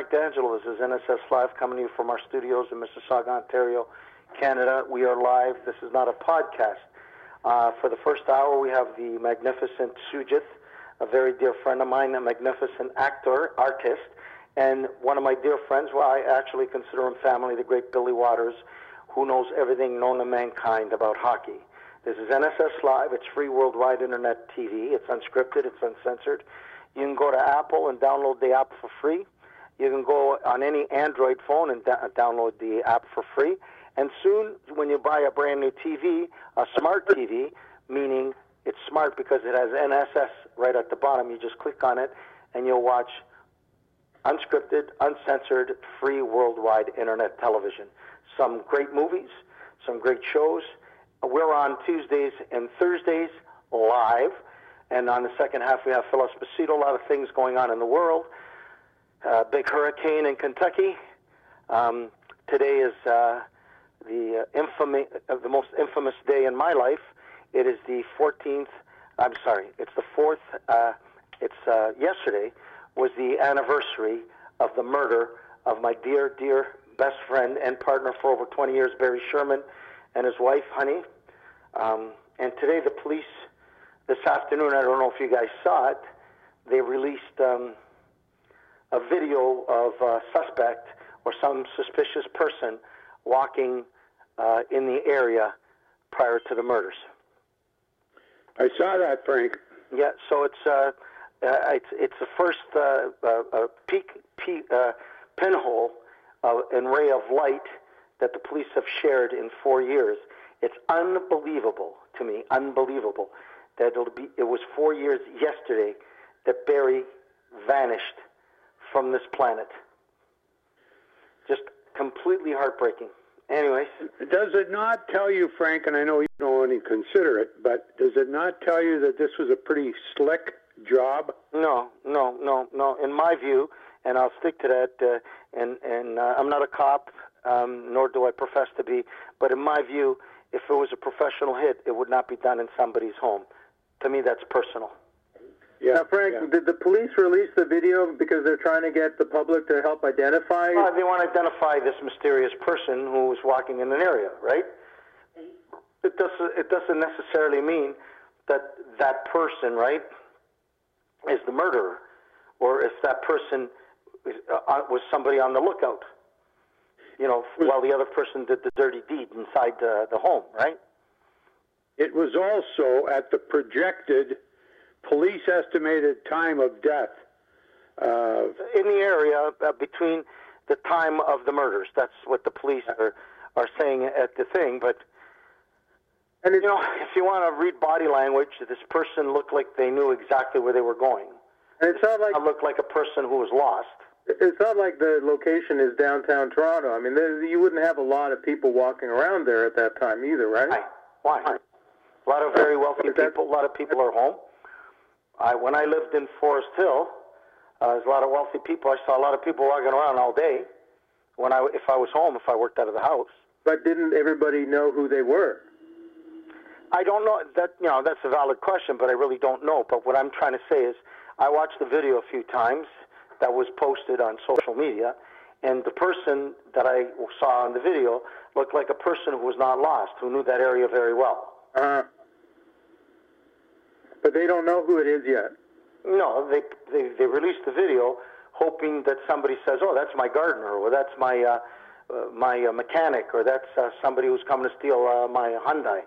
Frank D'Angelo. This is NSS Live coming to you from our studios in Mississauga, Ontario, Canada. We are live. This is not a podcast. Uh, for the first hour, we have the magnificent Sugith, a very dear friend of mine, a magnificent actor, artist, and one of my dear friends, well, I actually consider him family, the great Billy Waters, who knows everything known to mankind about hockey. This is NSS Live. It's free worldwide internet TV. It's unscripted. It's uncensored. You can go to Apple and download the app for free. You can go on any Android phone and da- download the app for free. And soon, when you buy a brand new TV, a smart TV, meaning it's smart because it has NSS right at the bottom, you just click on it and you'll watch unscripted, uncensored, free worldwide internet television. Some great movies, some great shows. We're on Tuesdays and Thursdays live. And on the second half, we have Phil Esposito. A lot of things going on in the world. Uh, big hurricane in Kentucky. Um, today is uh, the uh, infamy, uh, the most infamous day in my life. It is the 14th. I'm sorry. It's the fourth. Uh, it's uh, yesterday was the anniversary of the murder of my dear, dear best friend and partner for over 20 years, Barry Sherman, and his wife, Honey. Um, and today, the police, this afternoon, I don't know if you guys saw it, they released um, a video of a suspect or some suspicious person walking uh, in the area prior to the murders. I saw that, Frank. Yeah, so it's uh, uh, it's it's the first uh, uh, uh, peak, peak uh, pinhole uh, and ray of light that the police have shared in four years. It's unbelievable to me, unbelievable that it'll be. It was four years yesterday that Barry vanished from this planet. Just completely heartbreaking. Anyways, Does it not tell you, Frank, and I know you don't only consider it, but does it not tell you that this was a pretty slick job? No, no, no, no. In my view, and I'll stick to that. Uh, and and uh, I'm not a cop, um, nor do I profess to be. But in my view, if it was a professional hit, it would not be done in somebody's home. To me, that's personal. Yeah, Now, Frank, yeah. did the police release the video because they're trying to get the public to help identify? Uh, they want to identify this mysterious person who was walking in an area, right? It doesn't. It doesn't necessarily mean that that person, right, is the murderer, or if that person is, uh, was somebody on the lookout. You know, while the other person did the dirty deed inside the, the home, right? It was also at the projected police estimated time of death. Uh, in the area uh, between the time of the murders. That's what the police are are saying at the thing. But And you know, if you want to read body language, this person looked like they knew exactly where they were going. And it's not like It looked like a person who was lost. it's not like the location is downtown Toronto. I mean, there, you wouldn't have a lot of people walking around there at that time either, right? Why? Why? A lot of very wealthy people. A lot of people are home. I when I lived in Forest Hill, uh, there's a lot of wealthy people. I saw a lot of people walking around all day. When I if I was home, if I worked out of the house. But didn't everybody know who they were? I don't know that you know that's a valid question, but I really don't know. But what I'm trying to say is, I watched the video a few times that was posted on social media, and the person that I saw in the video looked like a person who was not lost, who knew that area very well. Uh, but they don't know who it is yet. No, they they, they released the video hoping that somebody says, "Oh, that's my gardener," or "That's my uh, uh, my uh, mechanic," or "That's uh, somebody who's coming to steal uh, my Hyundai."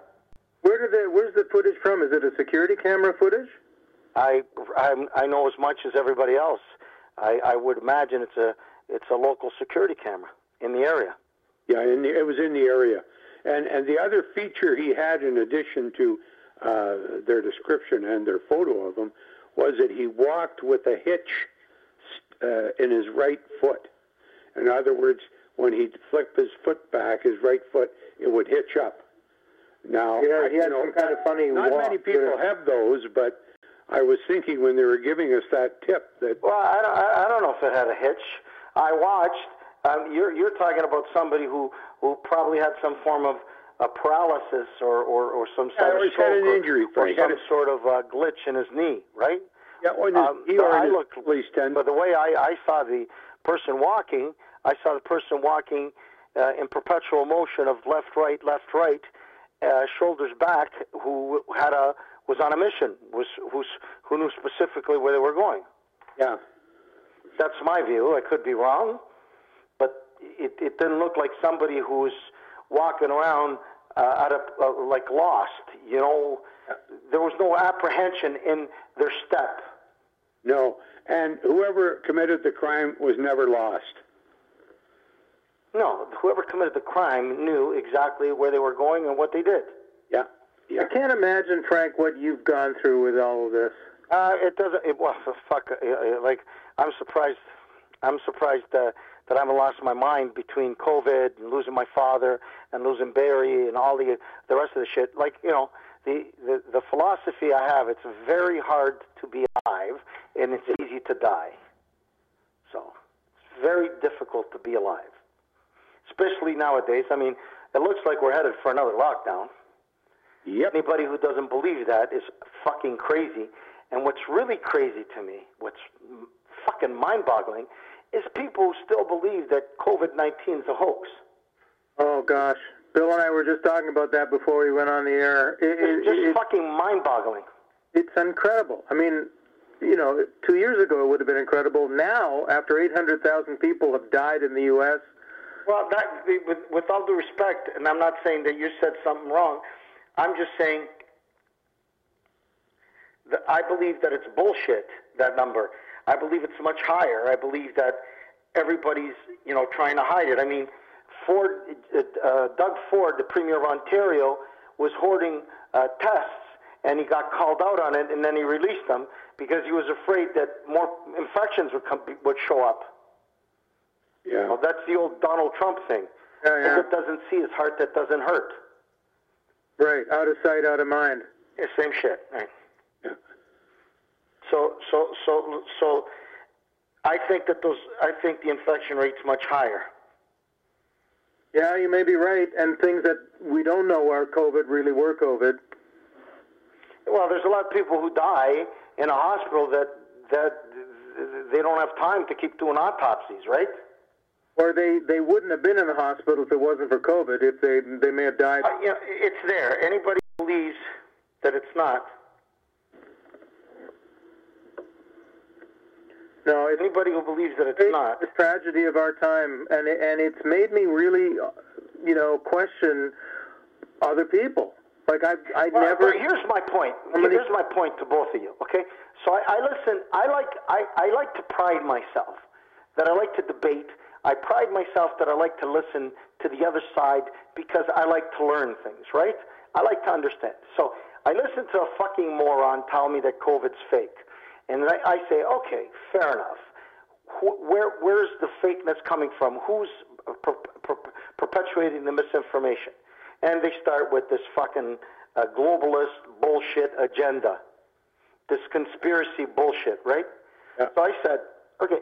Where did they, where's the footage from? Is it a security camera footage? I, I I know as much as everybody else. I, I would imagine it's a it's a local security camera in the area. yeah, in the, it was in the area. And and the other feature he had, in addition to uh, their description and their photo of him, was that he walked with a hitch uh, in his right foot. In other words, when he'd flip his foot back, his right foot, it would hitch up. Now, Yeah, he you had know, some kind of funny Not walk. many people have those, but I was thinking when they were giving us that tip that Well, I don't, I I don't know if it had a hitch. I watched. Um, you're you're talking about somebody who who probably had some form of uh, paralysis or, or, or some Yeah, sort or of stroke an or- injury, or. Some a- sort of uh, glitch in his knee, right? yeah, or in his, Um, he so or in I his look, police tent. but the way I, I saw the person walking. I saw the person walking uh, in perpetual motion of left, right, left, right, uh, shoulders back, who had a was on a mission, was who's who knew specifically where they were going. Yeah. That's my view. I could be wrong, but it, it didn't look like somebody who was walking around uh, out of uh, like lost. You know, there was no apprehension in their step. No, and whoever committed the crime was never lost. No, whoever committed the crime knew exactly where they were going and what they did. Yeah. Yeah. I can't imagine, Frank, what you've gone through with all of this. Uh, it doesn't. It, was well, fuck. Uh, uh, like, I'm surprised. I'm surprised uh, that I haven't lost my mind between COVID and losing my father and losing Barry and all the the rest of the shit. Like, you know, the the, the philosophy I have. It's very hard to be alive, and it's easy to die. So, it's very difficult to be alive, especially nowadays. I mean, it looks like we're headed for another lockdown. Yep. Anybody who doesn't believe that is fucking crazy. And what's really crazy to me, what's fucking mind boggling, is people still believe that COVID 19 is a hoax. Oh, gosh. Bill and I were just talking about that before we went on the air. It, It's just it- fucking mind boggling. it's incredible. I mean, you know, two years ago it would have been incredible. Now, after 800,000 people have died in the U.S., Well, that, with, with all due respect, and I'm not saying that you said something wrong, I'm just saying that I believe that it's bullshit, that number. I believe it's much higher. I believe that everybody's, you know, trying to hide it. I mean, Ford, uh, uh, Doug Ford, the Premier of Ontario, was hoarding uh, tests, and he got called out on it, and then he released them because he was afraid that more infections would come, would show up. Yeah. Well, that's the old Donald Trump thing. Yeah, yeah. It doesn't see his heart, that doesn't hurt. right, out of sight, out of mind. Yeah, same shit. Right. So, so, so, so, I think that those. I think the infection rate's much higher. Yeah, you may be right. And things that we don't know are COVID really were COVID. Well, there's a lot of people who die in a hospital that that they don't have time to keep doing autopsies, right? Or they, they wouldn't have been in the hospital if it wasn't for COVID. If they they may have died. Uh, you know, it's there. Anybody believes that it's not. No, Anybody who believes that it's it's not. the tragedy of our time, and it- and it's made me really, you know, question other people. Like I I Well, never. but here's my point. many- Here's my point to both of you. Okay, so I, I listen. I like. I, I like to pride myself that I like to debate. I pride myself that I like to listen to the other side because I like to learn things. Right? I like to understand. So I listen to a fucking moron tell me that COVID's fake, and I, I say, okay, fair enough. Wh- Where where's the fakeness coming from? Who's per, per, perpetuating the misinformation? And they start with this fucking uh, globalist bullshit agenda, this conspiracy bullshit, right? Yeah. So I said, okay,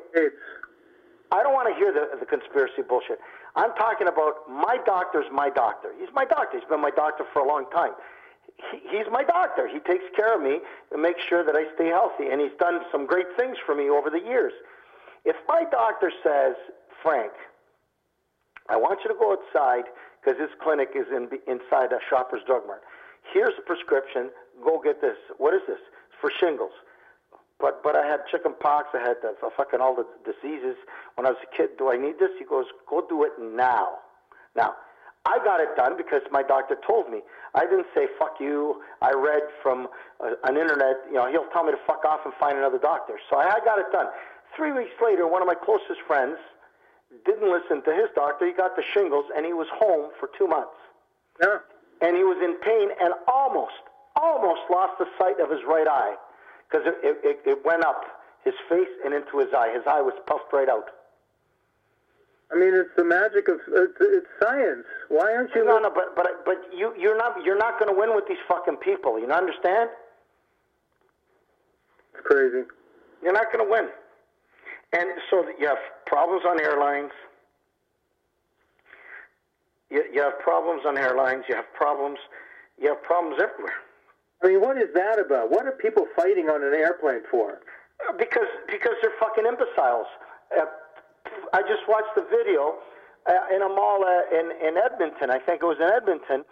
I don't want to hear the, the conspiracy bullshit. I'm talking about my doctor's my doctor. He's my doctor. He's been my doctor for a long time. He, he's my doctor. He takes care of me and makes sure that I stay healthy. And he's done some great things for me over the years. If my doctor says, Frank, I want you to go outside because this clinic is in, inside a Shoppers Drug Mart. Here's a prescription. Go get this. What is this? It's for shingles. But but I had chicken pox. I had the, fucking all the diseases when I was a kid. Do I need this? He goes, go do it now. Now, I got it done because my doctor told me. I didn't say fuck you. I read from uh, an internet. You know, he'll tell me to fuck off and find another doctor. So I, I got it done. Three weeks later, one of my closest friends didn't listen to his doctor. He got the shingles and he was home for two months yeah. and he was in pain and almost, almost lost the sight of his right eye because it, it, it, it went up his face and into his eye. His eye was puffed right out. I mean, it's the magic of it's, it's science. Why aren't you? No, no, but but but you you're not you're not going to win with these fucking people. You understand? It's crazy. You're not going to win. And so you have problems on airlines. You, you have problems on airlines. You have problems. You have problems everywhere. I mean, what is that about? What are people fighting on an airplane for? Because because they're fucking imbeciles. Uh, I just watched the video uh, in a mall uh, in in Edmonton. I think it was in Edmonton,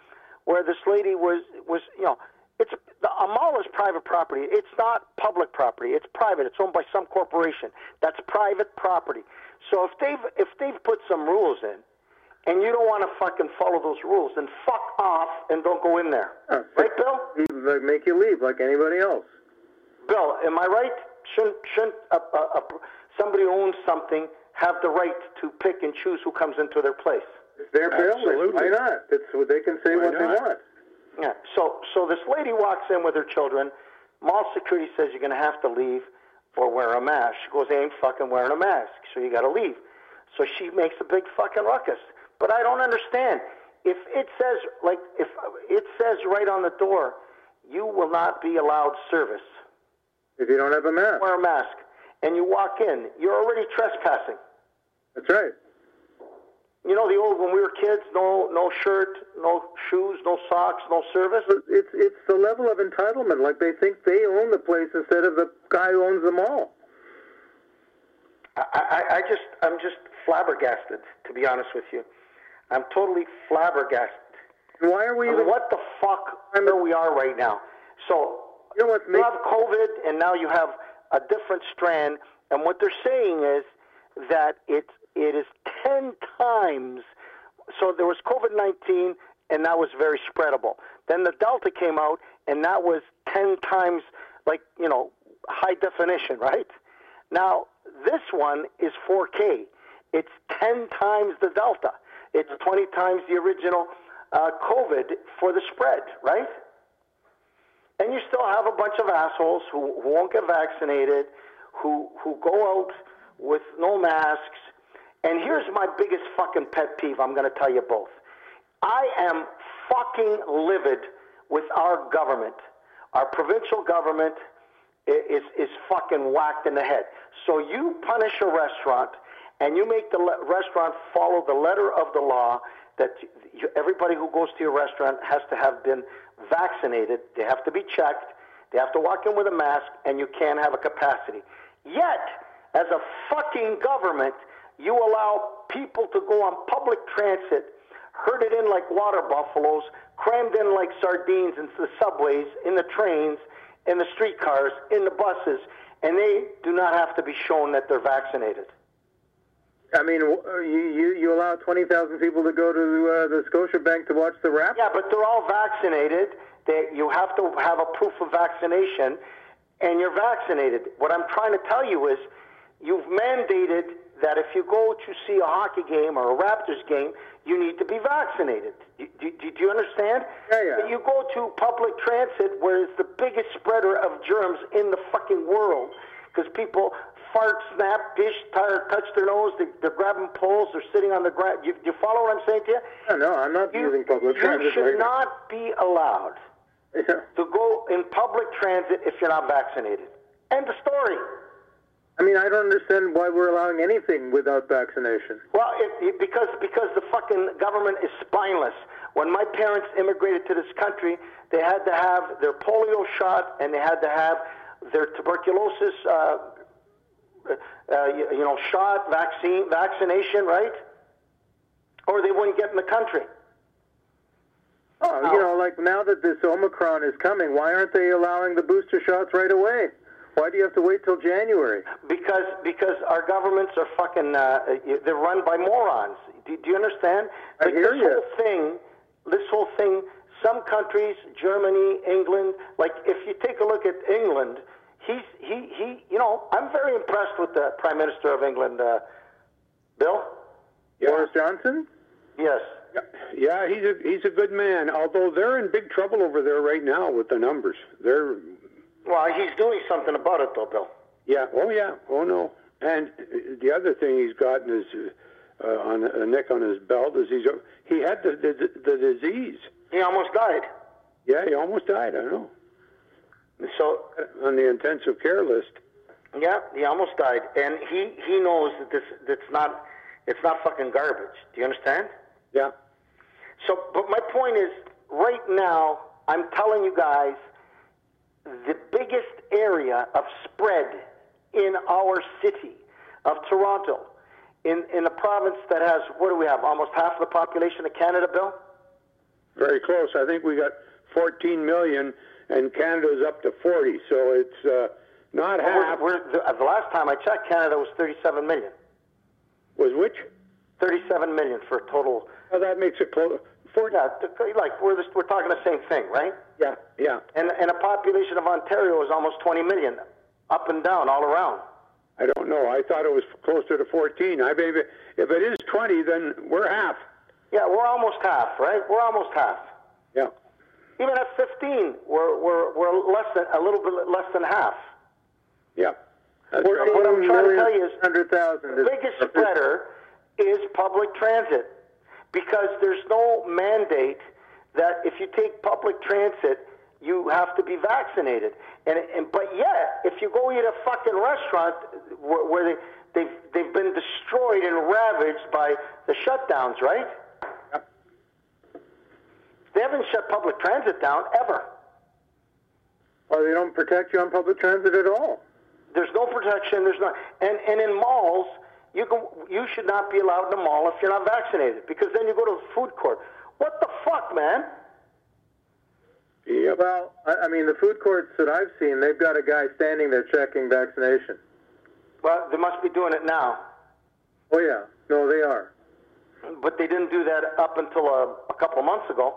where this lady was was you know. It's a mall is private property. It's not public property. It's private. It's owned by some corporation. That's private property. So if they've if they've put some rules in, and you don't want to fucking follow those rules, then fuck off and don't go in there. Uh, right, Bill? Like, Make you leave like anybody else. Bill, am I right? Shouldn't shouldn't uh, uh, somebody owns something have the right to pick and choose who comes into their place? It's their building. Absolutely. Why not? It's what they can say Why what they want. Yeah. So so this lady walks in with her children. Mall security says you're going to have to leave or wear a mask. She goes, I ain't fucking wearing a mask, so you got to leave. So she makes a big fucking ruckus. But I don't understand. If it says like if it says right on the door, you will not be allowed service. If you don't have a mask, Wear a mask, and you walk in, you're already trespassing. That's right. You know the old when we were kids, no no shirt, no shoes, no socks, no service. It's it's the level of entitlement. Like they think they own the place instead of the guy who owns the mall. I, I, I just I'm just flabbergasted, to be honest with you. I'm totally flabbergasted. Why are we I even? mean, what the fuck where we are right now? So You know you have COVID, and now you have a different strand, and what they're saying is that it it is ten times. So there was COVID nineteen, and that was very spreadable. Then the Delta came out, and that was ten times, like you know, high definition, right? Now this one is 4K. It's ten times the Delta. It's twenty times the original uh, COVID for the spread, right? And you still have a bunch of assholes who, who won't get vaccinated, who who go out with no masks. And here's my biggest fucking pet peeve. I'm going to tell you both. I am fucking livid with our government. Our provincial government is is fucking whacked in the head. So you punish a restaurant and you make the le- restaurant follow the letter of the law that you, everybody who goes to your restaurant has to have been vaccinated. They have to be checked. They have to walk in with a mask, and you can't have a capacity. Yet, as a fucking government, you allow people to go on public transit, herded in like water buffaloes, crammed in like sardines into the subways, in the trains, in the streetcars, in the buses, and they do not have to be shown that they're vaccinated. I mean, uh, you you, you allow twenty thousand people to go to uh, the Scotiabank to watch the rap. Yeah, but they're all vaccinated. They, you have to have a proof of vaccination, and you're vaccinated. What I'm trying to tell you is, you've mandated that if you go to see a hockey game or a Raptors game, you need to be vaccinated. Do, do, do you understand? Yeah, yeah. You go to public transit, where it's the biggest spreader of germs in the fucking world, because people fart, snap, dish, tire, touch their nose, they, they're grabbing poles, they're sitting on the ground. You, you follow what I'm saying to you? No, no, I'm not You, using public you transit. You should right not be allowed Yeah. to go in public transit if you're not vaccinated. End of story. I mean, I don't understand why we're allowing anything without vaccination. Well, it, it, because because the fucking government is spineless. When my parents immigrated to this country, they had to have their polio shot and they had to have their tuberculosis, uh, uh, you, you know, shot, vaccine, vaccination, right? Or they wouldn't get in the country. Oh, you know, like now that this Omicron is coming, why aren't they allowing the booster shots right away? Why do you have to wait till January? Because because our governments are fucking uh, they're run by morons. Do, do you understand? I Like, hear this you. whole thing, this whole thing. Some countries, Germany, England. Like if you take a look at England, he's he he. You know, I'm very impressed with the Prime Minister of England, uh, Bill. Boris Johnson? Yes. Yeah, he's a he's a good man. Although they're in big trouble over there right now with the numbers. They're Well, he's doing something about it, though, Bill. yeah. Oh yeah. Oh no. And uh, the other thing he's got in his uh, on a neck on his belt is he's he had the the, the disease. He almost died. Yeah, he almost died. I know. So On the intensive care list. Yeah, he almost died, and he he knows that this that's not it's not fucking garbage. Do you understand? Yeah. So, but my point is, right now, I'm telling you guys, the biggest area of spread in our city of Toronto in in a province that has what do we have? Almost half of the population of Canada, Bill. Very close. I think we got 14 million, and Canada's up to 40. So it's uh, not half. We're, we're, the, the last time I checked, Canada was 37 million. Was which? 37 million for a total. Oh, that makes it close. 40. Yeah, like we're we're talking the same thing, right? Yeah, yeah. And and a population of Ontario is almost 20 million, up and down, all around. I don't know. I thought it was closer to 14. I maybe if it is 20, then we're half. Yeah, we're almost half, right? We're almost half. Yeah. Even at 15, we're we're we're less than a little bit less than half. Yeah. That's What what I'm trying to tell you is hundred thousand. the biggest spreader is public transit because there's no mandate that if you take public transit you have to be vaccinated and, and but yet if you go eat a fucking restaurant where, where they they've they've been destroyed and ravaged by the shutdowns right they haven't shut public transit down ever Or they don't protect you on public transit at all. There's no protection. There's not, and and in malls, you can you should not be allowed in a mall if you're not vaccinated because then you go to the food court. What the fuck, man? Yeah, Well, I, I mean, the food courts that I've seen, they've got a guy standing there checking vaccination. Well, they must be doing it now, Oh yeah, no, they are. but they didn't do that up until a, a couple of months ago.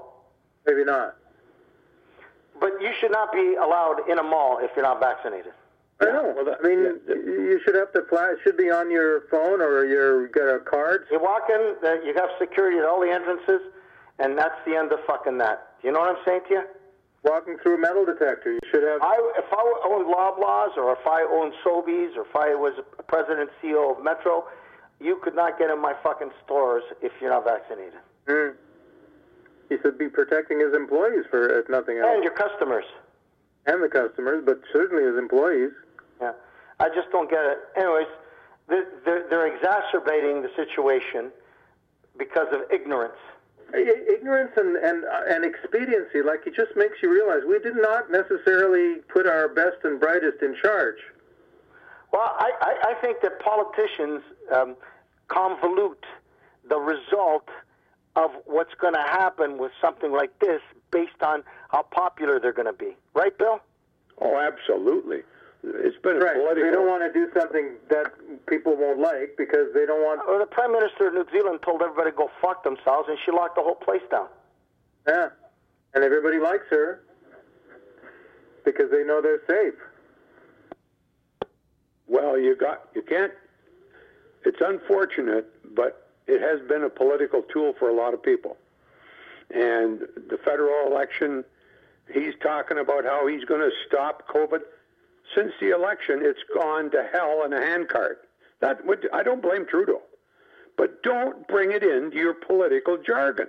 Maybe not. But you should not be allowed in a mall if you're not vaccinated. I know. well, that- I mean, yeah, you should have to flash. It should be on your phone or your got a card. You walk in, uh, you have security at all the entrances, and that's the end of fucking that. You know what I'm saying to you? Walking through a metal detector, you should have. I, if I owned Loblaws or if I owned Sobeys or if I was a president CEO of Metro, you could not get in my fucking stores if you're not vaccinated. Mm. He should be protecting his employees for if nothing else, And your customers. and the customers, but certainly his employees. Yeah. I just don't get it. Anyways, they're, they're, they're exacerbating the situation because of ignorance. Ignorance and, and uh, and expediency, like it just makes you realize we did not necessarily put our best and brightest in charge. Well, I, I, I think that politicians um, convolute the result of what's going to happen with something like this based on how popular they're going to be. Right, Bill? Oh, absolutely. It's been Right. a political. They don't want to do something that people won't like because they don't want. Well, the Prime Minister of New Zealand told everybody to go fuck themselves, and she locked the whole place down. Yeah, and everybody likes her because they know they're safe. Well, you got you can't. It's unfortunate, but it has been a political tool for a lot of people. And the federal election, he's talking about how he's going to stop COVID. Since the election, it's gone to hell in a handcart. That would I don't blame Trudeau, but don't bring it into your political jargon,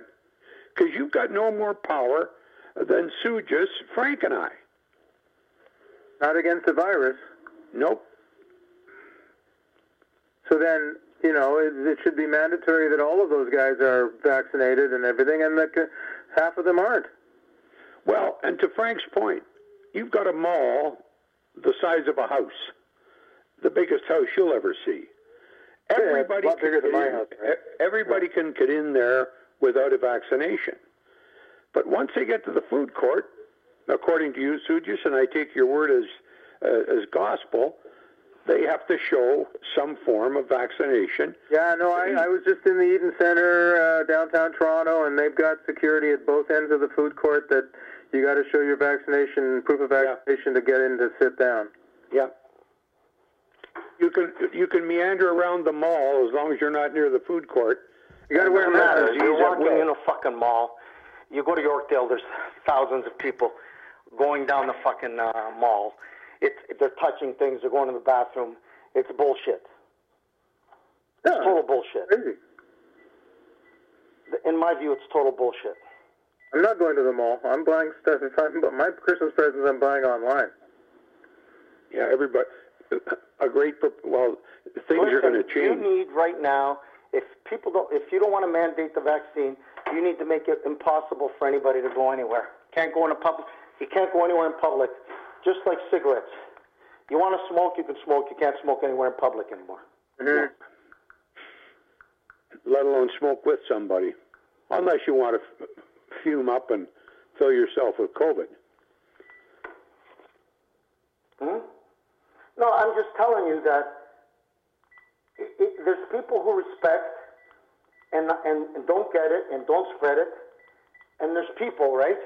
because you've got no more power than Sujus, Frank, and I. Not against the virus. Nope. So then, you know, it, it should be mandatory that all of those guys are vaccinated and everything, and that uh, half of them aren't. Well, and to Frank's point, you've got a mall the size of a house, the biggest house you'll ever see. Everybody bigger can than get my in- house, right? Everybody can get in there without a vaccination. But once they get to the food court, according to you, Sujus, and I take your word as uh, as gospel, they have to show some form of vaccination. Yeah, no, I, I was just in the Eaton Centre uh, downtown Toronto, and they've got security at both ends of the food court that you got to show your vaccination, proof of vaccination to get in to sit down. Yeah. You can you can meander around the mall as long as you're not near the food court. You got to wear a mask. You're walking in a fucking mall. You go to Yorkdale. There's thousands of people going down the fucking uh, mall. It's they're touching things. They're going to the bathroom. It's bullshit. Yeah, Total bullshit. crazy. In my view, it's total bullshit. I'm not going to the mall. I'm buying stuff. If I'm my Christmas presents, I'm buying online. Yeah, everybody. A great well, things are going to change. You need right now. If people don't, if you don't want to mandate the vaccine, you need to make it impossible for anybody to go anywhere. Can't go in a public. You can't go anywhere in public. Just like cigarettes. You want to smoke, you can smoke. You can't smoke anywhere in public anymore. hmm let alone smoke with somebody, unless you want to f- fume up and fill yourself with COVID. Hmm? No, I'm just telling you that it, it, there's people who respect and, and, and don't get it and don't spread it, and there's people, right,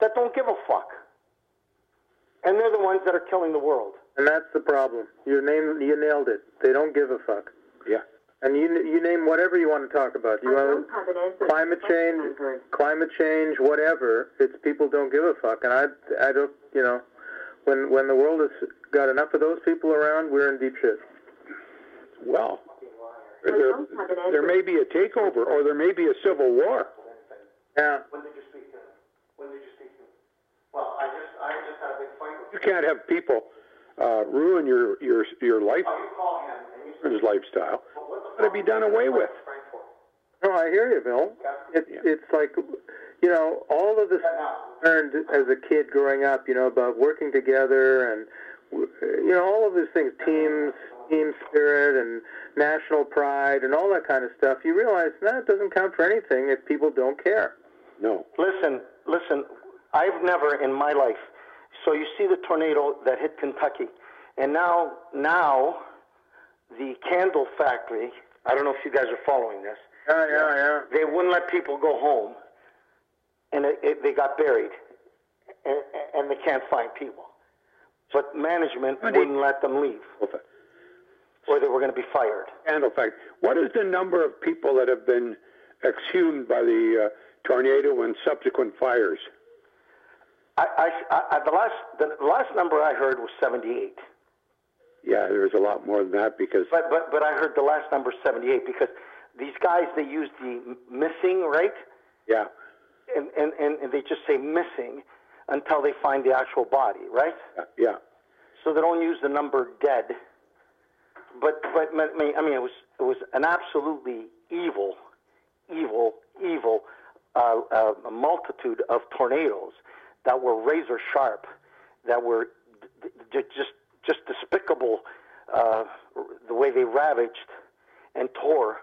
that don't give a fuck. And they're the ones that are killing the world. And that's the problem. You name you nailed it. They don't give a fuck. Yeah. And you you name whatever you want to talk about. You want climate change, climate change, whatever. It's people don't give a fuck. And I I don't you know, when when the world has got enough of those people around, we're in deep shit. Well, there, there may be a takeover, or there may be a civil war. Yeah. When did you speak to him? When did you speak to him? Well, I just I just had a big fight with You can't have people uh, ruin your your your life, Oh, you call him and you his lifestyle. What the Let it be done away with. Frank for? No, I hear you, Bill. It's Yeah. it's like, you know, all of this learned as a kid growing up, you know, about working together and, you know, all of these things, teams, team spirit, and national pride, and all that kind of stuff. You realize that doesn't count for anything if people don't care. No. Listen, listen. I've never in my life. So you see the tornado that hit Kentucky, and now now the candle factory. I don't know if you guys are following this. Yeah, yeah, yeah. They wouldn't let people go home, and it, it, they got buried, and, and they can't find people. But management But wouldn't let them leave, or they were going to be fired. Candle fact. What is the number of people that have been exhumed by the uh, tornado and subsequent fires? I, I, I, the last the last number I heard was 78. Yeah, there's a lot more than that because But but but I heard the last number 78 because these guys they use the missing right, yeah, and, and and and they just say missing until they find the actual body, right? yeah. So they don't use the number dead. But but I mean I mean it was it was an absolutely evil, evil, evil uh, uh, multitude of tornadoes that were razor sharp, that were d- d- just just despicable uh, the way they ravaged and tore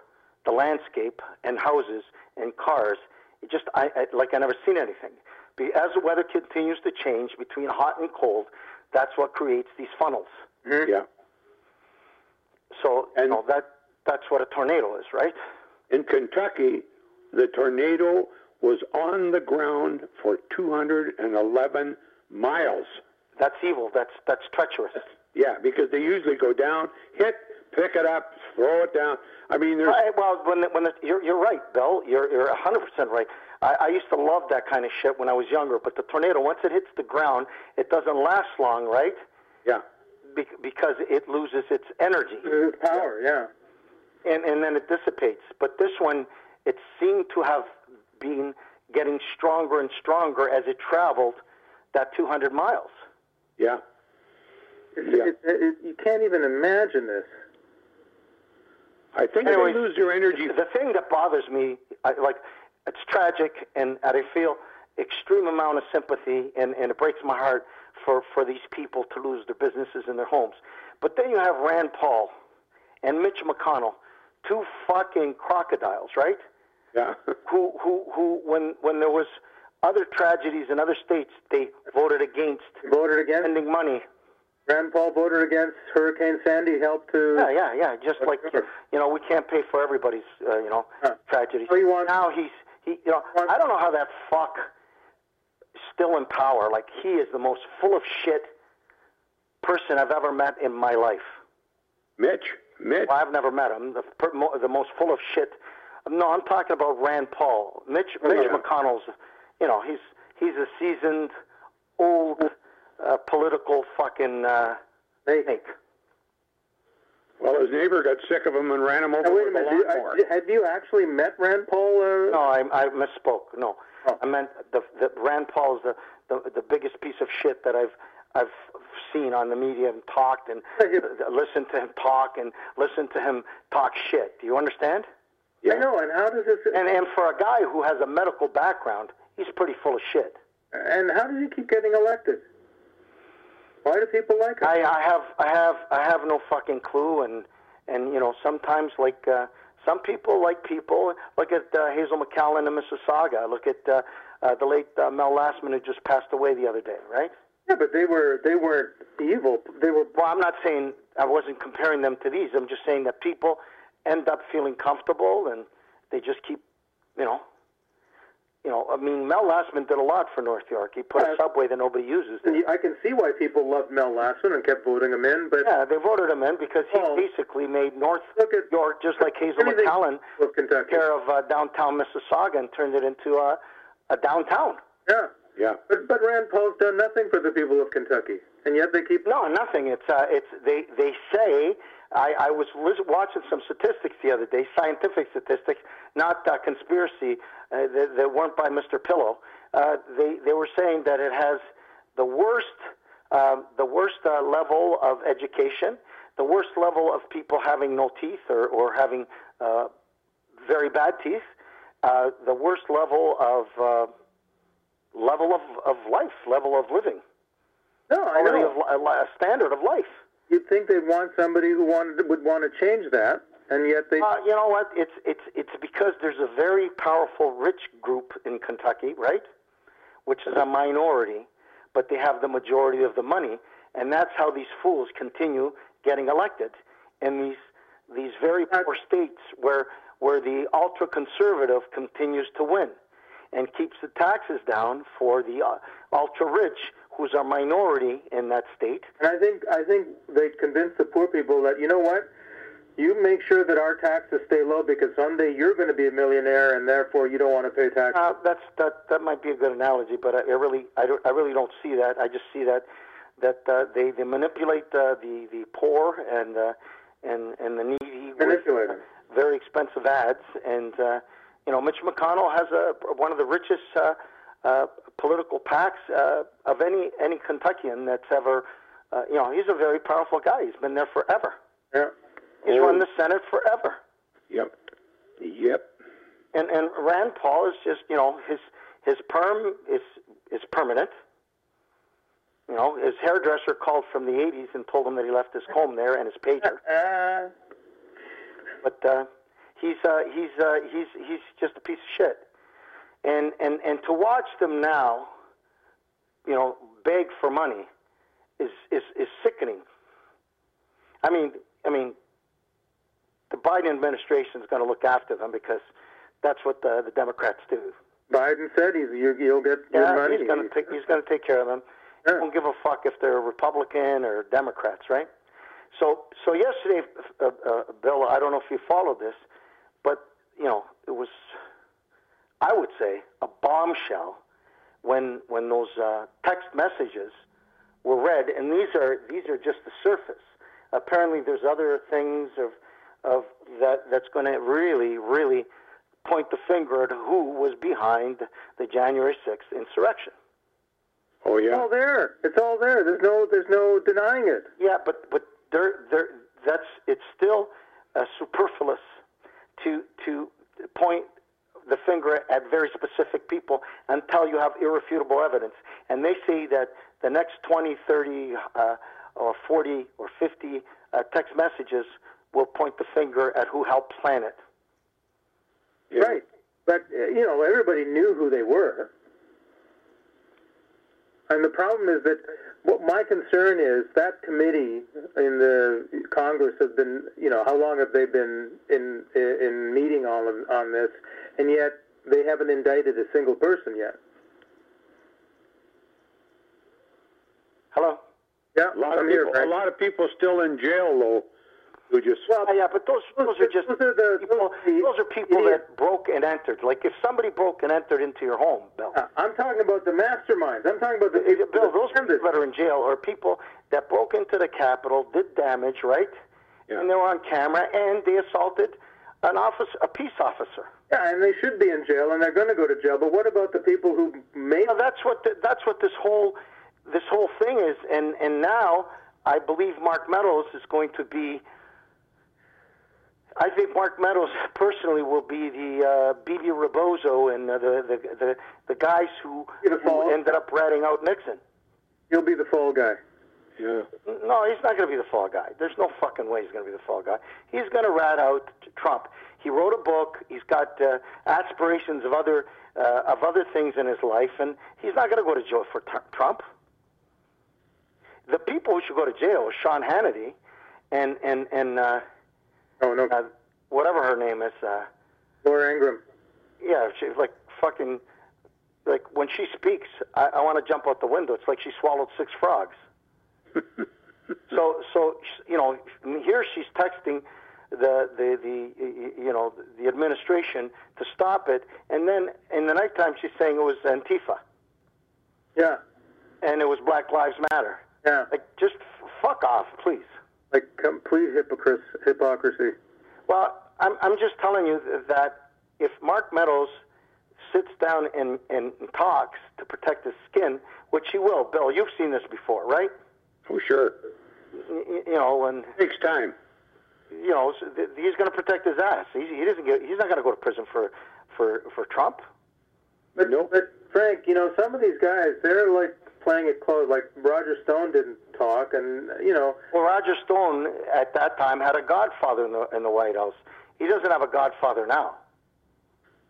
the landscape and houses and cars. It just I, I like I never seen anything. Be- As the weather continues to change between hot and cold, that's what creates these funnels. yeah. So And- you know, that that's what a tornado is, right? In Kentucky, the tornado was on the ground for 211 miles. That's evil. That's that's treacherous. Yeah, because they usually go down, hit, pick it up, throw it down. I mean, there's Right, well, when the, when the, you're you're right, Bill. You're you're 100 percent right. I, I used to love that kind of shit when I was younger. But the tornado, once it hits the ground, it doesn't last long, right? yeah, Be- because it loses its energy. It's power, yeah. and and then it dissipates. But this one, it seemed to have been getting stronger and stronger as it traveled that 200 miles. yeah, It's, Yeah. It, it, you can't even imagine this. I think Anyways, they lose your energy. The thing that bothers me, I, like, it's tragic, and, and I feel extreme amount of sympathy, and, and it breaks my heart for, for these people to lose their businesses and their homes. But then you have Rand Paul and Mitch McConnell, two fucking crocodiles, right? Yeah, who who who when when there was other tragedies in other states, they voted against Voted against. spending money. Rand Paul voted against Hurricane Sandy. Helped to. Yeah, yeah, yeah. Just like you know, we can't pay for everybody's uh, you know Huh. tragedies. Oh, you want- now he's he you know I don't know how that fuck is still in power. Like he is the most full of shit person I've ever met in my life. Mitch, Mitch. Well, I've never met him. The per, mo, the most full of shit. No, I'm talking about Rand Paul. Mitch Oh, Mitch yeah. McConnell's. You know, he's he's a seasoned, old, uh, political fucking uh, snake. Well, his neighbor got sick of him and ran him over now, wait a with a minute. Did, lawnmower. uh, have you actually met Rand Paul? Uh, No, I, I misspoke. No, Oh. I meant the, the Rand Paul is the, the the biggest piece of shit that I've I've seen on the media and talked and Hey, you- listened to him talk and listened to him talk shit. Do you understand? Yeah. I know. And how does this? And and for a guy who has a medical background, he's pretty full of shit. And how does he keep getting elected? Why do people like him? I, I have I have I have no fucking clue and and you know sometimes like uh, some people like people. Look at uh, Hazel McCallion in Mississauga. Look at uh, uh, the late uh, Mel Lastman who just passed away the other day, right? Yeah, but they were they weren't evil. They were. Well, I'm not saying I wasn't comparing them to these. I'm just saying that people end up feeling comfortable and they just keep, you know, you know. I mean, Mel Lastman did a lot for North York. He put a subway that nobody uses. And I can see why people loved Mel Lastman and kept voting him in. But Yeah, they voted him in because he Well, basically made North look at York just like Hazel anything McCallion of Kentucky. care of uh, downtown Mississauga and turned it into a, a downtown. Yeah, Yeah. but but Rand Paul's done nothing for the people of Kentucky, and yet they keep. No, nothing. It's uh, it's they they say. I, I was lis- watching some statistics the other day, scientific statistics, not uh, conspiracy uh, that, that weren't by Mr. Pillow. Uh, they they were saying that it has the worst um, the worst uh, level of education, the worst level of people having no teeth or or having uh, very bad teeth, uh, the worst level of uh, level of, of life, level of living No, I know. of li- a standard of life. You'd think they'd want somebody who wanted would want to change that, and yet they. Uh, you know what? It's it's it's because there's a very powerful rich group in Kentucky, right? Which is a minority, but they have the majority of the money, and that's how these fools continue getting elected in these these very poor states where where the ultra conservative continues to win and keeps the taxes down for the uh, ultra rich who's a minority in that state and I think I think they convince the poor people that you know what, you make sure that our taxes stay low because someday you're going to be a millionaire, and therefore you don't want to pay taxes. Uh, that's that. That might be a good analogy, but I, I really, I, don't, I really don't see that. I just see that that uh, they they manipulate uh, the the poor and uh, and and the needy with Manipulate 'em. very expensive ads. And uh, you know, Mitch McConnell has a one of the richest uh, uh, political PACs uh, of any any Kentuckian that's ever. Uh, you know, he's a very powerful guy. He's been there forever. yeah. He's run the Senate forever. Yep. Yep. And and Rand Paul is just you know his his perm is is permanent. You know, his hairdresser called from the '80s and told him that he left his comb there and his pager. Uh, But uh, he's uh, he's uh, he's he's just a piece of shit. And and and to watch them now, you know, beg for money, is is is sickening. I mean, I mean, the Biden administration is going to look after them because that's what the the Democrats do. Biden said he's you, you'll get your Yeah, money. he's going to take he's going to take care of them. He Yeah. don't give a fuck if they're Republican or Democrats, right? So so yesterday, uh, uh, Bill, I don't know if you followed this, but you know it was, I would say, a bombshell when when those uh, text messages were read, and these are these are just the surface. Apparently, there's other things of of that that's going to really really point the finger at who was behind the January 6th insurrection. Oh yeah, It's all there. It's all there. There's no there's no denying it. Yeah, but but there there that's it's still uh, superfluous to to point the finger at very specific people until you have irrefutable evidence. And they say that the next 20, 30, uh, or 40 or 50 uh, text messages will point the finger at who helped plan it. Yeah. Right. But uh, you know, everybody knew who they were. And the problem is that what my concern is that committee in the Congress has been, you know, how long have they been in in meeting on on this, and yet they haven't indicted a single person yet. Hello? Yeah, A lot I'm here. people. Frank. A lot of people still in jail though, who just. Well, Yeah, but those those are just those are the- people. those- are people idiots. that broke and entered. Like if somebody broke and entered into your home, Bill. Uh, I'm talking about the masterminds. I'm talking about the people Bill, those people that are in jail are people that broke into the Capitol, did damage, right? Yeah. And they were on camera, and they assaulted an office, a peace officer. Yeah, and they should be in jail, and they're going to go to jail. But what about the people who made? Now, that's what the, that's what this whole this whole thing is, and and now I believe Mark Meadows is going to be. I think Mark Meadows personally will be the uh, Bebe Rebozo and uh, the, the the the guys who, the who ended up ratting out Nixon. He'll be the fall guy. Yeah. No, he's not going to be the fall guy. There's no fucking way he's going to be the fall guy. He's going to rat out Trump. He wrote a book. He's got uh, aspirations of other uh, of other things in his life, and he's not going to go to jail for t- Trump. The people who should go to jail are Sean Hannity, and and and uh, Oh no, uh, whatever her name is. Uh, Laura Ingraham. yeah, she's like fucking. Like when she speaks, I, I want to jump out the window. It's like she swallowed six frogs. So, so you know, here she's texting the the the you know the administration to stop it, and then in the nighttime she's saying it was Antifa Yeah, and it was Black Lives Matter. yeah, Like, just f- fuck off, please. Like complete hypocrisy. Hypocrisy. Well, I'm I'm just telling you that if Mark Meadows sits down and and talks to protect his skin, which he will, Bill, you've seen this before, right? Oh, sure. You, you know, and it Takes time. you know, so th- he's going to protect his ass. He, he doesn't get. He's not going to go to prison for for for Trump. But, Nope. but Frank, you know, some of these guys, they're like playing it close. Like Roger Stone didn't talk, and you know, Well, Roger Stone at that time had a godfather in the in the White House. He doesn't have a godfather now.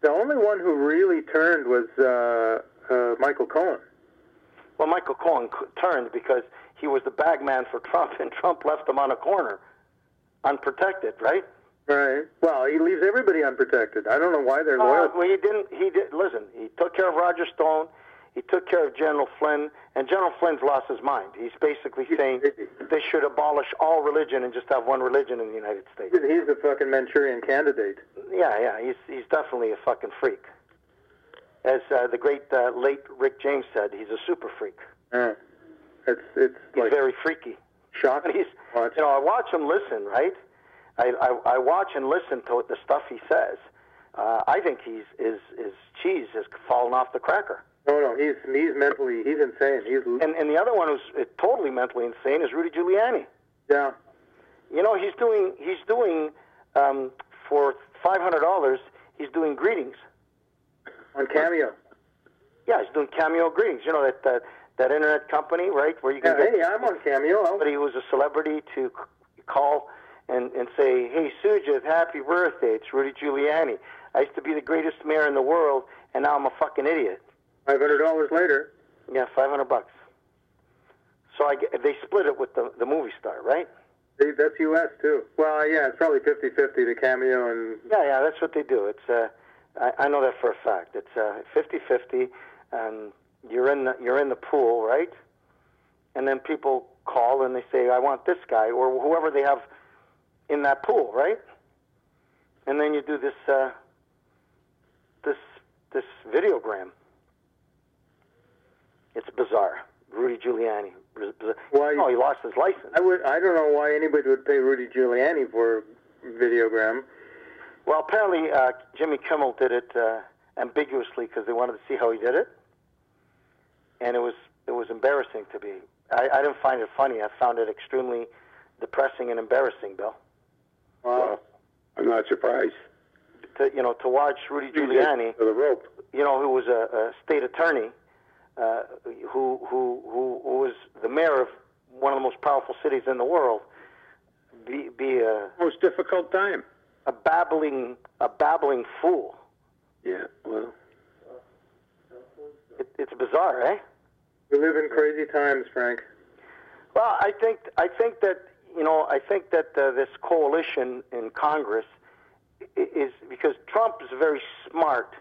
the only one who really turned was uh, uh, Michael Cohen. Well, Michael Cohen c- turned because he was the bag man for Trump, and Trump left him on a corner, unprotected, right? Right. Well, he leaves everybody unprotected. I don't know why they're Uh, loyal. well, he didn't. He did. Listen, he took care of Roger Stone. He took care of General Flynn, and General Flynn's lost his mind. He's basically saying they should abolish all religion and just have one religion in the United States. He's a fucking Manchurian candidate. Yeah, yeah, he's he's definitely a fucking freak. As uh, the great uh, late Rick James said, he's a super freak. Yeah. It's it's He's like very freaky. shocking. He's, Watch. you know, I watch him listen, right? I, I, I watch and listen to the stuff he says. Uh, I think he's his his cheese has fallen off the cracker. No, no, he's he's mentally he's insane. He's And and the other one who's uh, totally mentally insane is Rudy Giuliani. yeah. You know, he's doing he's doing um, for five hundred dollars. He's doing greetings. On Cameo. Yeah, he's doing cameo greetings. You know that that, that internet company, right, where you Yeah, can get hey, I'm on Cameo. Somebody who's a celebrity to call and, and say, hey, Sugith, happy birthday. It's Rudy Giuliani. I used to be the greatest mayor in the world, and now I'm a fucking idiot. Five hundred dollars later. Yeah, 500 bucks. So I get, they split it with the, the movie star, right? They, that's U.S. too. Well, yeah, it's probably 50-50 to Cameo and Yeah, yeah, that's what they do. It's uh, I, I know that for a fact. It's uh, 50-50, and you're in the you're in the pool, right? And then people call and they say, I want this guy or whoever they have in that pool, right? And then you do this uh, this this videogram. It's bizarre. Rudy Giuliani. Biz- biz- Why- Oh, he lost his license. I would I don't know why anybody would pay Rudy Giuliani for videogram. Well, apparently uh, Jimmy Kimmel did it uh, ambiguously because they wanted to see how he did it, and it was it was embarrassing to be. I, I didn't find it funny. I found it extremely depressing and embarrassing, Bill. Wow. I'm not surprised. To you know to watch Rudy Giuliani, the rope. you know, who was a, a state attorney, uh, who, who who was the mayor of one of the most powerful cities in the world, be be a, Most difficult time. a babbling a babbling fool. Yeah, well. It, it's bizarre, eh? We live in crazy times, Frank. Well, I think I think that you know I think that uh, this coalition in Congress is because Trump is very smart.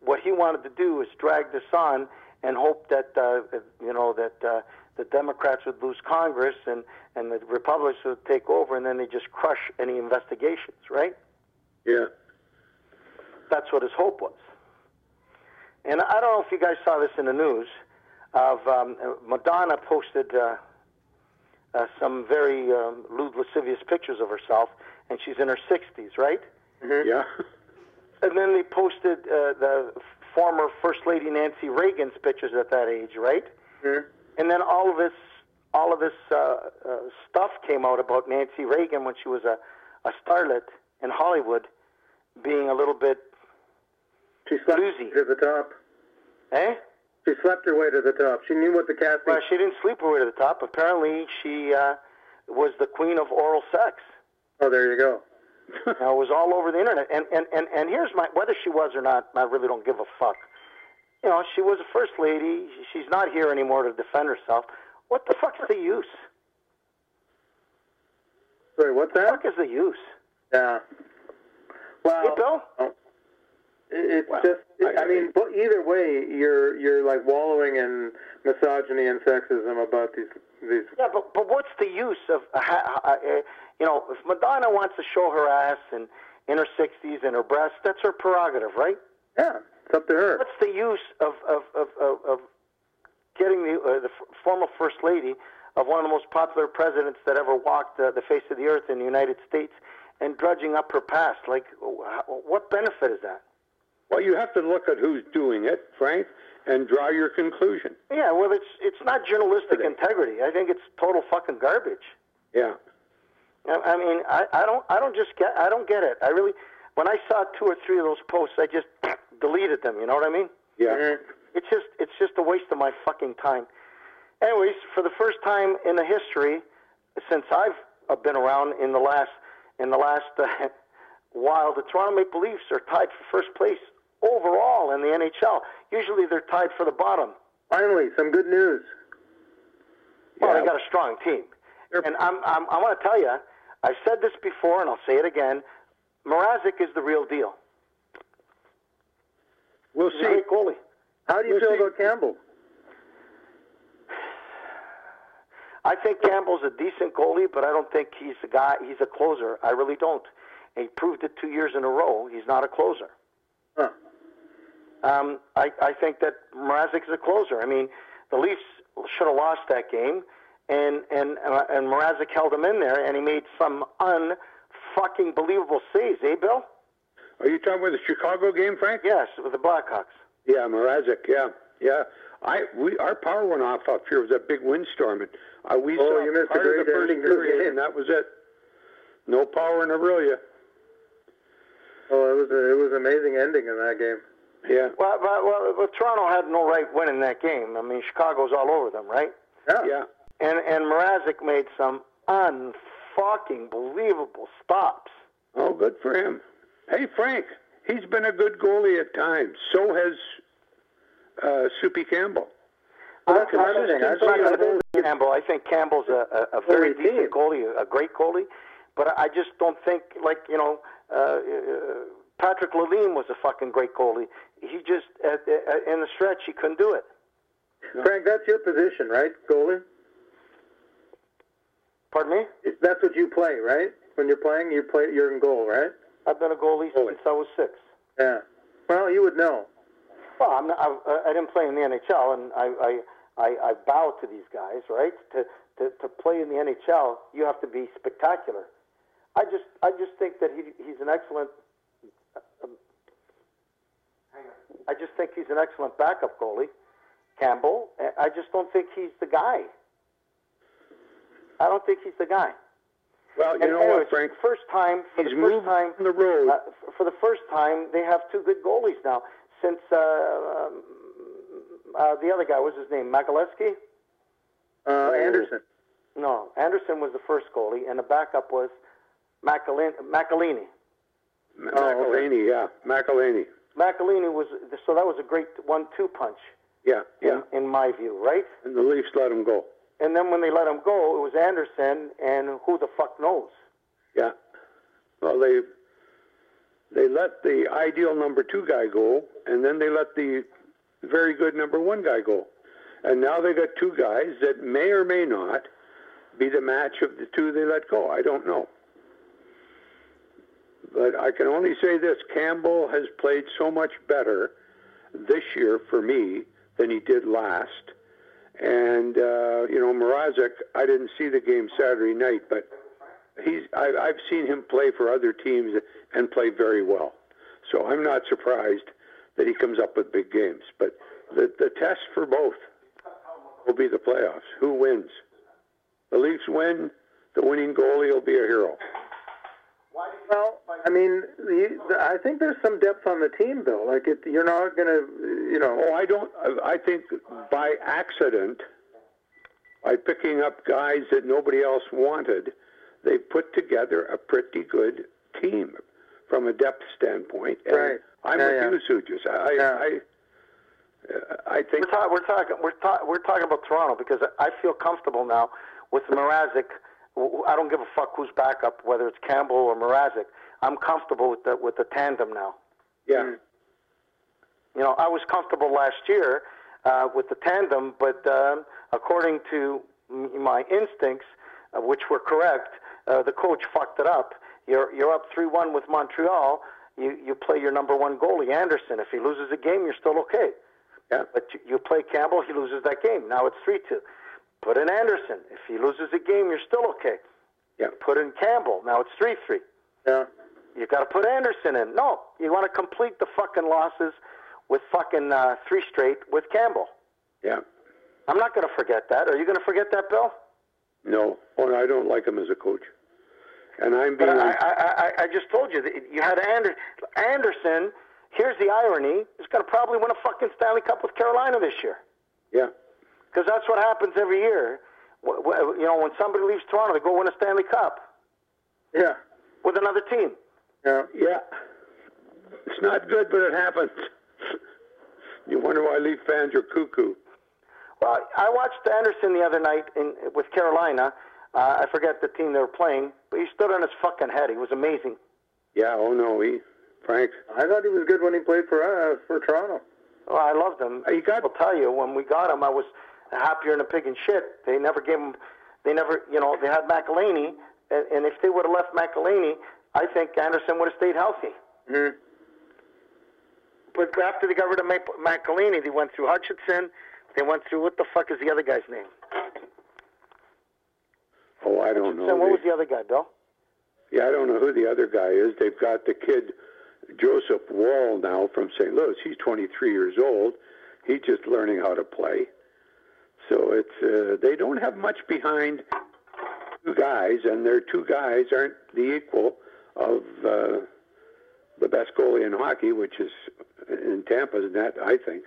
What he wanted to do is drag this on and hope that uh, you know that uh, the Democrats would lose Congress and and the Republicans would take over, and then they just crush any investigations, right? Yeah. That's what his hope was. And I don't know if you guys saw this in the news. Of um, Madonna posted uh, uh, some very um, lewd, lascivious pictures of herself, and she's in her 60s, right? Yeah. And then they posted uh, the former First Lady Nancy Reagan's pictures at that age, right? Mhm. And then all of this, all of this uh, uh, stuff came out about Nancy Reagan when she was a, a starlet in Hollywood, being a little bit, She slept Lucy. at the top. eh? She slept her way to the top. She knew what the casting. Well, she didn't sleep her way to the top. Apparently, she uh, was the queen of oral sex. Oh, there you go. Now, it was all over the internet. And, and, and, and here's my whether she was or not, I really don't give a fuck. You know, she was a first lady. She's not here anymore to defend herself. What the fuck's the use? Sorry, what's What the that? fuck is the use? Yeah. Well, Hey, Bill? it- it's Well, just. I- I, mean, but either way, you're you're like wallowing in misogyny and sexism about these these. Yeah, but but what's the use of uh, ha, uh, you know if Madonna wants to show her ass and in her 60s and her breasts, that's her prerogative, right? Yeah, it's up to her. What's the use of of of of, of getting the uh, the f- former first lady of one of the most popular presidents that ever walked uh, the face of the earth in the United States and drudging up her past? Like, wh- what benefit is that? Well, you have to look at who's doing it, Frank, and draw your conclusion. Yeah, well, it's it's not journalistic integrity. I think it's total fucking garbage. Yeah. I I mean, I, I don't, I don't just get, I don't get it. I really, when I saw two or three of those posts, I just deleted them. You know what I mean? Yeah. Mhm. It's just, it's just a waste of my fucking time. Anyways, for the first time in the history, since I've uh, been around in the last, in the last uh, while, the Toronto Maple Leafs are tied for first place overall in the NHL. Usually they're tied for the bottom. Finally, some good news. Well, Yeah. they got a strong team. And I'm, I'm, I want to tell you, I've said this before and I'll say it again. Mrazek is the real deal. We'll He's see. goalie. How do you We'll feel see. about Campbell? I think Campbell's a decent goalie, but I don't think he's a guy. He's a closer. I really don't. And he proved it two years in a row. He's not a closer. Huh. Um, I, I think that Mrazek is a closer. I mean, the Leafs should have lost that game, and and uh, and Mrazek held him in there, and he made some unfucking believable saves. Eh, Bill? Are you talking about the Chicago game, Frank? Yes, with the Blackhawks. Yeah, Mrazek. Yeah, yeah. I we our power went off up here. It was a big windstorm, and uh, we Oh, saw you missed a part of the great first ending to period, game. and that was it. No power in Orillia. Oh, it was a, it was an amazing ending in that game. Yeah, Well, well, well, well, Toronto had no right winning that game. I mean, Chicago's all over them, right? Yeah. yeah. And and Mrazek made some unfucking believable stops. Oh, good for him. Hey, Frank, he's been a good goalie at times. So has uh, Soupy Campbell. Well, that's I'm another thing. I consistent thought you with had Campbell. I think Campbell's a, a, a very Goalie team. decent goalie, a great goalie, but I just don't think like you know. Uh, uh, Patrick Lalime was a fucking great goalie. He just at, at, in the stretch he couldn't do it. Frank, that's your position, right? Goalie. Pardon me? That's what you play, right? When you're playing, you play. You're in goal, right? I've been a goalie Goalie. since I was six. Yeah. Well, you would know. Well, I'm not, I, I didn't play in the NHL, and I, I, I, I bow to these guys, right? To, to, to play in the NHL, you have to be spectacular. I just, I just think that he, he's an excellent. Um, hang on. I just think he's an excellent backup goalie, Campbell. I just don't think he's the guy. I don't think he's the guy. Well, you And know anyways, what, Frank? First time, for He's the first time on the road. uh, for the first time, they have two good goalies now. Since uh, um, uh, the other guy, what was his name? Magaleski? Uh, Anderson. No, Anderson was the first goalie, and the backup was Macalin- Macalini. Oh, yeah, McElhinney. Macalini was so that was a great one-two punch Yeah, yeah. in, in my view, right? And the Leafs let him go. And then when they let him go, it was Anderson, and who the fuck knows? Yeah. Well, they they let the ideal number two guy go, and then they let the very good number one guy go, and now they got two guys that may or may not be the match of the two they let go. I don't know. But I can only say this: Campbell has played so much better this year for me than he did last. And uh, you know, Mrazek, I didn't see the game Saturday night, but he's I, I've seen him play for other teams and play very well. So I'm not surprised that he comes up with big games. But the the test for both will be the playoffs. Who wins? The Leafs win. The winning goalie will be a hero. Why did Well, I mean, the, the, I think there's some depth on the team, Bill. Like, it, you're not going to, you know. Oh, I don't. I think by accident, by picking up guys that nobody else wanted, they put together a pretty good team from a depth standpoint. And Right. I'm Yeah, with yeah. you, Sugith. I, Yeah. I, uh, I think. We're, talk, we're talking. We're, ta- we're talking about Toronto because I feel comfortable now with Mrazek. W- I don't give a fuck who's backup, whether it's Campbell or Mrazek. I'm comfortable with the with the tandem now. Yeah. You know, I was comfortable last year uh, with the tandem, but um, according to my instincts, uh, which were correct, uh, the coach fucked it up. You're you're up three one with Montreal. You you play your number one goalie Anderson. If he loses a game, you're still okay. Yeah. But you, you play Campbell, he loses that game. Now it's three two. Put in Anderson. If he loses a game, you're still okay. Yeah. Put in Campbell. Now it's three three. Yeah. You got to put Anderson in. No, you want to complete the fucking losses with fucking uh, three straight with Campbell. Yeah. I'm not going to forget that. Are you going to forget that, Bill? No. Oh, I don't like him as a coach. And I'm being. I, I, I, I just told you that you had Ander- Anderson. Here's the irony: is going to probably win a fucking Stanley Cup with Carolina this year. yeah. Because that's what happens every year. You know, when somebody leaves Toronto, they go win a Stanley Cup Yeah. with another team. Yeah. Yeah. It's not good, but it happens. You wonder why Leaf fans are cuckoo. Well, I watched Anderson the other night in with Carolina. Uh, I forget the team they were playing, but he stood on his fucking head. He was amazing. Yeah. Oh no, he, Frank. I thought he was good when he played for uh, for Toronto. Well, I loved him. He got- I'll tell you, when we got him, I was happier than a pig in shit. They never gave him. They never, you know, they had McElhinney, and, and if they would have left McElhinney, I think Anderson would have stayed healthy. hmm But after they got rid of McElhinney, they went through Hutchinson. They went through what the fuck is the other guy's name? Oh, I don't know. What They- was the other guy, Bill? Yeah, I don't know who the other guy is. They've got the kid Joseph Woll now from St. Louis. He's 23 years old. He's just learning how to play. So it's uh, they don't have much behind two guys, and their two guys aren't the equal of uh, the best goalie in hockey, which is in Tampa's net, I think.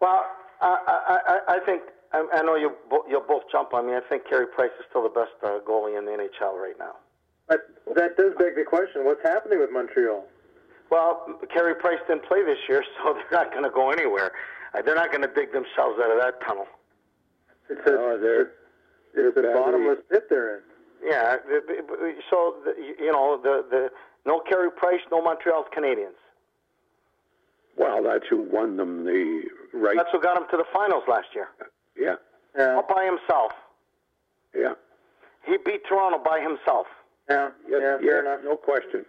Well, I, I, I, I think I, I know you bo- you'll both jump on me. I think Carey Price is still the best uh, goalie in the NHL right now. But that does beg the question: What's happening with Montreal? Well, Carey Price didn't play this year, so they're not going to go anywhere. Uh, they're not going to dig themselves out of that tunnel. It's a, Oh, they're it's a bottomless pit they're in. Yeah. the- the- So the, you know the the no Carey Price, no Montreal Canadiens. well. That's who won them the right. That's who got him to the finals last year, Yeah, Yeah. all by himself. yeah, He beat Toronto by himself. Yeah. yeah, Yeah. yeah. Fair enough. No question.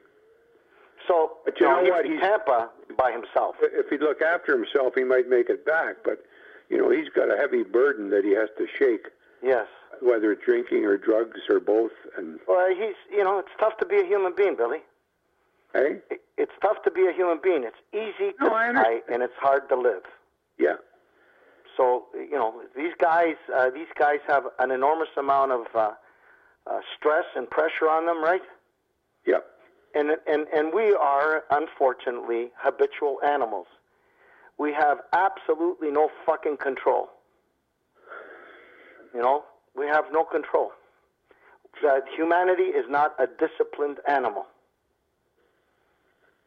So But you know he what? He's- Tampa by himself. if he'd look after himself, he might make it back. But you know, he's got a heavy burden that he has to shake, Yes. whether it's drinking or drugs or both. And Well, he's you know it's tough to be a human being, Billy. hey, It- It's tough to be a human being. It's easy to No, I die and it's hard to live. yeah, So you know these guys uh, these guys have an enormous amount of uh, uh, stress and pressure on them, right? yeah, And and and we are unfortunately habitual animals. We have absolutely no fucking control. You know, we have no control. That humanity is not a disciplined animal.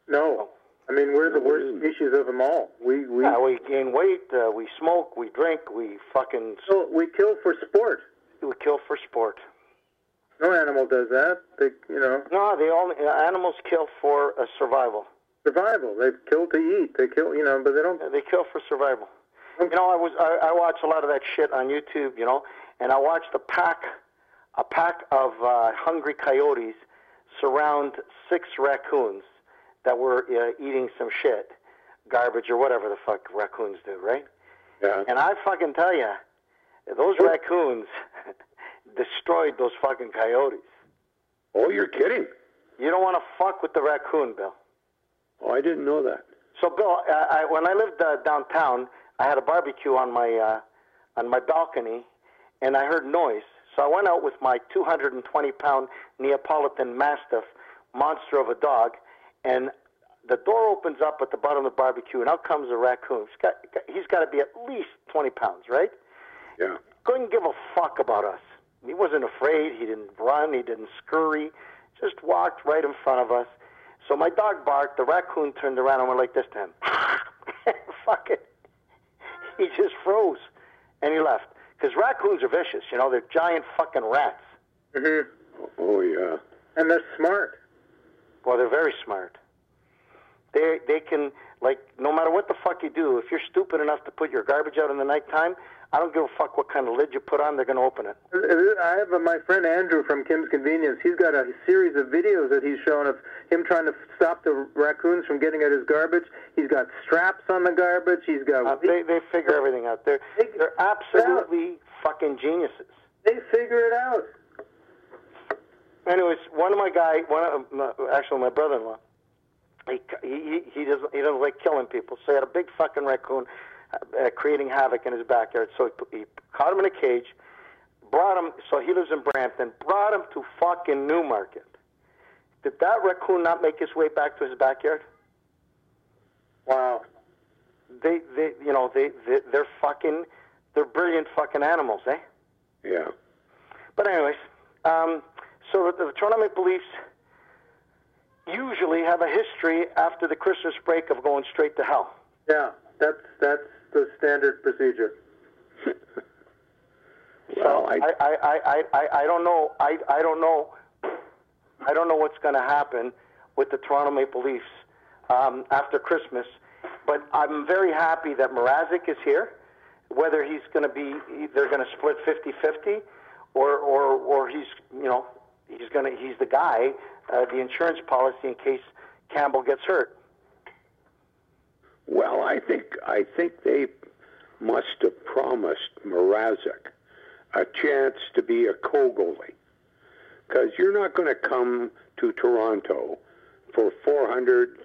No. I mean, we're the worst species of them all. We we Yeah, we gain weight, uh, we smoke, we drink, we fucking kill, we kill for sport. we kill for sport. No animal does that. They, you know, No, the only uh, animals kill for uh, survival. survival. They kill to eat. They kill, you know, but they don't. They kill for survival. You know, I was I, I watch a lot of that shit on YouTube. You know, and I watched a pack, a pack of uh, hungry coyotes surround six raccoons that were uh, eating some shit, garbage or whatever the fuck raccoons do, right? yeah. And I fucking tell you, those raccoons destroyed those fucking coyotes. Oh, you're kidding? You don't want to fuck with the raccoon, Bill. Oh, I didn't know that. So, Bill, I, I, when I lived uh, downtown, I had a barbecue on my uh, on my balcony, and I heard noise. So I went out with my 220 pound Neapolitan Mastiff, monster of a dog, and the door opens up at the bottom of the barbecue, and out comes a raccoon. He's got, he's got to be at least 20 pounds, right? Yeah. Couldn't give a fuck about us. He wasn't afraid. He didn't run. He didn't scurry. Just walked right in front of us. So my dog barked. The raccoon turned around and went like this to him. fuck it. He just froze, and he left. Because raccoons are vicious. You know, they're giant fucking rats. Mm-hmm. Oh yeah. And they're smart. Well, they're very smart. They they can like no matter what the fuck you do, if you're stupid enough to put your garbage out in the nighttime, I don't give a fuck what kind of lid you put on, they're going to open it. I have uh, my friend Andrew from Kim's Convenience. He's got a series of videos that he's shown of him trying to stop the raccoons from getting at his garbage. He's got straps on the garbage. He's got. Uh, they they figure everything out. They're they're absolutely fucking geniuses. They figure it out. Anyways, one of my guy, one of my, actually my brother-in-law, he he he doesn't he doesn't like killing people. So he had a big fucking raccoon uh, creating havoc in his backyard. So he, he caught him in a cage, brought him. So he lives in Brampton. Brought him to fucking Newmarket. Did that raccoon not make his way back to his backyard? Wow. They they you know they, they they're fucking they're brilliant fucking animals, eh? Yeah. But anyways, um, so the, the Toronto Maple Leafs usually have a history after the Christmas break of going straight to hell. Yeah, that's that's the standard procedure. well, I, I, I, I, I, I don't know. I, I don't know. I don't know what's going to happen with the Toronto Maple Leafs um, after Christmas, but I'm very happy that Mrazek is here. Whether he's going to be, they're going to split 50-50, or, or, or he's, you know, he's going to, he's the guy, uh, the insurance policy in case Campbell gets hurt. Well, I think I think they must have promised Mrazek a chance to be a co-goalie because you're not going to come to Toronto for 400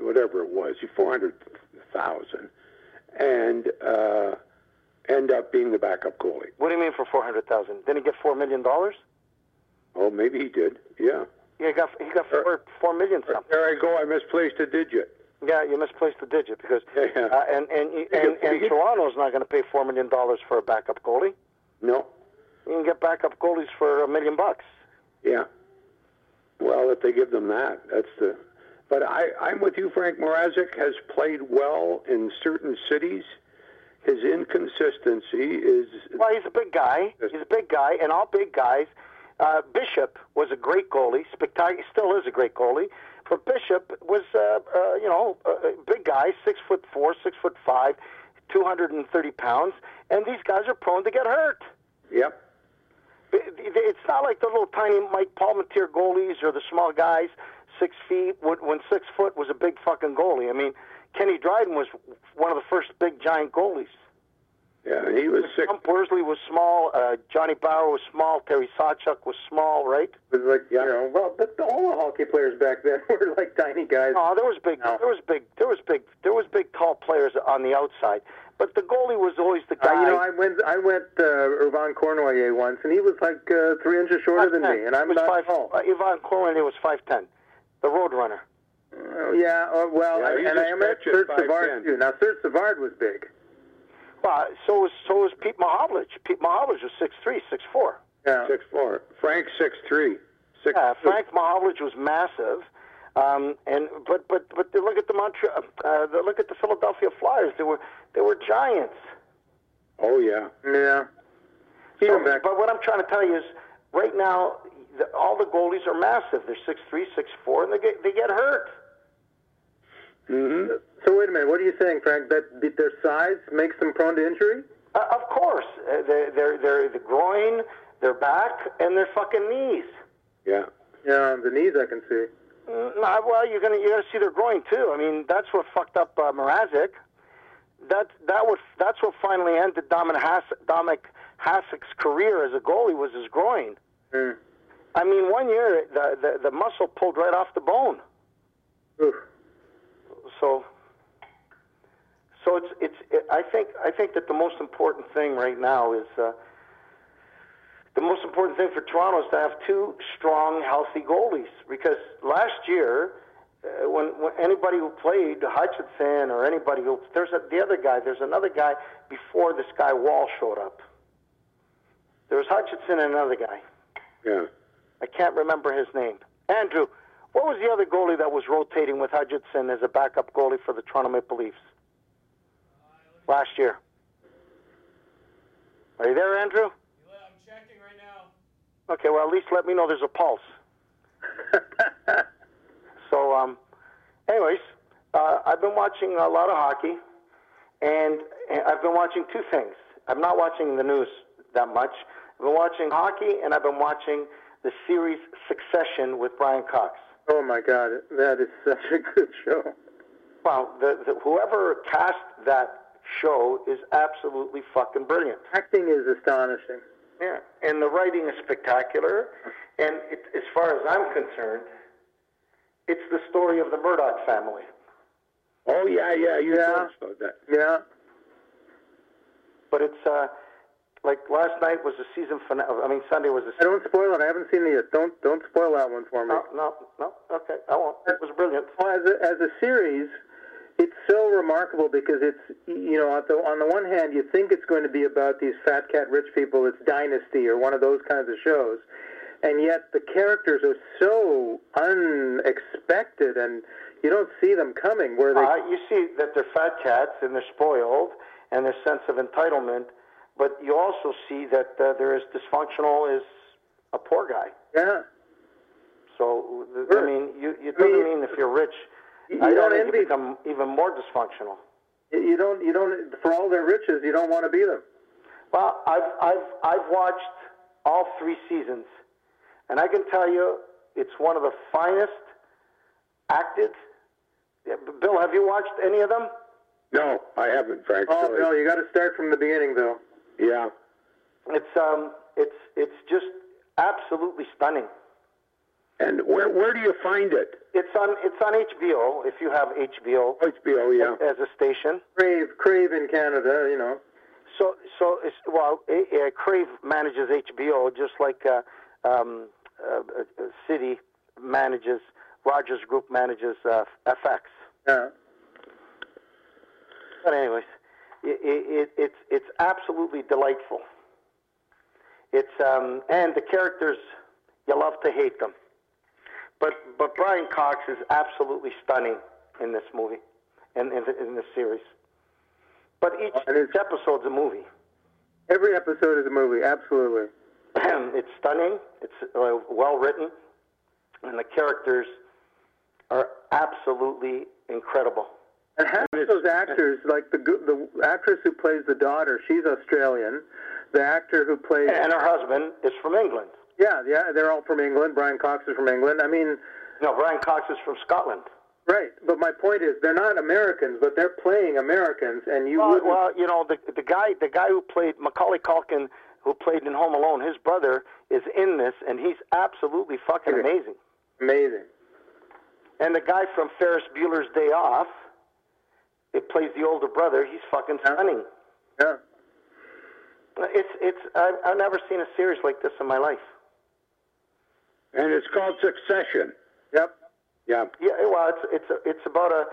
whatever it was, 400,000 and uh, end up being the backup goalie. What do you mean for 400,000? Didn't he get 4 million dollars? Oh, maybe he did. Yeah. Yeah, he got he got 4 4 million something. There I go. I misplaced a digit. Yeah, you misplaced the digit because Yeah, yeah. Uh, and and and, and, Toronto's not going to pay four million dollars for a backup goalie. No. You can get backup goalies for a million bucks. Yeah. Well, if they give them that, that's the. But I, I'm with you, Frank. Mrazek has played well in certain cities. His inconsistency is. Well, he's a big guy. He's a big guy, and all big guys. Uh, Bishop was a great goalie. Spectacular, still is a great goalie. But Bishop was, uh, uh, you know, a big guy, six foot four, six foot five, 230 pounds, and these guys are prone to get hurt. Yep. It's not like the little tiny Mike Palmateer goalies or the small guys, six feet. When six foot was a big fucking goalie. I mean, Kenny Dryden was one of the first big giant goalies. Yeah, he was six. Gump Worsley was small. Uh, Johnny Bower was small. Terry Sawchuk was small, right? It was like you know, well, but all the hockey players back then were like tiny guys. Oh, there was big, No. there was big, there was big, there was big, tall players on the outside. But the goalie was always the guy. Uh, you know, I went I went uh, Yvan Cournoyer once, and he was like uh, three inches shorter than 5'10". me, and I'm He was not five, tall. Uh, Yvan Cournoyer was five ten, the Roadrunner. Uh, yeah, uh, well, Yeah, he's and a I met at Serge Savard too. Now Serge Savard was big. Well, so was so was Pete Mahovlich. Pete Mahovlich was six three, six four. Yeah. Six four. Frank six three. Six. Yeah, Frank Mahovlich was massive. Um, and but but but look at the Montreal, uh, the, look at the Philadelphia Flyers. They were they were giants. Oh yeah. Yeah. So, Even back. but what I'm trying to tell you is, right now, the, all the goalies are massive. They're six three, six four, and they get they get hurt. Hmm So wait a minute. What are you saying, Frank? That th- their size makes them prone to injury? Uh, of course, uh, they're, they're they're the groin, their back, and their fucking knees. Yeah. Yeah, the knees I can see. Mm, well, you're gonna you're gonna see their groin too. I mean, that's what fucked up uh, Mrazek. That that was that's what finally ended Dominic Has, Dominik Hasek's career as a goalie was his groin. Mm. I mean, one year the, the the muscle pulled right off the bone. Oof. So, so it's it's. It, I think I think that the most important thing right now is uh, the most important thing for Toronto is to have two strong, healthy goalies. Because last year, uh, when, when anybody who played Hutchinson or anybody who there's a, the other guy, there's another guy before this guy Woll showed up. There was Hutchinson and another guy. Yeah. I can't remember his name. Andrew, what was the other goalie that was rotating with Hutchinson as a backup goalie for the Toronto Maple Leafs last year? Are you there, Andrew? Yeah, I'm checking right now. Okay, well, at least let me know there's a pulse. so, um, anyways, uh, I've been watching a lot of hockey, and, and I've been watching two things. I'm not watching the news that much. I've been watching hockey, and I've been watching the series Succession with Brian Cox. Oh my God, that is such a good show. Well, the, the, whoever cast that show is absolutely fucking brilliant. Acting is astonishing. Yeah, and the writing is spectacular. And it, as far as I'm concerned, it's the story of the Murdoch family. Oh yeah, yeah. You Yeah. told us about that. Yeah. But it's uh, like last night was the season finale. I mean, Sunday was the. I don't spoil it. I haven't seen it yet. Don't don't spoil that one for me. No, no, no. Okay, I won't. It was brilliant. Well, as a, as a series, it's so remarkable because it's you know on the on the one hand you think it's going to be about these fat cat rich people, it's Dynasty or one of those kinds of shows, and yet the characters are so unexpected and you don't see them coming. Where they Uh, you see that they're fat cats and they're spoiled and their sense of entitlement, but you also see that uh, they're as dysfunctional as a poor guy. yeah So th- I mean, you, it I mean, doesn't mean if you're rich, you, I don't don't think you envy become even more dysfunctional. you don't you don't for all their riches you don't want to be them. Well, I've I've I've watched all three seasons, and I can tell you, it's one of the finest acted. Bill, have you watched any of them? No, I haven't, Frank. Oh sorry. no, you got to start from the beginning though. Yeah. It's um, it's it's just absolutely stunning. And where where do you find it? It's on it's on HBO if you have HBO HBO, yeah. as a station. Crave Crave in Canada, you know. So so it's, well, a Crave manages HBO just like uh, um, uh, uh, City manages Rogers Group manages uh, FX. Yeah. But anyways, it, it, it's it's absolutely delightful. It's um, and the characters you love to hate them, but but Brian Cox is absolutely stunning in this movie, and in, in, this series. But each, each episode's a movie. Every episode is a movie, absolutely. it's stunning. It's uh, well written, and the characters are absolutely incredible. Uh-huh. And half of those actors, like the the actress who plays the daughter, she's Australian. The actor who plays, And her husband is from England. yeah, yeah, they're all from England. Brian Cox is from England. I mean, No, Brian Cox is from Scotland. right. But my point is, they're not Americans, but they're playing Americans, and you Well, wouldn't. well, you know, the the guy the guy who played Macaulay Culkin, who played in Home Alone, his brother is in this, and he's absolutely fucking amazing. Amazing. And the guy from Ferris Bueller's Day Off, it plays the older brother. He's fucking stunning. Yeah. It's it's I've, I've never seen a series like this in my life. And it's called Succession. Yep. Yeah. Yeah, well, it's it's a, it's about a,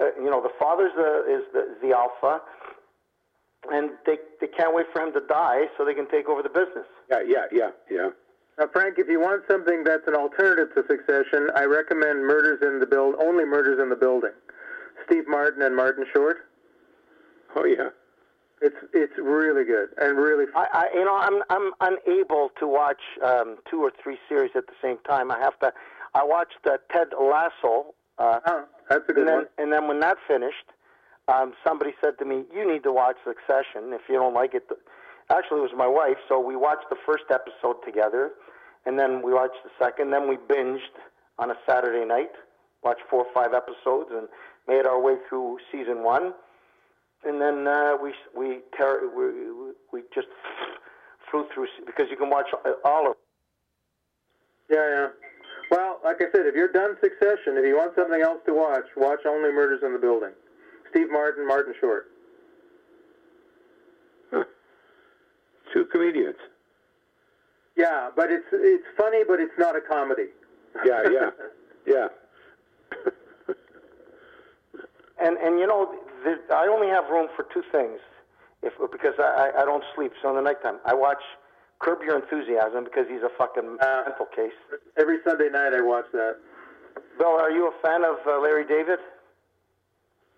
uh you know the father's the, is the is the alpha, and they they can't wait for him to die so they can take over the business. Yeah, yeah, yeah, yeah. Now, Frank, if you want something that's an alternative to Succession, I recommend Murders in the Build. Only Murders in the Building. Steve Martin and Martin Short. Oh yeah. It's it's really good and really. I, I you know I'm I'm unable to watch um, two or three series at the same time. I have to. I watched uh, Ted Lasso, uh, Oh, that's a good and then one. and then when that finished, um, somebody said to me, "You need to watch Succession. If you don't like it." Actually, it was my wife. So we watched the first episode together, and then we watched the second. Then we binged on a Saturday night, watched four or five episodes, and made our way through season one. And then uh, we we, ter- we we just flew through because you can watch all of. Yeah, yeah. Well, like I said, if you're done Succession, if you want something else to watch, watch Only Murders in the Building. Steve Martin, Martin Short. Two comedians. Yeah, but it's it's funny, but it's not a comedy. Yeah, yeah, yeah. And and you know, the, I only have room for two things, if because I I don't sleep. So in the nighttime, I watch Curb Your Enthusiasm because he's a fucking Uh, mental case. Every Sunday night I watch that. Bill, are you a fan of uh, Larry David?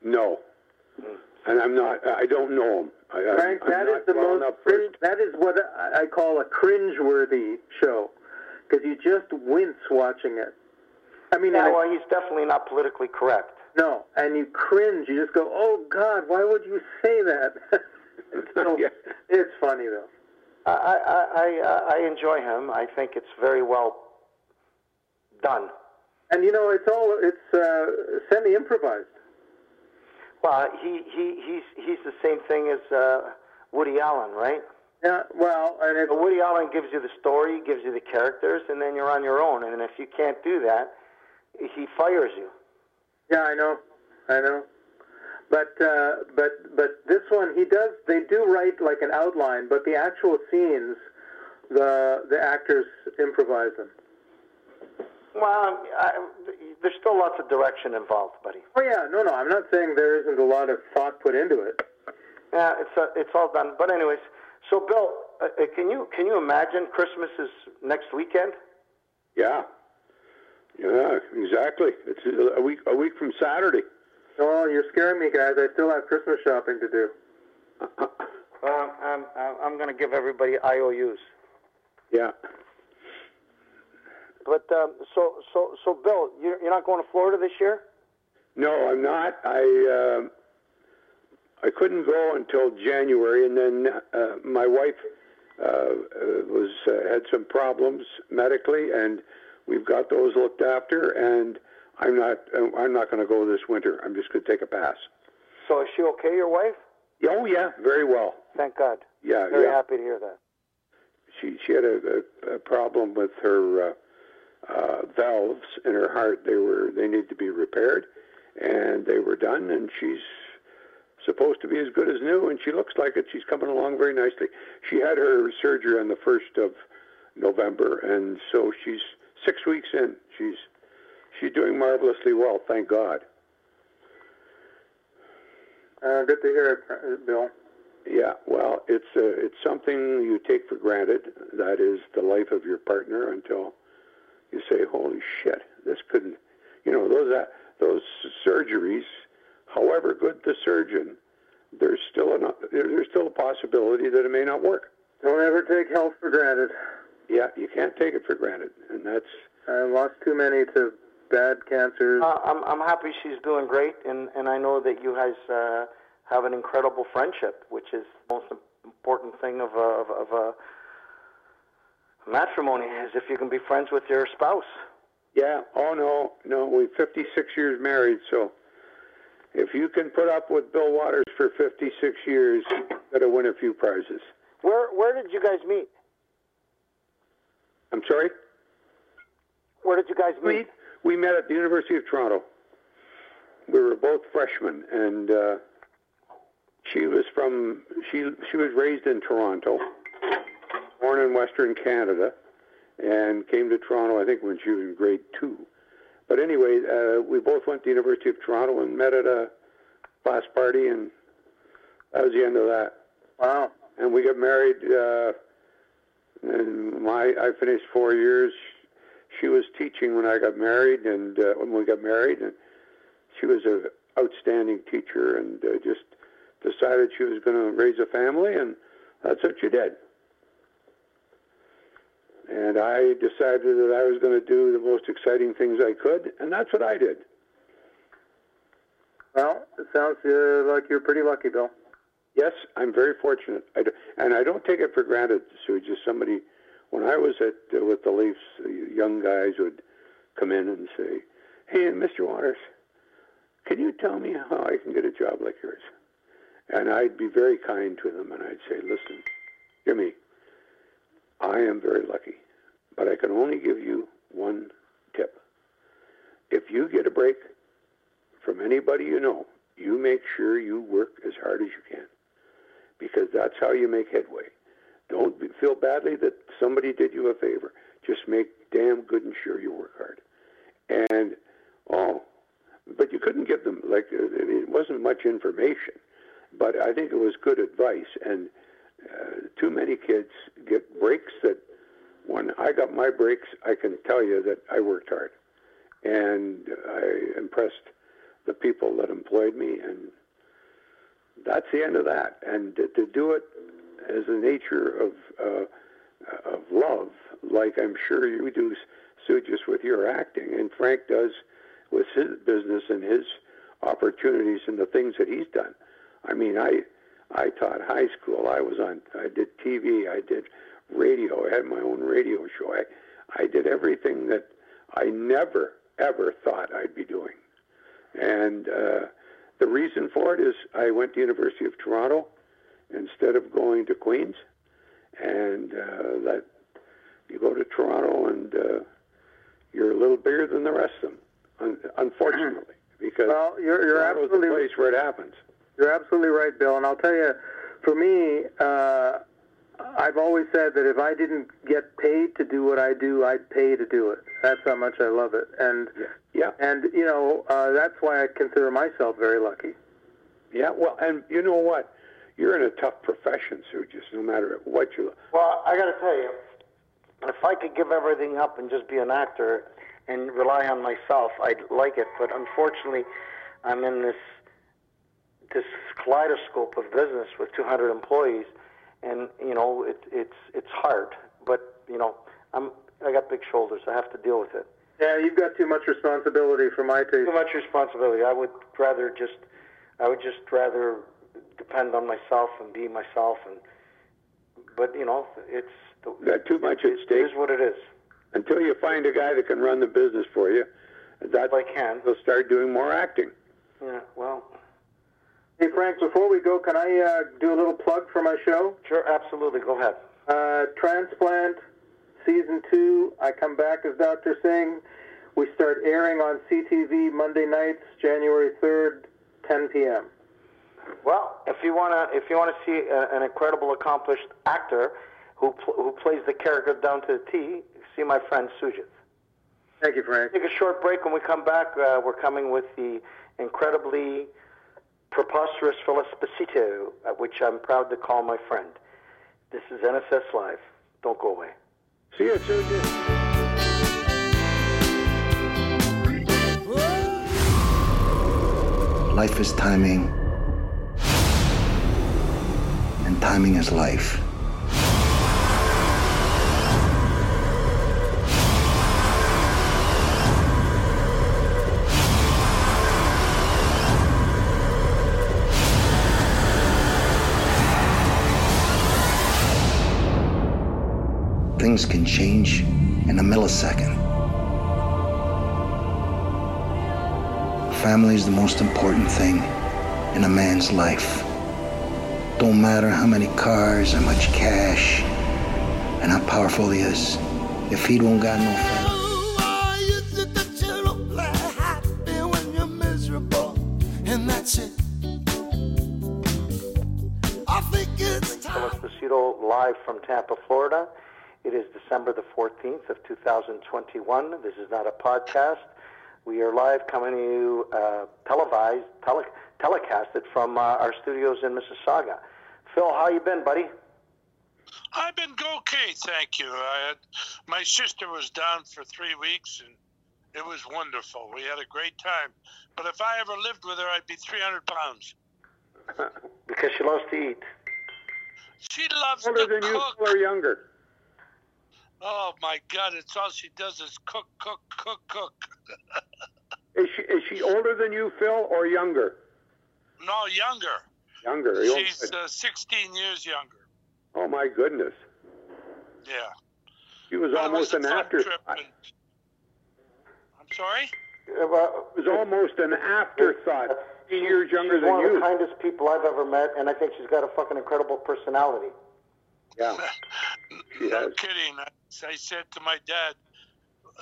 No, and I'm not. I don't know him. I, I- Frank, I'm that not is the well most cringe, that is what I I call a cringe-worthy show because you just wince watching it. I mean, Yeah, I- well, he's definitely not politically correct. No, and you cringe. You just go, "Oh God, why would you say that?" so, Yeah. it's funny though. I I I, uh, I enjoy him. I think it's very well done. And you know, it's all it's uh, semi-improvised. Well, he he he's he's the same thing as uh, Woody Allen, right? Yeah, well, and it's But Woody Allen gives you the story, gives you the characters, and then you're on your own. And if you can't do that, he fires you. Yeah, I know, I know. But uh, but but this one, he does. They do write like an outline, but the actual scenes, the the actors improvise them. Well, I, there's still lots of direction involved, buddy. Oh yeah, no, no. I'm not saying there isn't a lot of thought put into it. Yeah, it's uh, it's all done. But anyways, so Bill, uh, uh, can you can you imagine Christmas is next weekend? Yeah, yeah, exactly. It's a week a week from Saturday. Oh, you're scaring me, guys. I still have Christmas shopping to do. Um, I'm I'm I'm going to give everybody IOUs. Yeah. But um, so so so Bill, you're you're not going to Florida this year? No, I'm not. I uh, I couldn't go until January, and then uh, my wife uh, uh, was uh, had some problems medically, and we've got those looked after. And I'm not I'm not going to go this winter. I'm just going to take a pass. So is she okay, your wife? Oh yeah, very well. Thank God. Yeah, Very yeah. happy to hear that. She she had a, a, a problem with her uh, uh, valves in her heart. They were they need to be repaired, and they were done. And she's supposed to be as good as new, and she looks like it. She's coming along very nicely. She had her surgery on the first of November, and so she's six weeks in. She's she's doing marvelously well, thank God. Uh, good to hear it, uh, Bill. Yeah, well, it's uh, it's something you take for granted. That is the life of your partner until you say, "Holy shit, this couldn't." You know, those uh, those surgeries, however good the surgeon, there's still there- there's still a possibility that it may not work. Don't ever take health for granted. Yeah, you can't take it for granted, and that's I lost too many to bad cancers. Uh, I'm I'm happy she's doing great, and and I know that you guys uh, have an incredible friendship, which is the most important thing of a, of, of a matrimony is if you can be friends with your spouse. yeah. Oh no, no, we're 56 years married, so if you can put up with Bill Watters for 56 years, you gotta win a few prizes. Where where did you guys meet? I'm sorry. Where did you guys We meet? we met at the University of Toronto. We were both freshmen, and uh, she was from she she was raised in Toronto, born in Western Canada, and came to Toronto I think when she was in grade two. But anyway, uh, we both went to the University of Toronto and met at a class party, and that was the end of that. Wow. And we got married. Uh, and my I finished four years she was teaching when I got married, and uh, when we got married, and she was an outstanding teacher, and uh, just decided she was going to raise a family, and that's what she did. And I decided that I was going to do the most exciting things I could, and that's what I did. Well, it sounds uh, like you're pretty lucky, Bill. Yes, I'm very fortunate, I do, and I don't take it for granted. So just somebody, when I was at uh, with the Leafs, young guys would come in and say, "Hey, Mr. Watters, can you tell me how I can get a job like yours?" And I'd be very kind to them, and I'd say, "Listen, Jimmy, I am very lucky, but I can only give you one tip. If you get a break from anybody you know, you make sure you work as hard as you can." Because that's how you make headway. don't feel badly that somebody did you a favor. Just make damn good and sure you work hard. And oh, but you couldn't give them like mean, it wasn't much information, but I think it was good advice. And uh, too many kids get breaks that when I got my breaks, I can tell you that I worked hard, and I impressed the people that employed me, and that's the end of that. And to, do it as a nature of uh, of love, like I'm sure you do, Sue, just with your acting, and Frank does with his business and his opportunities and the things that he's done. I mean, I I taught high school. I was on. I did TV. I did radio. I had my own radio show. I I did everything that I never ever thought I'd be doing, and uh, the reason for it is I went to University of Toronto instead of going to Queens, and uh, that you go to Toronto and uh, you're a little bigger than the rest of them, un- unfortunately, because well, you're, you're Toronto's absolutely the place where it happens. You're absolutely right, Bill. And I'll tell you, for me, uh, I've always said that if I didn't get paid to do what I do, I'd pay to do it. That's how much I love it. And Yeah. and you know uh, that's why I consider myself very lucky. Yeah, well, and you know what? You're in a tough profession, Sue, just no matter what you. Well, I got to tell you, if I could give everything up and just be an actor and rely on myself, I'd like it. But unfortunately, I'm in this this kaleidoscope of business with 200 employees, and you know it, it's it's hard. But you know, I'm I got big shoulders. I have to deal with it. Yeah, you've got too much responsibility for my taste. Too much responsibility. I would rather just I would just rather depend on myself and be myself. And but you know, it's the, Got too much it, at stake is what it is. until you find a guy that can run the business for you. That's If I can. you'll start doing more acting. Yeah. Well, Hey Frank, before we go, can I uh, do a little plug for my show? sure, absolutely. Go ahead. Uh, Transplant season two. I come back as Dr. Singh. We start airing on CTV Monday nights, January 3rd, 10 p.m. Well, if you wanna if you wanna see a, an incredible, accomplished actor who pl- who plays the character down to the T, see my friend Sugith. Thank you, Frank. Take a short break. When we come back, uh, we're coming with the incredibly preposterous Phyllis Esposito, uh, which I'm proud to call my friend. This is NSS Live. Don't go away. See you, Sue. Life is timing, and timing is life. Things can change in a millisecond. Family is the most important thing in a man's life. Don't matter how many cars, how much cash, and how powerful he is. If he don't got no family. Phyllis Esposito live from Tampa, Florida. It is December the 14th of 2021. This is not a podcast. We are live coming to you uh, televised, tele- telecasted from uh, our studios in Mississauga. Phil, how you been, buddy? I've been okay, thank you. I had, my sister was down for three weeks, and it was wonderful. We had a great time. But if I ever lived with her, I'd be 300 pounds. Because she loves to eat. She loves Older to than you cook. or younger? Oh my God! It's all she does is cook, cook, cook, cook. Is she is she older than you, Phil, or younger? No, younger. Younger. She's uh, 16 years younger. oh my goodness. Yeah. She was Well, almost was a an fun afterthought. trip, and- I'm sorry. Well, It was almost an afterthought. Fifteen years younger she's than one of the kindest people I've ever met, and I think she's got a fucking incredible personality. Yeah. She no kidding. I, said to my dad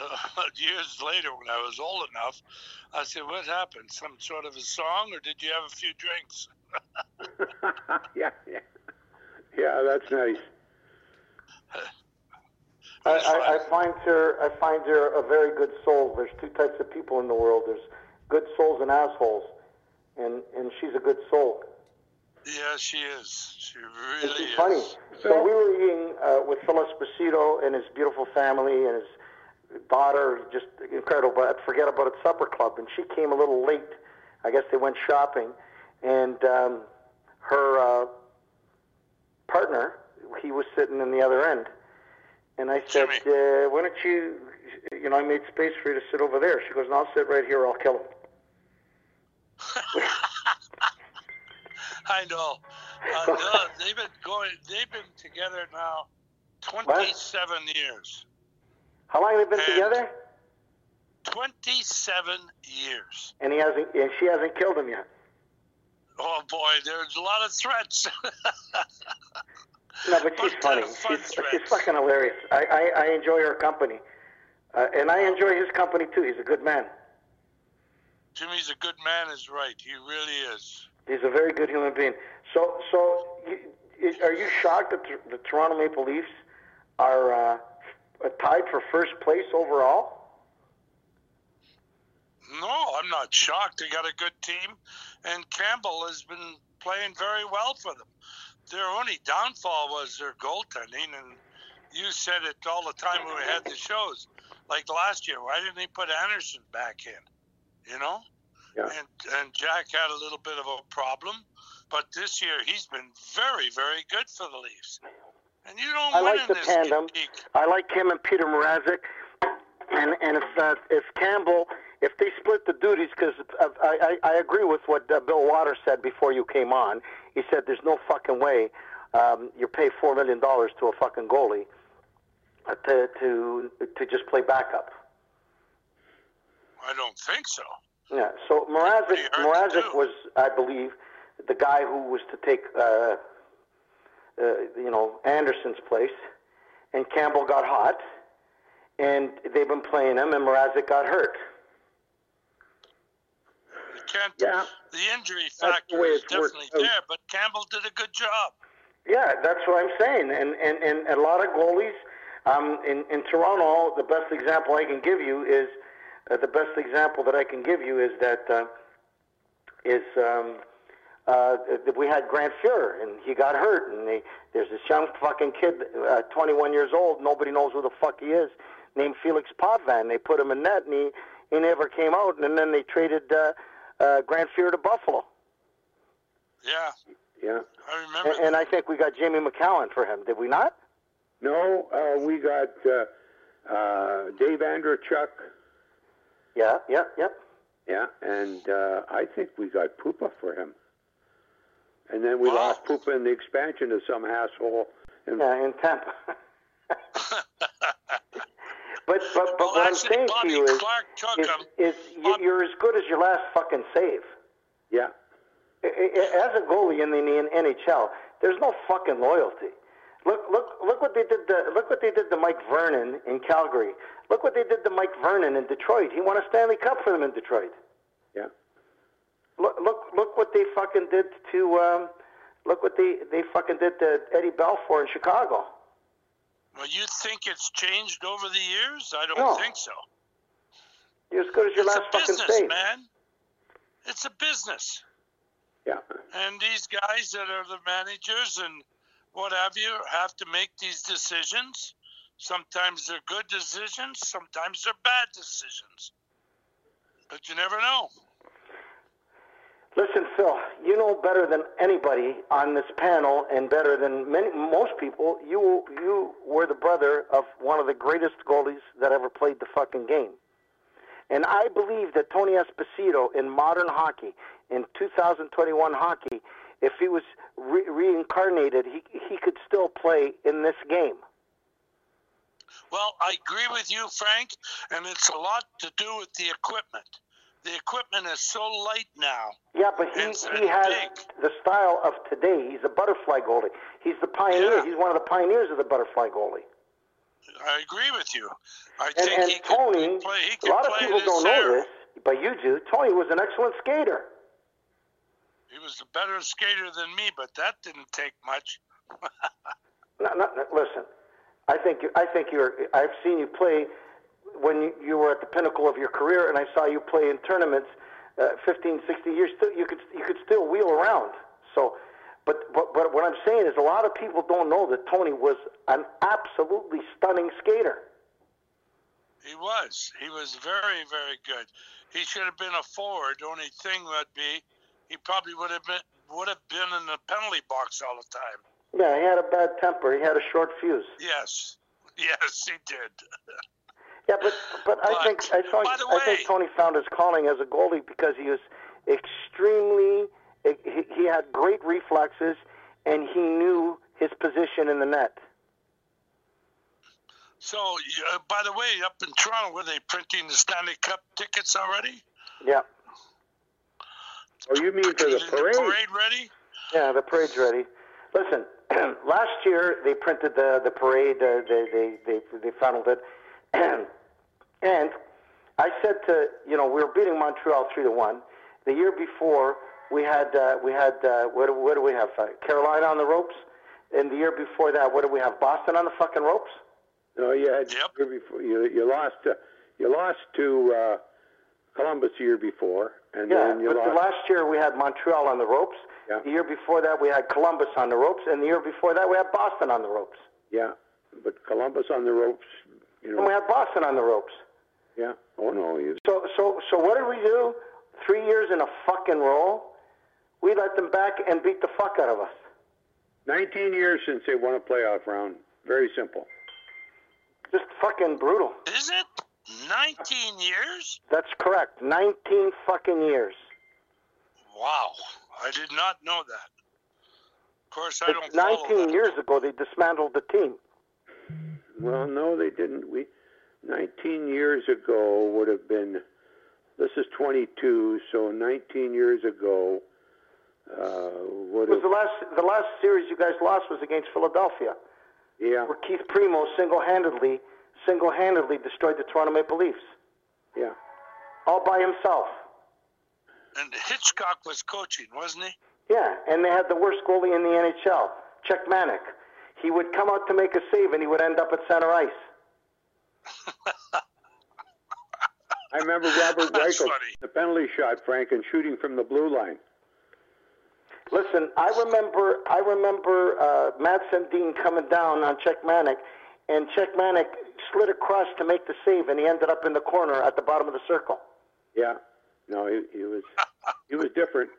uh, years later when I was old enough, I said, "What happened? Some sort of a song, or did you have a few drinks?" yeah, yeah. Yeah, that's nice. I, I, I find her I find her a very good soul. There's two types of people in the world. There's good souls and assholes, and and she's a good soul. Yeah, she is. She really is. funny. So we were eating uh, with Phil Esposito and his beautiful family and his daughter, just incredible. But forget about it supper club, and she came a little late. I guess they went shopping, and um, her uh, partner, he was sitting in the other end, and I said, Jimmy. uh, "Why don't you?" You know, I made space for you to sit over there. She goes, "No, I'll sit right here. I'll kill him." I know. Uh, they've been going. They've been together now, twenty-seven years. How long have they been And- together? Twenty-seven years. And he hasn't, and she hasn't killed him yet. Oh boy, there's a lot of threats. No, but she's What funny. kind of fun She's, threats? she's fucking hilarious. I, I, I enjoy her company. Uh, and I enjoy his company too. He's a good man. Jimmy's a good man, is right. He really is. He's a very good human being. So, so are you shocked that the, Toronto Maple Leafs are uh, tied for first place overall? No, I'm not shocked. They got a good team, and Campbell has been playing very well for them. Their only downfall was their goaltending, and you said it all the time when we had the shows. Like last year, why didn't they put Andersen back in? You know? Yeah. And and Jack had a little bit of a problem, but this year he's been very, very good for the Leafs. And you don't I win like in the this tandem. league. I like him and Peter Mrazek. And and if uh, if Campbell, if they split the duties, because I, I I agree with what uh, Bill Watters said before you came on. He said there's no fucking way um, you pay four million dollars to a fucking goalie uh, to to to just play backup. I don't think so. Yeah. So Mrazek Pretty hard to Mrazek was, I believe, the guy who was to take uh, uh, you know Andersen's place, and Campbell got hot, and they've been playing him, and Mrazek got hurt. You can't. Yeah. The injury factor way is it's worked definitely there, but Campbell did a good job. Yeah, that's what I'm saying. And and, and a lot of goalies um, in in Toronto, the best example I can give you is uh, the best example that I can give you is that uh, is um, uh, that we had Grant Fuhr and he got hurt and they, there's this young fucking kid, uh, 21 years old, nobody knows who the fuck he is, named Felix Potvin. They put him in net and he he never came out and then they traded uh, uh, Grant Fuhr to Buffalo. Yeah, Yeah. I remember. And, and I think we got Jamie Macoun for him. Did we not? No, uh, we got uh, uh, Dave Andreychuk. Yeah, yeah, yep. Yeah, and uh, I think we got Puppa for him. And then we Wow. lost Puppa in the expansion to some asshole. And Yeah, in Tampa. but but but well, what I'm saying Bobby to you is, Clark is, is Bob- you're as good as your last fucking save. yeah, I- I- As a goalie in the, in the NHL, there's no fucking loyalty. Look look look what they did to look what they did to Mike Vernon in Calgary. Look what they did to Mike Vernon in Detroit. He won a Stanley Cup for them in Detroit. yeah. Look look look what they fucking did to um, look what they they fucking did to Eddie Belfour in Chicago. Well, you think it's changed over the years? I don't No. think so. You're as good as your it's last a fucking business, save. man. It's a business. Yeah. And these guys that are the managers and what have you have to make these decisions. Sometimes they're good decisions, sometimes they're bad decisions. But you never know. Listen, Phil, you know better than anybody on this panel, and better than many, most people. You you were the brother of one of the greatest goalies that ever played the fucking game, and I believe that Tony Esposito in modern hockey, in 2021 hockey, if he was re- reincarnated, he he could still play in this game. Well, I agree with you, Frank, and it's a lot to do with the equipment. The equipment is so light now. Yeah, but he, It's- he it's has big. the style of today. He's a butterfly goalie. He's the pioneer. Yeah. He's one of the pioneers of the butterfly goalie. I agree with you. I And, think and he could Tony, play. He a lot of people don't know this, but you do. Tony was an excellent skater. He was a better skater than me, but that didn't take much. No, no, no, listen, I think I think you're. I've seen you play when you, you were at the pinnacle of your career, and I saw you play in tournaments, uh, 15, 16 years. Still, you could you could still wheel around. So, but but but what I'm saying is, a lot of people don't know that Tony was an absolutely stunning skater. He was. He was very, very good. He should have been a forward. The only thing would be, he probably would have been would have been in the penalty box all the time. Yeah, he had a bad temper. He had a short fuse. Yes, yes, he did. Yeah, but but I think I, thought, by the I think Tony found his calling as a goalie because he was extremely. He, he had great reflexes, and he knew his position in the net. So, uh, by the way, up in Toronto, were they printing the Stanley Cup tickets already? Yeah, Oh, you mean for the Is parade? parade ready? yeah, the parade's ready. Listen, last year they printed the the parade. Uh, they they they they funneled it, and I said to you know we were beating Montreal three to one. The year before we had uh, we had uh, what do- what do we have? Uh, Carolina on the ropes. And the year before that, what do we have? Boston on the fucking ropes. No, you had Yep. year before, you you lost to you lost to uh, Columbus the year before, and Yeah, then you but lost. the last year we had Montreal on the ropes. Yeah. The year before that we had Columbus on the ropes, and the year before that we had Boston on the ropes, yeah, but Columbus on the ropes. You know. and we had Boston on the ropes. Yeah. Oh no, you. So, so, so what did we do? Three years in a fucking row, we let them back and beat the fuck out of us. 19 years since they won a playoff round. Very simple. Just fucking brutal. Is it 19 years? That's correct. Nineteen fucking years. Wow, I did not know that. Of course, I don't It's Nineteen that. years ago they dismantled the team. Well, no, they didn't. We 19 years ago would have been. This is 22, so 19 years ago uh, would It was have. the last the last series you guys lost was against Philadelphia, Yeah, where Keith Primeau single-handedly single-handedly destroyed the Toronto Maple Leafs yeah. all by himself. And Hitchcock was coaching, wasn't he? Yeah, and they had the worst goalie in the NHL, Cechmanek. He would come out to make a save, and he would end up at center ice. I remember Robert That's Reichel, the penalty shot, Frank, and shooting from the blue line. Listen, I remember, I remember uh, Matt Sundin coming down on Cechmanek, and Chuck Manick slid across to make the save, and he ended up in the corner at the bottom of the circle. Yeah. No, he, he was he was different.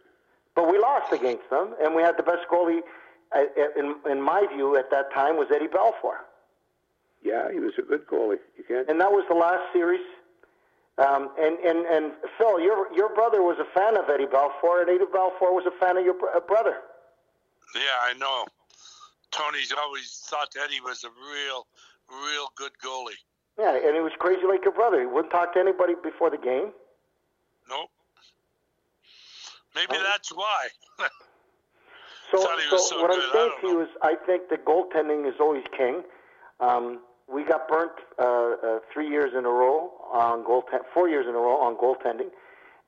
But we lost against them, and we had the best goalie, uh, in, in my view, at that time was Eddie Belfour. Yeah, he was a good goalie. You can't. and that was the last series. Um, and, and, and Phil, your, your brother was a fan of Eddie Belfour, and Eddie Belfour was a fan of your br- uh, brother. Yeah, I know. Tony's always thought Eddie was a real, real good goalie. Yeah, and he was crazy like your brother. He wouldn't talk to anybody before the game. Nope. Maybe Oh. that's why. So, Thought he was so so what good, I'm saying don't to you is, I think the goaltending is always king. Um, we got burnt uh, uh, three years in a row on goaltend, four years in a row on goaltending.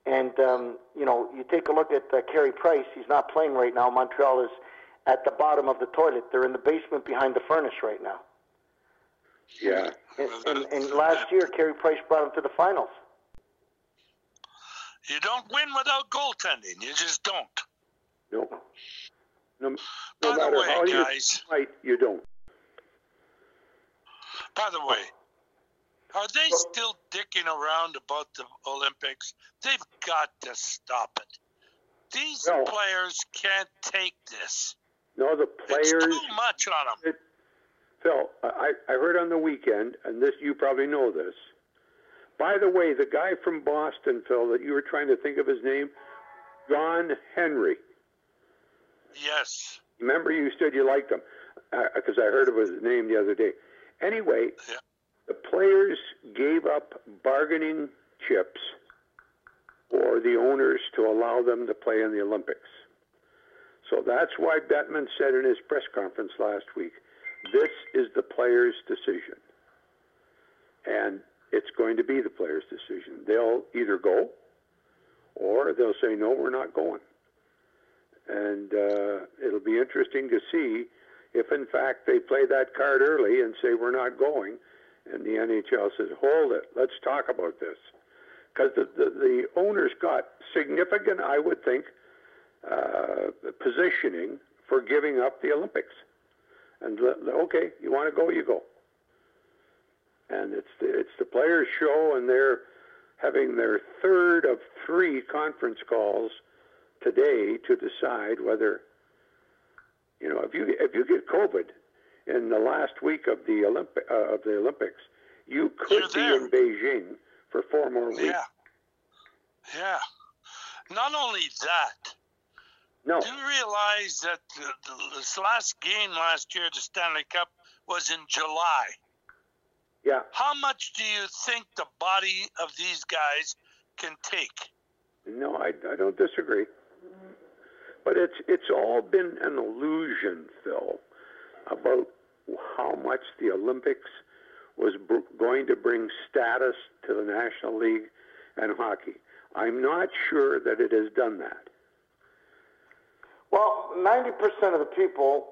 And um, you know, you take a look at uh, Carey Price. He's not playing right now. Montreal is at the bottom of the toilet. They're in the basement behind the furnace right now. Yeah. And, and, and last year, Carey Price brought them to the finals. You don't win without goaltending. You just don't. No. No, no By the matter way, how you guys. fight, you don't. By the way, are they still dicking around about the Olympics? They've got to stop it. These No. players can't take this. No, the players. It's too much on them. It, Phil, I, I heard on the weekend, and this you probably know this. By the way, the guy from Boston, Phil, that you were trying to think of his name, John Henry. Yes. Remember, you said you liked him uh, because I heard of his name the other day. Anyway, Yeah. the players gave up bargaining chips for the owners to allow them to play in the Olympics. So that's why Bettman said in his press conference last week, this is the players' decision. And it's going to be the players' decision. They'll either go or they'll say, no, we're not going. And uh, it'll be interesting to see if in fact they play that card early and say we're not going, and the NHL says, hold it, let's talk about this. Because the, the, the owners got significant, I would think, uh, positioning for giving up the Olympics. And okay, you want to go, you go. And it's the, it's the players' show, and they're having their third of three conference calls today to decide whether, you know, if you if you get COVID in the last week of the Olympic uh, of the Olympics, you could be in Beijing for four more weeks. Yeah. Yeah. Not only that. No. Do you realize that the, the, this last game last year, the Stanley Cup, was in July? Yeah. How much do you think the body of these guys can take? No, I, I don't disagree. But it's it's all been an illusion, Phil, about how much the Olympics was br- going to bring status to the National League and hockey. I'm not sure that it has done that. Well, 90% of the people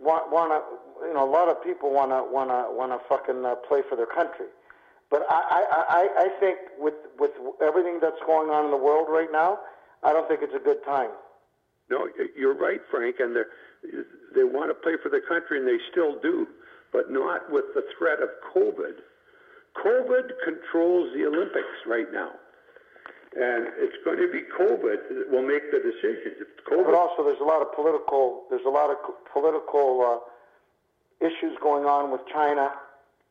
want want to you know a lot of people want to want to want to fucking uh, play for their country. But I, I I I think with with everything that's going on in the world right now I don't think it's a good time. No you're right Frank and they they want to play for the country and they still do but not with the threat of COVID. COVID controls the Olympics right now and it's going to be COVID that will make the decisions. If COVID, but also there's a lot of political there's a lot of political uh, issues going on with China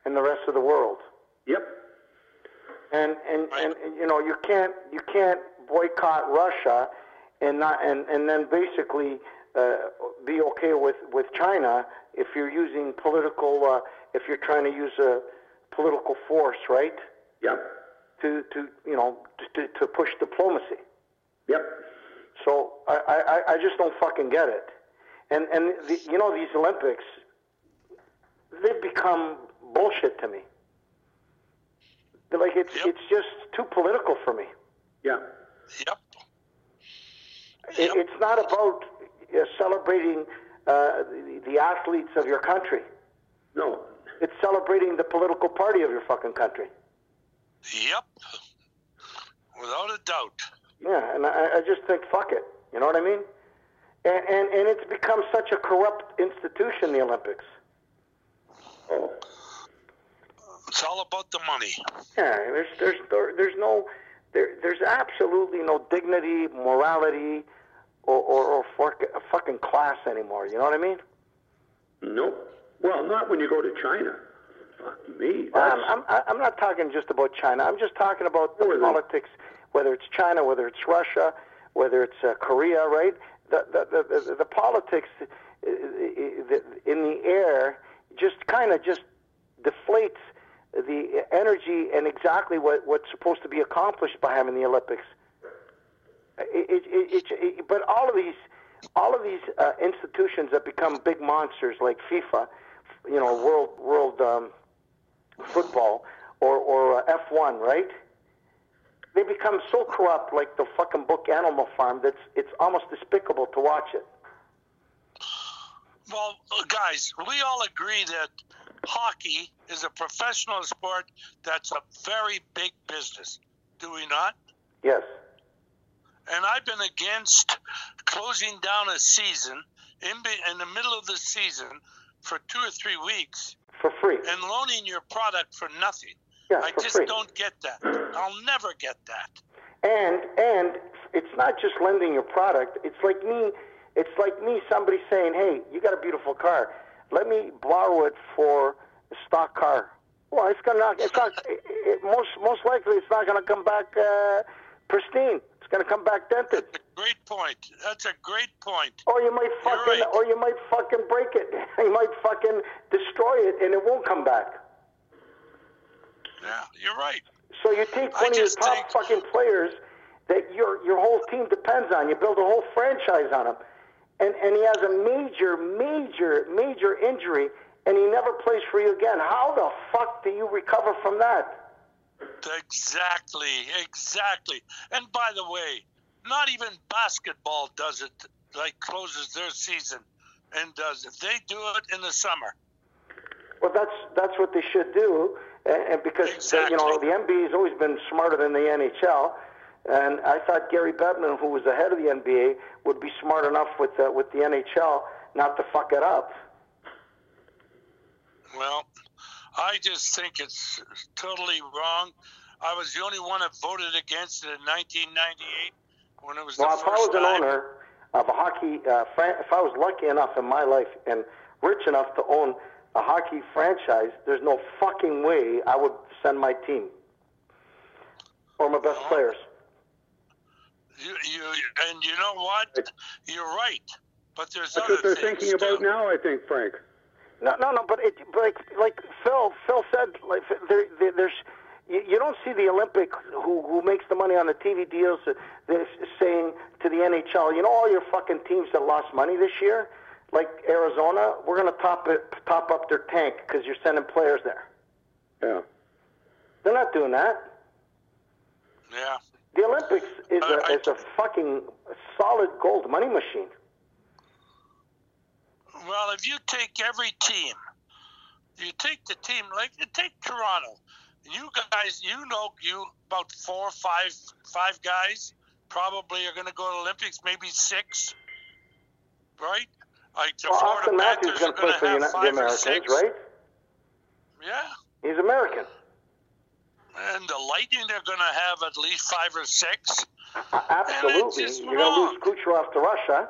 and the rest of the world. Yep. And and, and, and you know you can't you can't boycott Russia and not and, and then basically uh, be okay with, with China if you're using political uh, if you're trying to use a political force, right? Yep to, to you know to, to push diplomacy. Yep. So I, I, I just don't fucking get it. And and the, you know these Olympics, they've become bullshit to me. They're like it's yep. it's just too political for me. Yeah. Yep. It, it's not about uh, celebrating uh, the, the athletes of your country. No. It's celebrating the political party of your fucking country. Yep. Without a doubt. Yeah, and I, I just think, fuck it. You know what I mean? And, and and it's become such a corrupt institution, the Olympics. Oh. It's all about the money. Yeah, there's there's there, there's no there there's absolutely no dignity, morality, or or, or fuck, fucking class anymore. You know what I mean? Nope. Well, not when you go to China. Fuck me. Um, I'm, I'm, I'm not talking just about China. I'm just talking about the Who they? politics, whether it's China, whether it's Russia, whether it's uh, Korea, right? The, the, the, the, the politics uh, in the air just kind of just deflates the energy and exactly what, what's supposed to be accomplished by having the Olympics. It, it, it, but all of these, all of these uh, institutions that become big monsters like FIFA, you know, world world um, football or or uh, F1, right? They become so corrupt, like the fucking book Animal Farm, that's it's almost despicable to watch it. Well, uh, guys, we all agree that hockey is a professional sport that's a very big business. Do we not? Yes. And I've been against closing down a season in, in the middle of the season for two or three weeks For free. and loaning your product for nothing. Yeah, I for just free. don't get that. I'll never get that. And and it's not just lending your product. It's like me. It's like me. Somebody saying, "Hey, you got a beautiful car. Let me borrow it for a stock car." Well, it's gonna. not. It's not. It, it, most most likely, it's not gonna come back uh, pristine. It's gonna come back dented. Great point. That's a great point. Or you might fucking, right. or you might fucking break it. You might fucking destroy it, and it won't come back. Yeah, you're right. So you take I one of your top think- fucking players that your your whole team depends on. You build a whole franchise on him, and and he has a major, major, major injury, and he never plays for you again. How the fuck do you recover from that? Exactly, exactly. And by the way, not even basketball does it like closes their season and does. If they do it in the summer, Well, that's that's what they should do, and, and because Exactly. you know the NBA has always been smarter than the NHL, and I thought Gary Bettman, who was the head of the NBA, would be smart enough with the, with the NHL not to fuck it up. well, I just think it's totally wrong. I was the only one that voted against it in 1998 when it was Well, the if I first was an time. owner of a hockey, uh, fran- if I was lucky enough in my life and rich enough to own a hockey franchise, there's no fucking way I would send my team or my best players. You, you, and you know what? You're right. But there's That's other what they're things thinking about too. now, I think, Frank. No, no, no. But it, but like, like Phil, Phil said, like there, there, there's, you, you don't see the Olympic who who makes the money on the TV deals. uh, They're saying to the NHL, you know, all your fucking teams that lost money this year, like Arizona, we're gonna top it, top up their tank because you're sending players there. Yeah. They're not doing that. Yeah. The Olympics is Uh, a I- is a fucking solid gold money machine. Well, if you take every team, you take the team like you take Toronto. You guys, you know, you about four, or five, five guys probably are going to go to Olympics. Maybe six, right? Like the Well, Florida Austin Matthews is going to play for the, Americans, six, right? Yeah. He's American. And the Lightning they're going to have at least five or six. Absolutely. You're going to lose. Kucherov to Russia.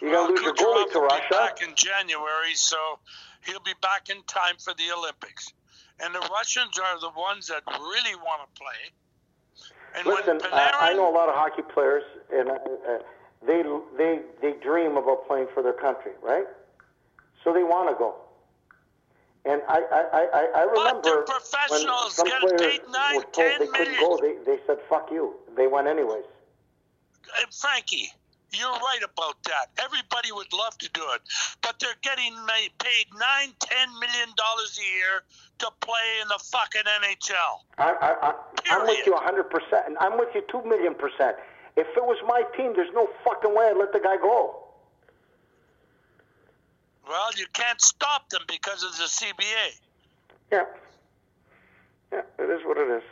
You're Well, going to lose your Kucherov goalie to Russia. back in January, so he'll be back in time for the Olympics. And the Russians are the ones that really want to play. And Listen, uh, I know a lot of hockey players, and uh, uh, they they they dream about playing for their country, right? So they want to go. And I I I, I remember they're when professionals, some players paid nine, were told 10 they couldn't go. They they said fuck you. They went anyways. Uh, Frankie, you're right about that. Everybody would love to do it, but they're getting paid nine, ten million dollars a year to play in the fucking NHL. I, I, I, I'm with you 100%, and I'm with you 2 million percent. If it was my team, there's no fucking way I'd let the guy go. Well, you can't stop them because of the CBA. Yeah. Yeah, it is what it is.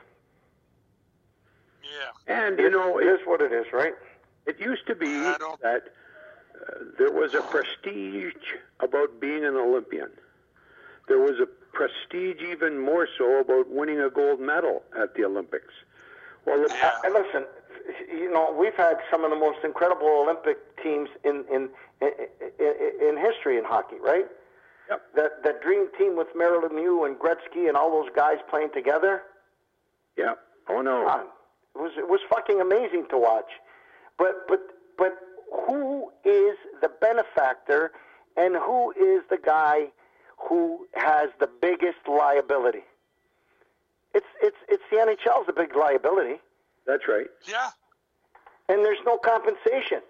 Yeah. And, you know, it it, is what it is, right? it used to be I don't- that uh, there was a prestige about being an Olympian. There was a prestige even more so about winning a gold medal at the Olympics. Well, the, Yeah. And listen, you know, we've had some of the most incredible Olympic teams in in in, in, in history in hockey, right? Yep. That that dream team with Mario Lemieux and Gretzky and all those guys playing together. yeah. Oh, no. on. It was it was fucking amazing to watch. But but but who is the benefactor and who is the guy who has the biggest liability? It's it's it's the NHL's the big liability. That's right. Yeah. And there's no compensation.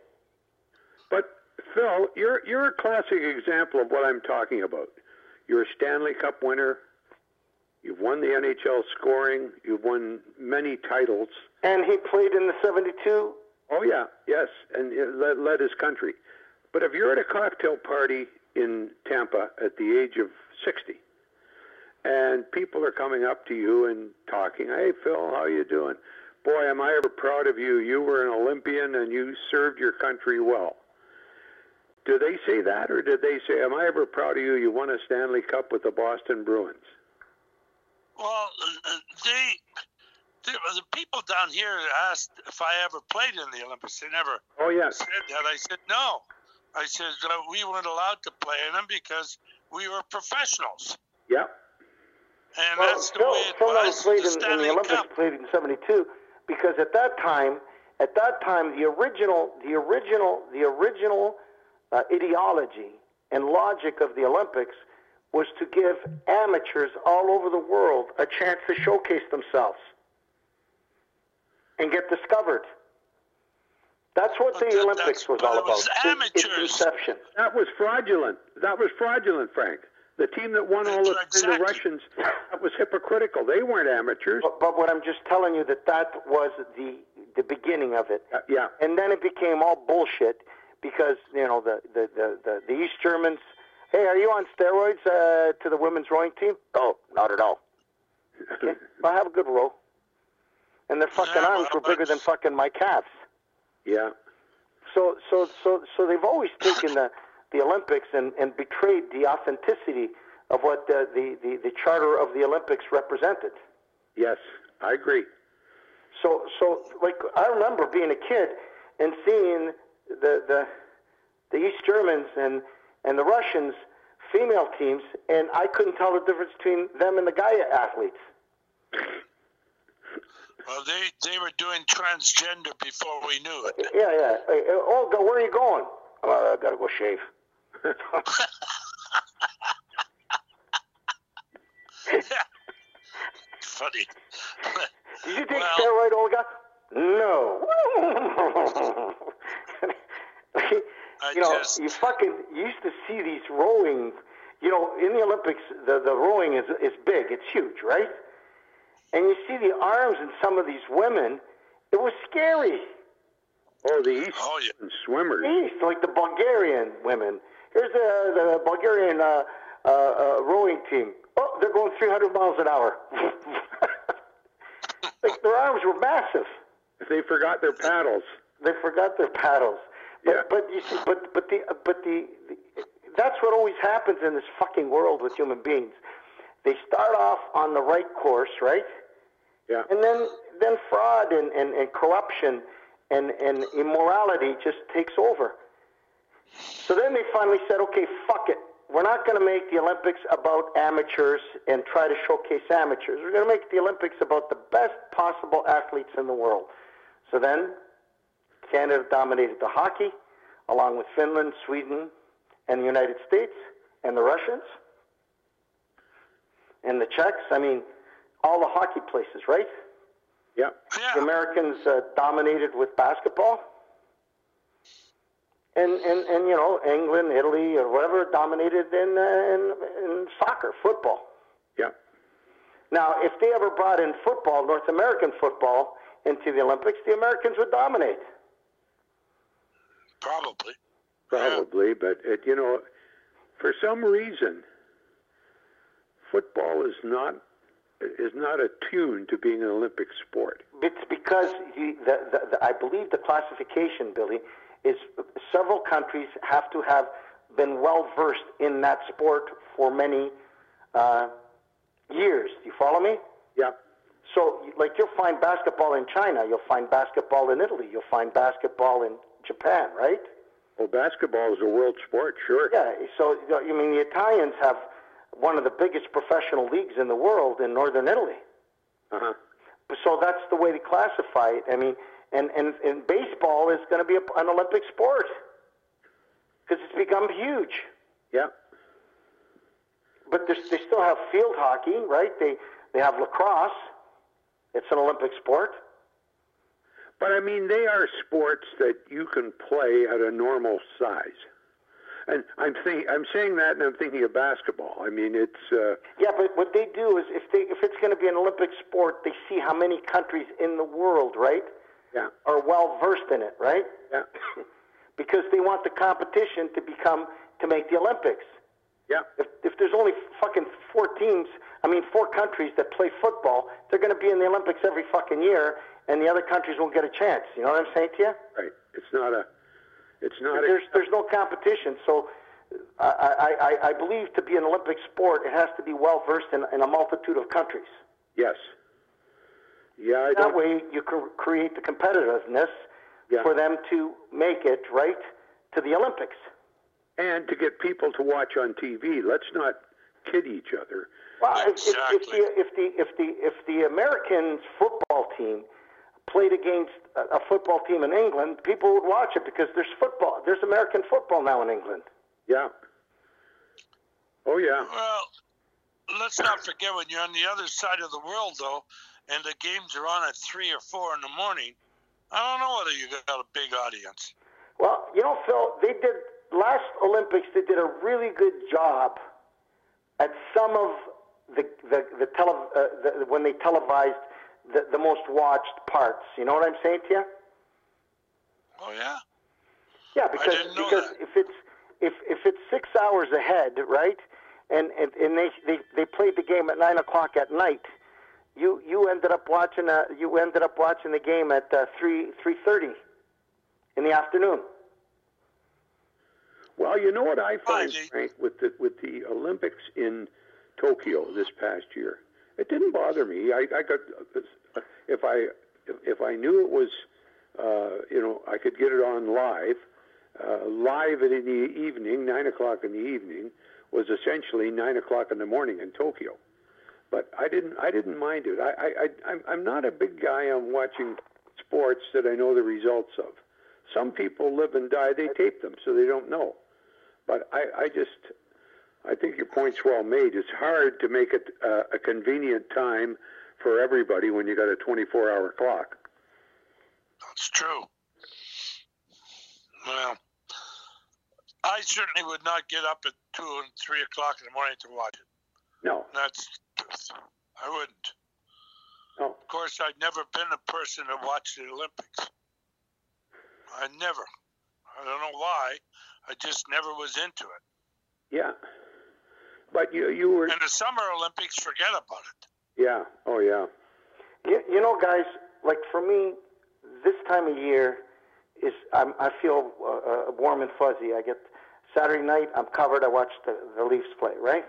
Phil, you're you're a classic example of what I'm talking about. You're a Stanley Cup winner. You've won the NHL scoring. You've won many titles. And he played in the 72. Oh yeah, yes, and it led, led his country. But if you're at a cocktail party in Tampa at the age of 60, and people are coming up to you and talking, "Hey Phil, how you doing? Boy, am I ever proud of you. You were an Olympian and you served your country well." Do they say that, or did they say, "Am I ever proud of you? You won a Stanley Cup with the Boston Bruins"? Well, uh, they, they, the people down here asked if I ever played in the Olympics. They never Oh yeah, said that. I said no. I said uh, we weren't allowed to play in them because we were professionals, yeah, and Well, that's the Phil, way it Phil never was. played the in, in the Olympics. Cup. Played in '72 because at that time, at that time, the original, the original, the original uh, ideology and logic of the Olympics was to give amateurs all over the world a chance to showcase themselves and get discovered. That's what But the that- Olympics was all was about. since its amateurs. inception. that was fraudulent. That was fraudulent, Frank. The team that won all the, Exactly. the Russians, that was hypocritical. They weren't amateurs. But, but what I'm just telling you that that was the the beginning of it. Uh, yeah. And then it became all bullshit because you know the the the the, the East Germans. Hey, are you on steroids uh, to the women's rowing team? Oh, not at all. Okay, well, have a good row. And their fucking Yeah, arms were bigger than fucking my calves. yeah. So so so so they've always taken the the Olympics and, and betrayed the authenticity of what the, the, the, the charter of the Olympics represented. Yes, I agree. So so like I remember being a kid and seeing the the the East Germans and and the Russians female teams and I couldn't tell the difference between them and the Gaia athletes. Well, they they were doing transgender before we knew it. Yeah, yeah. Olga, oh, where are you going? I gotta go shave. Funny. Did you take Well- steroid, Olga? No. I you know, just you fucking you used to see these rowing. You know, in the Olympics, the the rowing is is big. It's huge, right? And you see the arms in some of these women. It was scary. Oh, the East Oh, yeah. swimmers. East, like the Bulgarian women. Here's the the Bulgarian uh, uh, uh, rowing team. Oh, they're going 300 miles an hour. like their arms were massive. They forgot their paddles. They forgot their paddles. But Yeah. but you see, but but the but the, the that's what always happens in this fucking world with human beings. They start off on the right course, right? Yeah. And then then fraud and, and, and corruption and, and immorality just takes over. So then they finally said, okay, fuck it. We're not going to make the Olympics about amateurs and try to showcase amateurs. We're going to make the Olympics about the best possible athletes in the world. So then Canada dominated the hockey, along with Finland, Sweden, and the United States, and the Russians, and the Czechs. I mean, all the hockey places, right? Yeah. The. Americans uh, dominated with basketball. And, and, and, you know, England, Italy, or whatever dominated in, uh, in, in soccer, football. Yeah. Now, if they ever brought in football, North American football, into the Olympics, the Americans would dominate. Probably. Probably, but it, you know, for some reason, football is not is not attuned to being an Olympic sport. It's because you, the, the, the, I believe the classification, Billy, is several countries have to have been well versed in that sport for many uh, years. Do you follow me? Yeah. So, like, you'll find basketball in China, you'll find basketball in Italy, you'll find basketball in Japan, right? Well, basketball is a world sport, sure. Yeah. So, you know, I mean, the Italians have one of the biggest professional leagues in the world in northern Italy. Uh-huh. So that's the way they classify it. I mean, and and, and baseball is going to be a, an Olympic sport because it's become huge. Yeah. But they still have field hockey, right? They they have lacrosse. It's an Olympic sport. But I mean, they are sports that you can play at a normal size. And I'm think I'm saying that, and I'm thinking of basketball. I mean, it's uh, Yeah, but what they do is if they if it's going to be an Olympic sport, they see how many countries in the world, right, yeah, are well versed in it, right? yeah, because they want the competition to become to make the Olympics. yeah, If if there's only fucking four teams, I mean four countries that play football, they're going to be in the Olympics every fucking year, and the other countries won't get a chance. You know what I'm saying to you? right. It's not a, it's not a, There's there's no competition, so. I, I, I- I believe to be an Olympic sport, it has to be well versed in, in a multitude of countries. yes. Yeah, I That don't. way, you can create the competitiveness Yeah. for them to make it right to the Olympics. And to get people to watch on TV. Let's not kid each other. Well, if, if, if, the, if the if the if the American football team played against a, a football team in England, people would watch it because there's football. There's American football now in England. Yeah. Oh yeah. Well, let's not forget when you're on the other side of the world, though, and the games are on at three or four in the morning. I don't know whether you got a big audience. Well, you know, Phil, they did last Olympics. They did a really good job at some of the the, the, tele, uh, the when they televised the, the most watched parts. You know what I'm saying to you? Oh yeah. Yeah, because didn't know because that. if it's if if it's six hours ahead, right, and and, and they, they they played the game at nine o'clock at night, you you ended up watching uh you ended up watching the game at uh, three three thirty in the afternoon. Well, you know what I find, Right. Frank, with the with the Olympics in Tokyo this past year, it didn't bother me. I, I got if I if I knew it was, uh, you know, I could get it on live. Uh, live in the evening, nine o'clock in the evening, was essentially nine o'clock in the morning in Tokyo. But I didn't I didn't mind it. I, I, I I'm I'm not a big guy on watching sports that I know the results of. Some people live and die; they tape them, so they don't know. But I, I just, I think your point's well made. It's hard to make it uh, a convenient time for everybody when you got a 24-hour clock. That's true. Well, I certainly would not get up at two and three o'clock in the morning to watch it. No, That's. I wouldn't. no, Of course, I'd never been a person to watch the Olympics. I never. I don't know why. I just never was into it. yeah. But you, you were, And the Summer Olympics, forget about it. yeah, oh yeah, You, you know, guys, like for me, this time of year is I'm, I feel uh, uh, warm and fuzzy. I get Saturday night, I'm covered. I watch the, the Leafs play, right?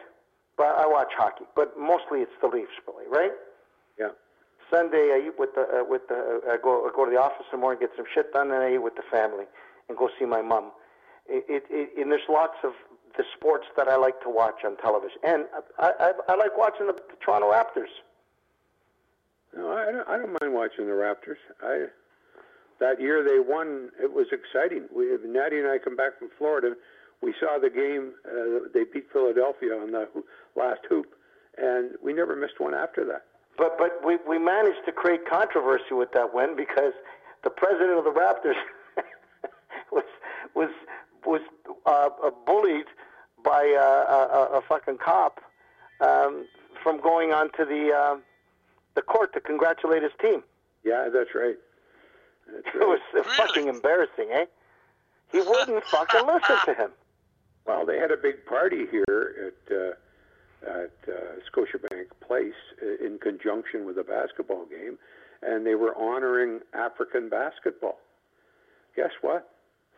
But I watch hockey, but mostly it's the Leafs play, right? yeah, Sunday, I eat with the uh, with the uh, I go I go to the office in the morning, get some shit done, and I eat with the family and go see my mom. It, it, it, and there's lots of the sports that I like to watch on television, and I I, I like watching the, the Toronto Raptors. no, I don't, I don't mind watching the Raptors. I that year they won. It was exciting. We, Natty and I come back from Florida. We saw the game. Uh, they beat Philadelphia on the last hoop, and we never missed one after that. But but we we managed to create controversy with that win because the president of the Raptors was was was uh, uh, bullied by uh, a, a, a fucking cop um, from going onto the uh, the court to congratulate his team. Yeah, that's right. That's It was uh, fucking embarrassing, eh? He wouldn't fucking listen to him. Well, they had a big party here at uh, at uh, Scotiabank Place uh, in conjunction with a basketball game, and they were honoring African basketball. Guess what?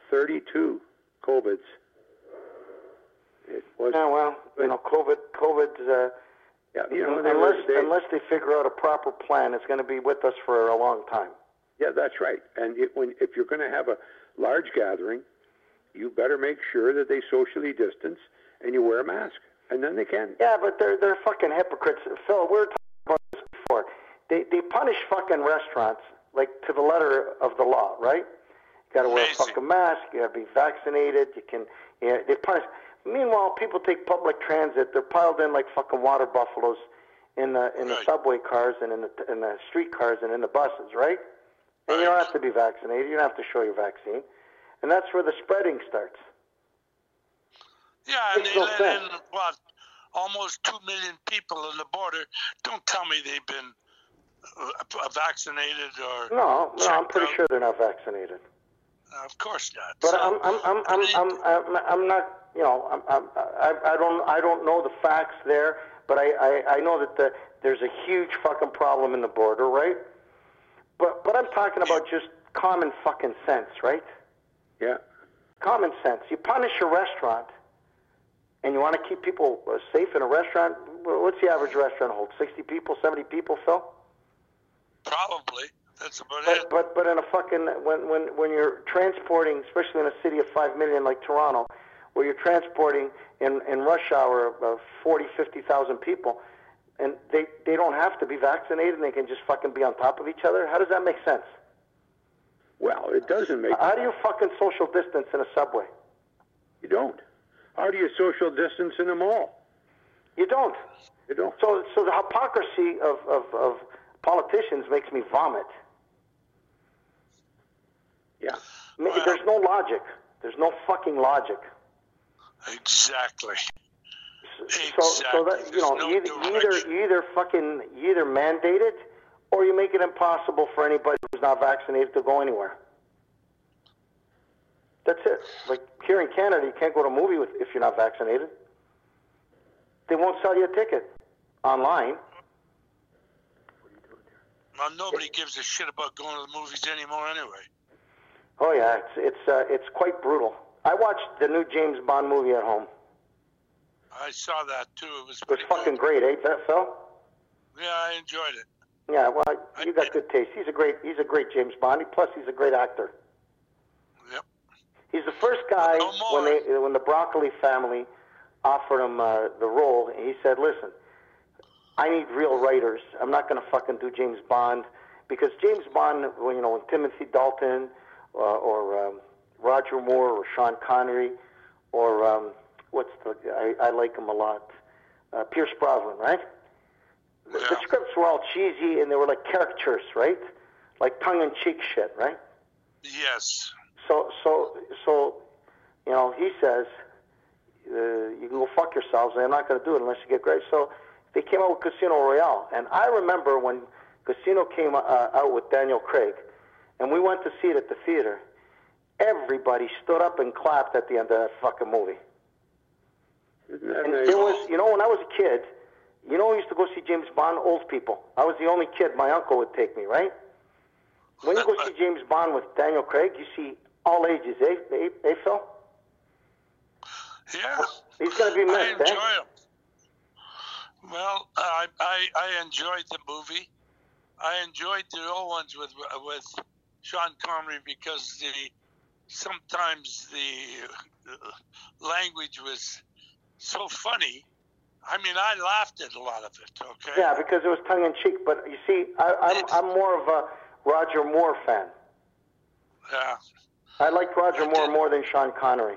Thirty-two COVIDs. It was Yeah, well, you know, COVID, COVID. Uh, yeah, you know unless they, unless they figure out a proper plan, it's going to be with us for a long time. yeah, that's right. And it, when if you're going to have a large gathering, you better make sure that they socially distance and you wear a mask, and then they can. Yeah, but they're they're fucking hypocrites. Phil, we were talking about this before. They they punish fucking restaurants like to the letter of the law, right? You got to wear a fucking mask. You got to be vaccinated. You can. Yeah, they punish. Meanwhile, people take public transit. They're piled in like fucking water buffaloes in the in the subway cars and in the in the street cars and in the buses, right? And you don't have to be vaccinated. You don't have to show your vaccine, and that's where the spreading starts. Yeah, and they no let sense. in what almost two million people on the border. Don't tell me they've been uh, vaccinated or. No, no, I'm pretty out. sure they're not vaccinated. Of course not. But So, I'm, I'm, I'm, I'm, I'm, I'm, I'm not, you know, I'm, I'm, I, I don't, I don't know the facts there, but I, I, I know that the, there's a huge fucking problem in the border, right? But, but I'm talking about just common fucking sense, right? Yeah. Common sense. You punish a restaurant, and you want to keep people uh, safe in a restaurant. What's the average restaurant hold? 60 people, 70 people, Phil? probably that's about But, it. but but in a fucking when when when you're transporting, especially in a city of five million like Toronto, where you're transporting in in rush hour of 40, 50,000 people, and they they don't have to be vaccinated, and they can just fucking be on top of each other. How does that make sense? Well, it doesn't make. Sense. How do you fucking social distance in a subway? You don't. How do you social distance in a mall? You don't. You don't. So so the hypocrisy of of, of politicians makes me vomit. Yeah. Mean, There's no logic. There's no fucking logic. Exactly. So, so that you know, no either, either direction. either fucking either mandate it, or you make it impossible for anybody who's not vaccinated to go anywhere. That's it. Like here in Canada, you can't go to a movie with, if you're not vaccinated. They won't sell you a ticket online. Well, nobody gives a shit about going to the movies anymore anyway. Oh yeah, it's it's uh, it's quite brutal. I watched the new James Bond movie at home. I saw that too. It was It was fucking good. great, eh, that Phil? Yeah, I enjoyed it. Yeah, well, you got good taste. He's a great he's a great James Bond. Plus, he's a great actor. Yep. He's the first guy No when they when the Broccoli family offered him uh, the role. He said, "Listen, I need real writers. I'm not going to fucking do James Bond because James Bond, you know, when Timothy Dalton uh, or um, Roger Moore or Sean Connery or um, what's the I, I like him a lot, uh, Pierce Brosnan, right? The, the scripts were all cheesy and they were like caricatures, right? Like tongue-in-cheek shit, right? Yes. So, so, so, you know, he says, uh, you can go fuck yourselves, and I'm not going to do it unless you get great. So they came out with Casino Royale. And I remember when Casino came uh, out with Daniel Craig, and we went to see it at the theater, everybody stood up and clapped at the end of that fucking movie. Isn't that And nice? there was, you know, when I was a kid, you know, we used to go see James Bond, old people. I was the only kid my uncle would take me, right? When you go see James Bond with Daniel Craig, you see all ages, eh, eh, eh Phil? Yeah. He's going to be missed, I missed, enjoy eh? them. Well, I, I I enjoyed the movie. I enjoyed the old ones with with Sean Connery because the sometimes the uh, language was so funny. I mean, I laughed at a lot of it. Okay. Yeah, because it was tongue in cheek. But you see, I, I'm I'm more of a Roger Moore fan. Yeah. I liked Roger I Moore did. more than Sean Connery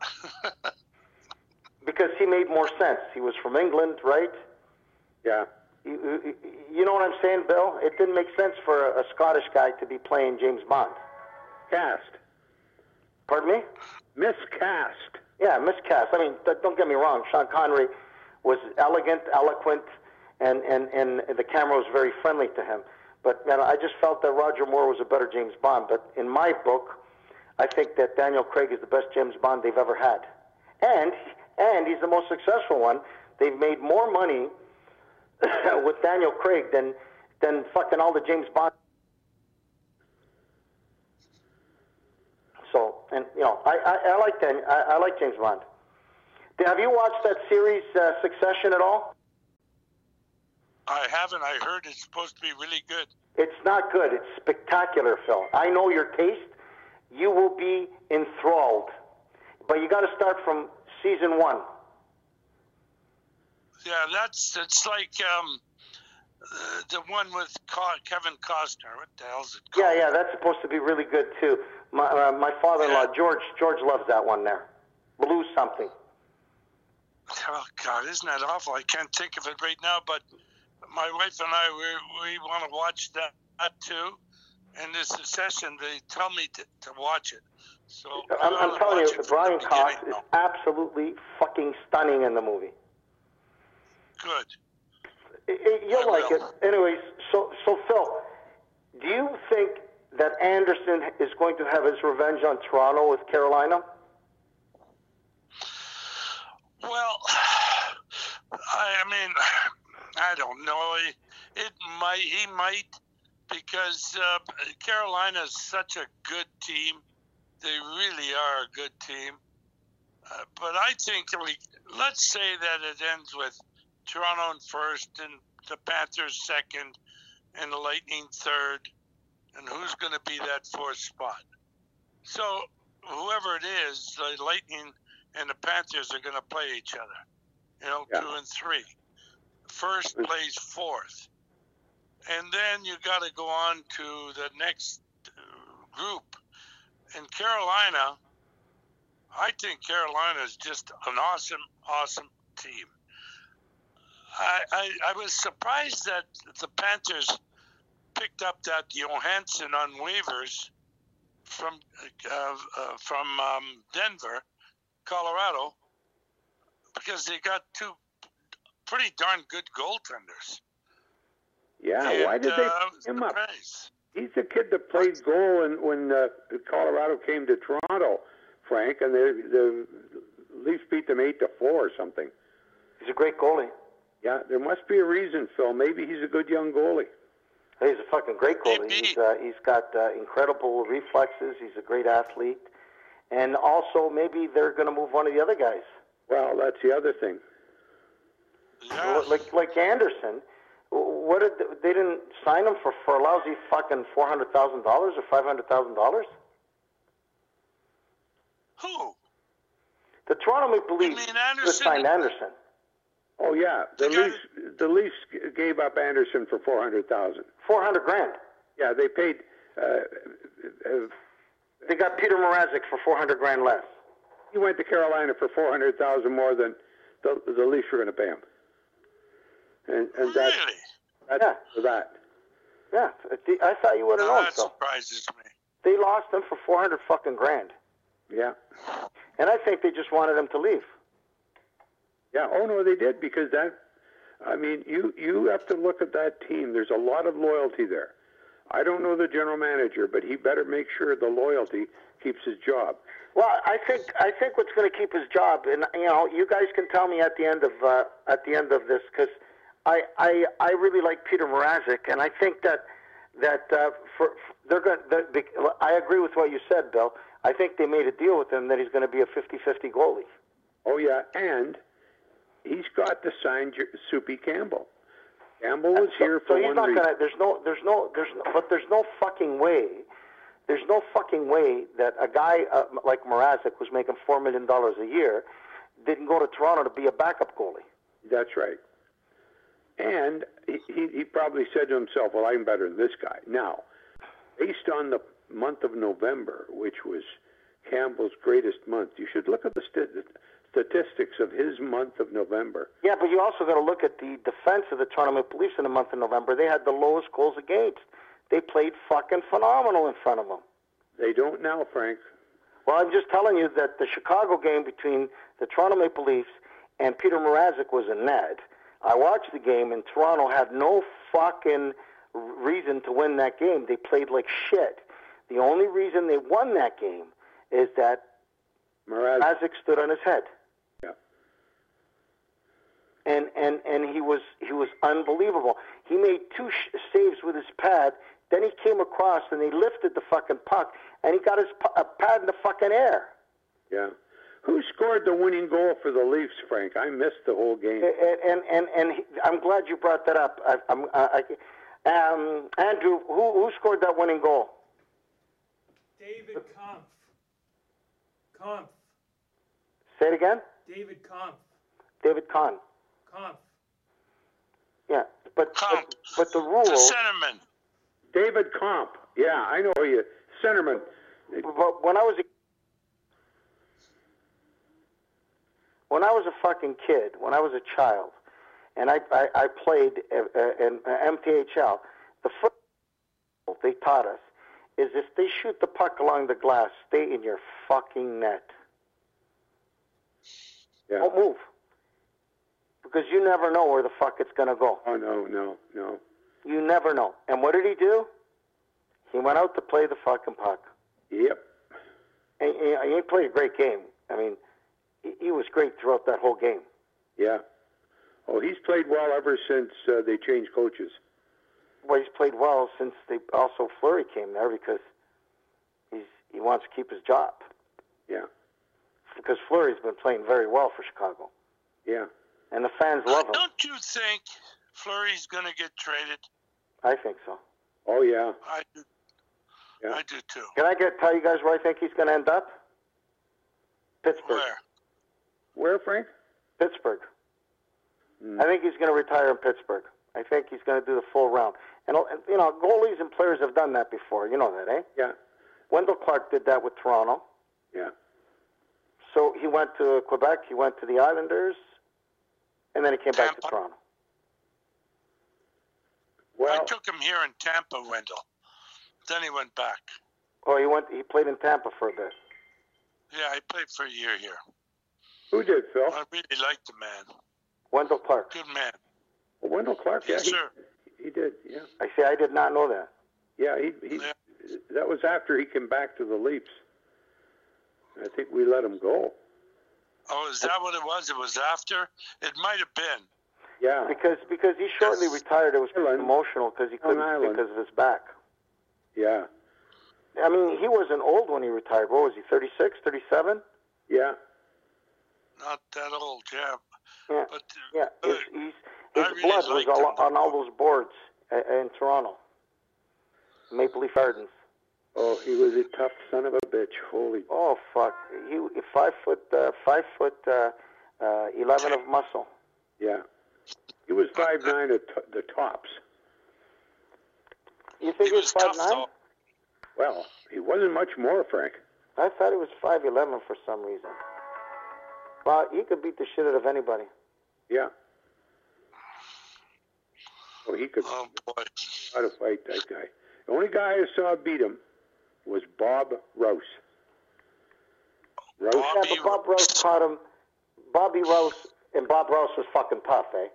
because he made more sense. He was from England, right? Yeah. You, you- know what I'm saying, Bill? It didn't make sense for a, a Scottish guy to be playing James Bond. Cast. Pardon me? Miscast. Yeah, miscast. I mean, th- don't get me wrong. Sean Connery was elegant, eloquent, and, and, and the camera was very friendly to him. But man, I just felt that Roger Moore was a better James Bond. But in my book, I think that Daniel Craig is the best James Bond they've ever had, and and he's the most successful one. They've made more money with Daniel Craig than than fucking all the James Bond. So, and you know, I I, I like Dan, I, I like James Bond. Have you watched that series uh, Succession at all? I haven't. I heard it's supposed to be really good. It's not good. It's spectacular, Phil. I know your taste. You will be enthralled, but you got to start from season one. Yeah, that's it's like um, uh, the one with Kevin Costner. What the hell's it called? Yeah, yeah, that's supposed to be really good too. My uh, my father-in-law Yeah. George George loves that one there. Blue something. Oh God, isn't that awful? I can't think of it right now, but my wife and I we we want to watch that, that too. And this session, they tell me to, to watch it. So I'm, I'm I'm telling you, Brian Cox is now. absolutely fucking stunning in the movie. Good. You'll I like it. Anyways, so so Phil, do you think that Andersen is going to have his revenge on Toronto with Carolina? Well, I, I mean, I don't know. It, it might. He might because uh, Carolina is such a good team. They really are a good team. Uh, but I think we let's say that it ends with Toronto in first and the Panthers second and the Lightning third. And who's going to be that fourth spot? So whoever it is, the Lightning and the Panthers are going to play each other. You know, Yeah. two and three. First plays fourth, and then you got to go on to the next uh, group. In Carolina, I think Carolina is just an awesome, awesome team. I, I, I was surprised that the Panthers picked up that Johansson on waivers from uh, uh, from um, Denver, Colorado, because they got two pretty darn good goaltenders. Yeah, and, why did uh, they I pick him up? surprised. He's the kid that played goal in, when uh, Colorado came to Toronto, Frank, and the the Leafs beat them eight to four or something. He's a great goalie. Yeah, there must be a reason, Phil. Maybe he's a good young goalie. He's a fucking great goalie. He's, uh, he's got uh, incredible reflexes. He's a great athlete. And also, maybe they're going to move one of the other guys. Well, that's the other thing. Yeah. Like like Andersen. What did they, they didn't sign him for for a lousy fucking four hundred thousand dollars or five hundred thousand dollars? Who? The Toronto Maple You Leafs mean just signed Andersen. Oh yeah, the They Leafs the Leafs gave up Andersen for four hundred thousand. Four hundred grand. Yeah, they paid. Uh, uh, They got Peter Mrazek for four hundred grand less. he went to Carolina for four hundred thousand more than the the Leafs were going to pay him. And and that's really? that's Yeah. for that. Yeah, I thought you would have Now known. that So surprises me. they lost him for four hundred fucking grand, Yeah. and I think they just wanted him to leave. Yeah. Oh no, they did because that. I mean, you you have to look at that team. There's a lot of loyalty there. I don't know the general manager, but he better make sure the loyalty keeps his job. Well, I think I think what's going to keep his job, and you know, you guys can tell me at the end of uh, at the end of this, because I, I I really like Peter Mrazek, and I think that that uh, for they're going. to I agree with what you said, Bill. I think they made a deal with him that he's going to be a 50-50 goalie. Oh yeah, and he's got to sign Soupy Campbell. Campbell was so, here so for he's one not reason. gonna. There's no. There's no. There's no. But there's no fucking way. There's no fucking way that a guy uh, like Mrazek, who's making four million dollars a year, didn't go to Toronto to be a backup goalie. That's right. And he, he, he probably said to himself, well, I'm better than this guy. Now, based on the month of November, which was Campbell's greatest month, you should look at the st- statistics of his month of November. Yeah, but you also got to look at the defense of the Toronto Maple Leafs in the month of November. They had the lowest goals against. They played fucking phenomenal in front of them. They don't now, Frank. Well, I'm just telling you that the Chicago game between the Toronto Maple Leafs and Peter Mrazek was a net. I watched the game, and Toronto had no fucking reason to win that game. They played like shit. The only reason they won that game is that Mraz, Mrazek stood on his head. Yeah. And and and he was he was unbelievable. He made two sh- saves with his pad. Then he came across and he lifted the fucking puck and he got his pu- pad in the fucking air. yeah. Who scored the winning goal for the Leafs, Frank? I missed the whole game. And and and, and he, I'm glad you brought that up. I, I'm I, I, um, Andrew, who who scored that winning goal? David Kampf. Kampf. Say it again. David Kampf. David Kahn. Kampf. Yeah, but Comp. but, but the rule. The centerman. David Comp. Yeah, I know you. Centerman. But when I was a when I was a fucking kid, when I was a child, and I I, I played uh, uh, in uh, MTHL, the foot they taught us is if they shoot the puck along the glass, stay in your fucking net. Yeah. Don't move. Because you never know where the fuck it's gonna go. Oh no, no, no. You never know. And what did he do? He went out to play the fucking puck. Yep. And, and he played a great game. I mean, he, he was great throughout that whole game. Yeah. Oh, he's played well ever since uh, they changed coaches. Well, he's played well since they also Fleury came there because he's he wants to keep his job Yeah. because Fleury's been playing very well for Chicago, Yeah. And the fans love him. Don't you think Fleury's going to get traded? I think so. Oh yeah. I do. Yeah. I do too. Can I get tell you guys where I think he's going to end up? Pittsburgh. Where? Where, Frank? Pittsburgh. Mm. I think he's going to retire in Pittsburgh. I think he's going to do the full round. And you know, goalies and players have done that before. You know that, eh? Yeah. Wendel Clark did that with Toronto. Yeah. So he went to Quebec, he went to the Islanders, and then he came back to Toronto. Well, I took him here in Tampa, Wendel. Then he went back. Oh, he went. He played in Tampa for a bit. Yeah, he played for a year here. who did, Phil? I really liked the man. Wendel Clark. Good man. Well, Wendel Clark. Yeah. Yes, he, sir. he did. Yeah, I see. I did not know that. yeah. He he. Yeah. That was after he came back to the Leafs. I think we let him go. Oh, is that what it was? It was after? It might have been. Yeah, Because because he shortly Yes. retired. It was pretty Island. emotional because he couldn't Island. because of his back. yeah, I mean, he wasn't old when he retired. What was he? 36, 37? yeah. Not that old, yeah. Yeah. But Yeah. uh, His, he's, his I really blood was all, on all those boards uh, in Toronto. Maple Leaf Gardens. Oh, he was a tough son of a bitch. Holy. Oh fuck! He five foot uh, five foot uh, uh, eleven of muscle. Yeah. He was five nine at t- the tops. You think he was five tough, nine? though. Well, he wasn't much more, Frank. I thought he was five eleven for some reason. Well, he could beat the shit out of anybody. Yeah. Oh, he could Oh, boy. how to fight that guy. The only guy I saw beat him was Bob Rose. Rouse. Bob- Yeah, Bobby but Bob Rouse caught him. Bobby Rose and Bob Rose was fucking tough, eh?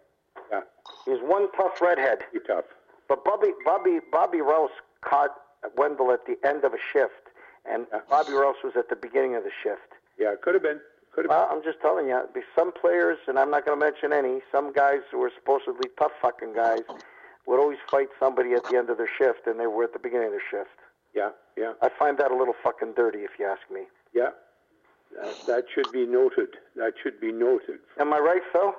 Yeah, He was one tough redhead. he tough. But Bobby Bobby Bobby Rose caught Wendel at the end of a shift, and Yeah. Bobby Rose was at the beginning of the shift. Yeah, it could have been. Could have Well, I'm just telling you, be- some players, and I'm not going to mention any, some guys who were supposedly tough fucking guys would always fight somebody at the end of their shift, and they were at the beginning of their shift. Been. Yeah, yeah, I find that a little fucking dirty, if you ask me. yeah. That, that should be noted. That should be noted. Am I right, Phil?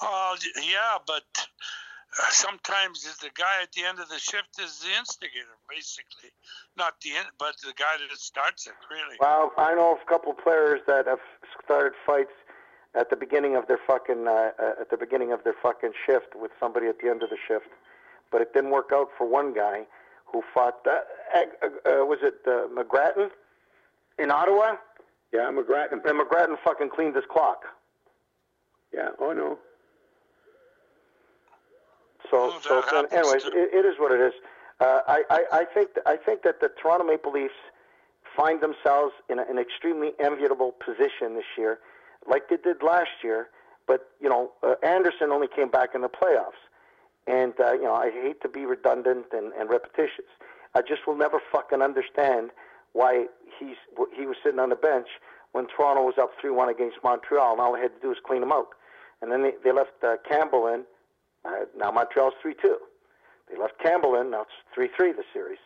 Oh, yeah, but uh, sometimes the guy at the end of the shift is the instigator, basically. Not the, in, but the guy that starts it, really. Well, I know of a couple of players that have started fights at the beginning of their fucking uh, uh, at the beginning of their fucking shift with somebody at the end of the shift, but it didn't work out for one guy who fought. Uh, uh, uh, was it uh, McGrattan in Ottawa? Yeah, McGrattan. And McGrattan fucking cleaned his clock. Yeah. Oh no. So, Oh, so, that so happens anyways, it, it is what it is. Uh, I, I, I think I think that the Toronto Maple Leafs find themselves in a, an extremely enviable position this year, like they did last year. But you know, uh, Andersen only came back in the playoffs, and uh, you know, I hate to be redundant and, and repetitious. I just will never fucking understand why he's he was sitting on the bench when Toronto was up three one against Montreal, and all they had to do was clean him out. And then they, they left uh, Campbell in. Uh, now Montreal's three two. They left Campbell in. Now it's three three the series.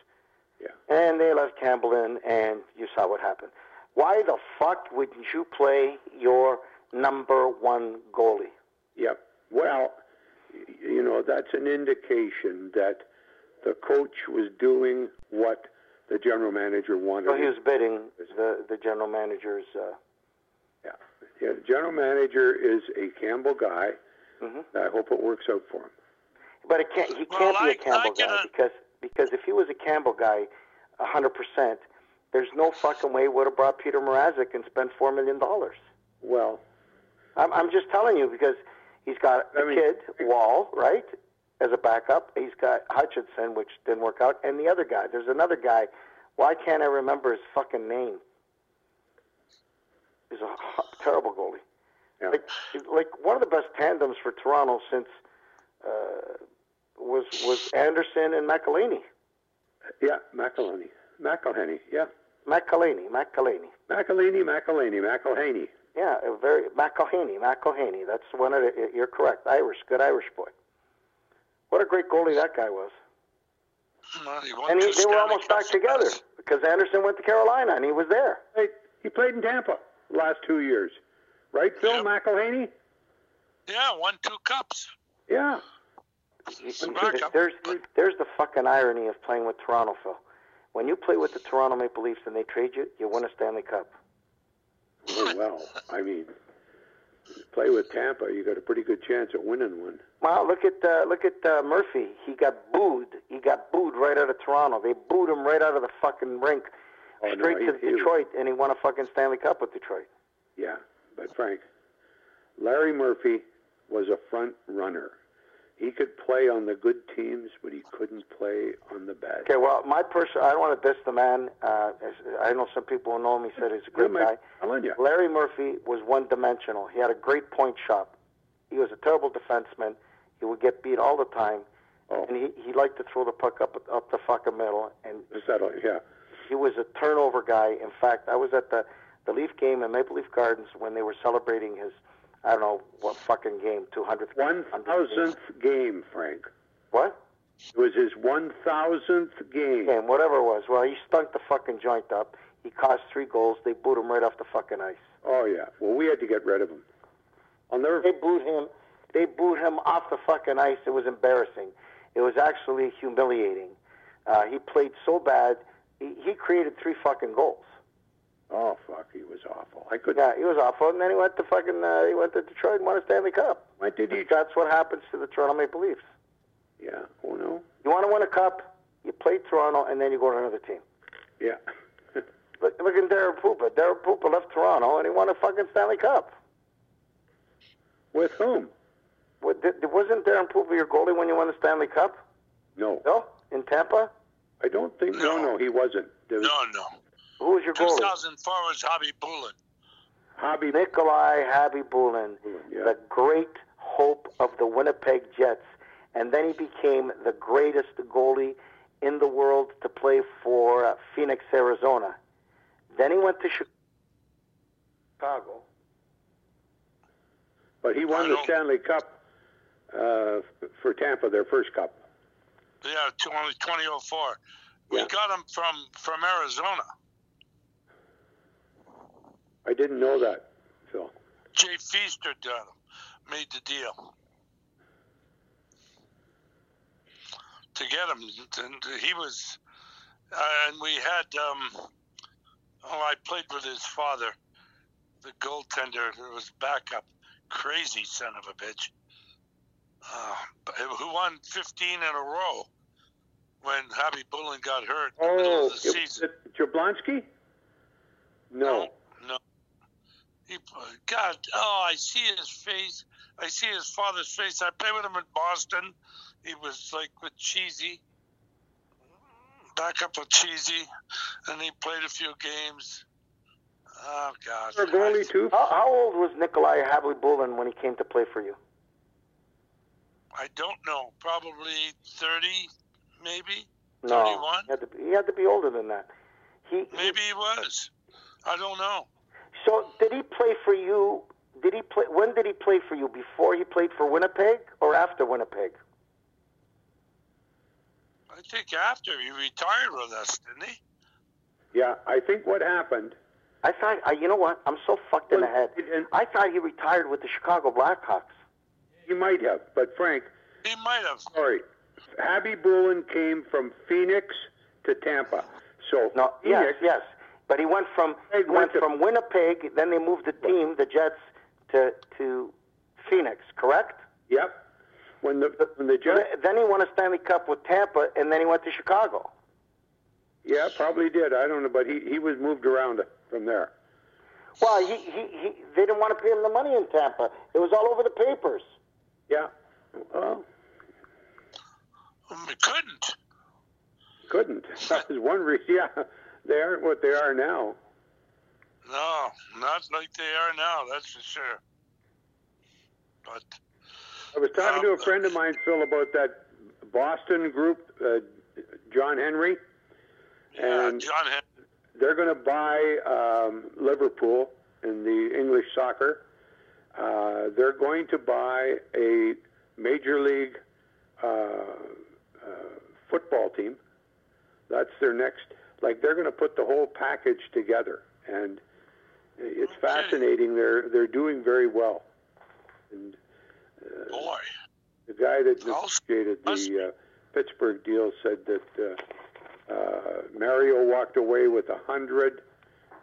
Yeah. And they left Campbell in, and you saw what happened. Why the fuck wouldn't you play your number one goalie? Yeah. Well, you know that's an indication that the coach was doing what the general manager wanted. So he him was bidding the the general manager's. Uh, Yeah. yeah, the general manager is a Campbell guy. Mhm. I hope it works out for him. but it can't. He can't be I- a Campbell I can, guy because because if he was a Campbell guy, a hundred percent, there's no fucking way he would have brought Peter Mrazek and spent four million dollars. Well, I'm, I'm just telling you because he's got a I mean- kid, Woll, right, as a backup. He's got Hutchinson, which didn't work out, and the other guy. There's another guy. Why can't I remember his fucking name? He's a terrible goalie. yeah. Like, like one of the best tandems for Toronto since uh, was was Andersen and McElhinney. yeah, McElhinney. McElhinney, yeah. McElhinney, McElhinney. McElhinney, McElhinney, McElhinney. Yeah, a very McElhinney, McElhinney. That's one of the, you're correct. Irish, good Irish boy. What a great goalie that guy was. Well, he And he, they were almost back together with us. because Andersen went to Carolina and he was there. Hey, he played in Tampa the last two years. Right, Phil Yep. McElhinney? Yeah, won two cups. Yeah. There's there's the fucking irony of playing with Toronto, Phil. When you play with the Toronto Maple Leafs and they trade you, you win a Stanley Cup. Oh, well, I mean, play with Tampa, you got a pretty good chance of winning one. Well, look at uh, look at uh, Murphy. He got booed. He got booed right out of Toronto. They booed him right out of the fucking rink, Oh, no, straight he- to he- Detroit, and he won a fucking Stanley Cup with Detroit. Yeah, but Frank, Larry Murphy was a front runner. He could play on the good teams, but he couldn't play on the bad. Okay, well, my person, I don't want to diss the man. Uh, I know some people who know him. He said he's a great guy. Larry Murphy was one dimensional. He had a great point shot. He was a terrible defenseman. He would get beat all the time. Oh, and he he liked to throw the puck up up the fucking middle, and settle. Yeah. he was a turnover guy. In fact, I was at the the Leaf game in Maple Leaf Gardens when they were celebrating his I don't know what fucking game, 200th One thousandth game, Frank. What? It was his one thousandth game. Game, whatever it was. Well, he stunk the fucking joint up. He cost three goals. They booed him right off the fucking ice. Oh yeah. Well, we had to get rid of him. I'll never. They booed him. They booed him off the fucking ice. It was embarrassing. It was actually humiliating. Uh, he played so bad. He, he created three fucking goals. Oh fuck, he was awful. I couldn't. Yeah, he was awful. And then he went to fucking. Uh, he went to Detroit and won a Stanley Cup. Why did he? That's what happens to the Toronto Maple Leafs. Yeah. Oh no. You want to win a cup, you play Toronto, and then you go to another team. Yeah. Look, look at Daren Puppa. Daren Puppa left Toronto, and he won a fucking Stanley Cup. With whom? What, did, wasn't Daren Puppa your goalie when you won the Stanley Cup? No. No, in Tampa. I don't think. No, No. no, he wasn't. There was No, no. Who was your goalie? 2004 was Hobby Bullen. Hobby. Nikolai Khabibulin, Yeah. the great hope of the Winnipeg Jets, and then he became the greatest goalie in the world to play for uh, Phoenix, Arizona. Then he went to Chicago. But he won the Stanley Cup uh, for Tampa, their first cup. Yeah, two- only 2004. We Yeah. got him from from Arizona. I didn't know that, Phil. Jay Feaster him, made the deal to get him. And he was, uh, and we had. Um, oh, I played with his father, the goaltender. It was backup, crazy son of a bitch. Uh, who won 15 in a row when Khabibulin got hurt in the middle Oh, of the it- season. it- Jablonski? No. No. He, God, oh, I see his face. I see his father's face. I played with him in Boston. He was like with Cheesy, back up with Cheesy, and he played a few games. Oh God. For goalie too. How, how old was Nikolai Khabibulin when he came to play for you? I don't know. Probably thirty, maybe. No, 31? he had, to be, he had to be older than that. He, Maybe he was. I don't know. So did he play for you? Did he play? When did he play for you? Before he played for Winnipeg or after Winnipeg? I think after he retired with us, didn't he? Yeah, I think what happened. I thought. I, you know what? I'm so fucked in the head. And I thought he retired with the Chicago Blackhawks. he might have, but Frank, He might have. sorry, Khabibulin came from Phoenix to Tampa. So No, yes, Phoenix, yes. But he went from Hey, he went went from Winnipeg. Then they moved the team, the Jets, to to Phoenix. Correct? Yep. When the when the Jets, Then he won a Stanley Cup with Tampa, and then he went to Chicago. yeah, probably did. I don't know, but he he was moved around from there. Well, he, he, he they didn't want to pay him the money in Tampa. It was all over the papers. Yeah. Well, We couldn't. couldn't. That was one reason. Yeah, they aren't what they are now. No, not like they are now. That's for sure. But I was talking to a friend of mine, Phil, about that Boston group, uh, John Henry, yeah, and John had they're going to buy um, Liverpool in the English soccer. Uh, they're going to buy a major league uh, uh, football team. That's their next. Like they're going to put the whole package together, and it's Okay. fascinating. They're they're doing very well. And uh, boy. the guy that negotiated the uh, Pittsburgh deal said that uh, uh, Mario walked away with a hundred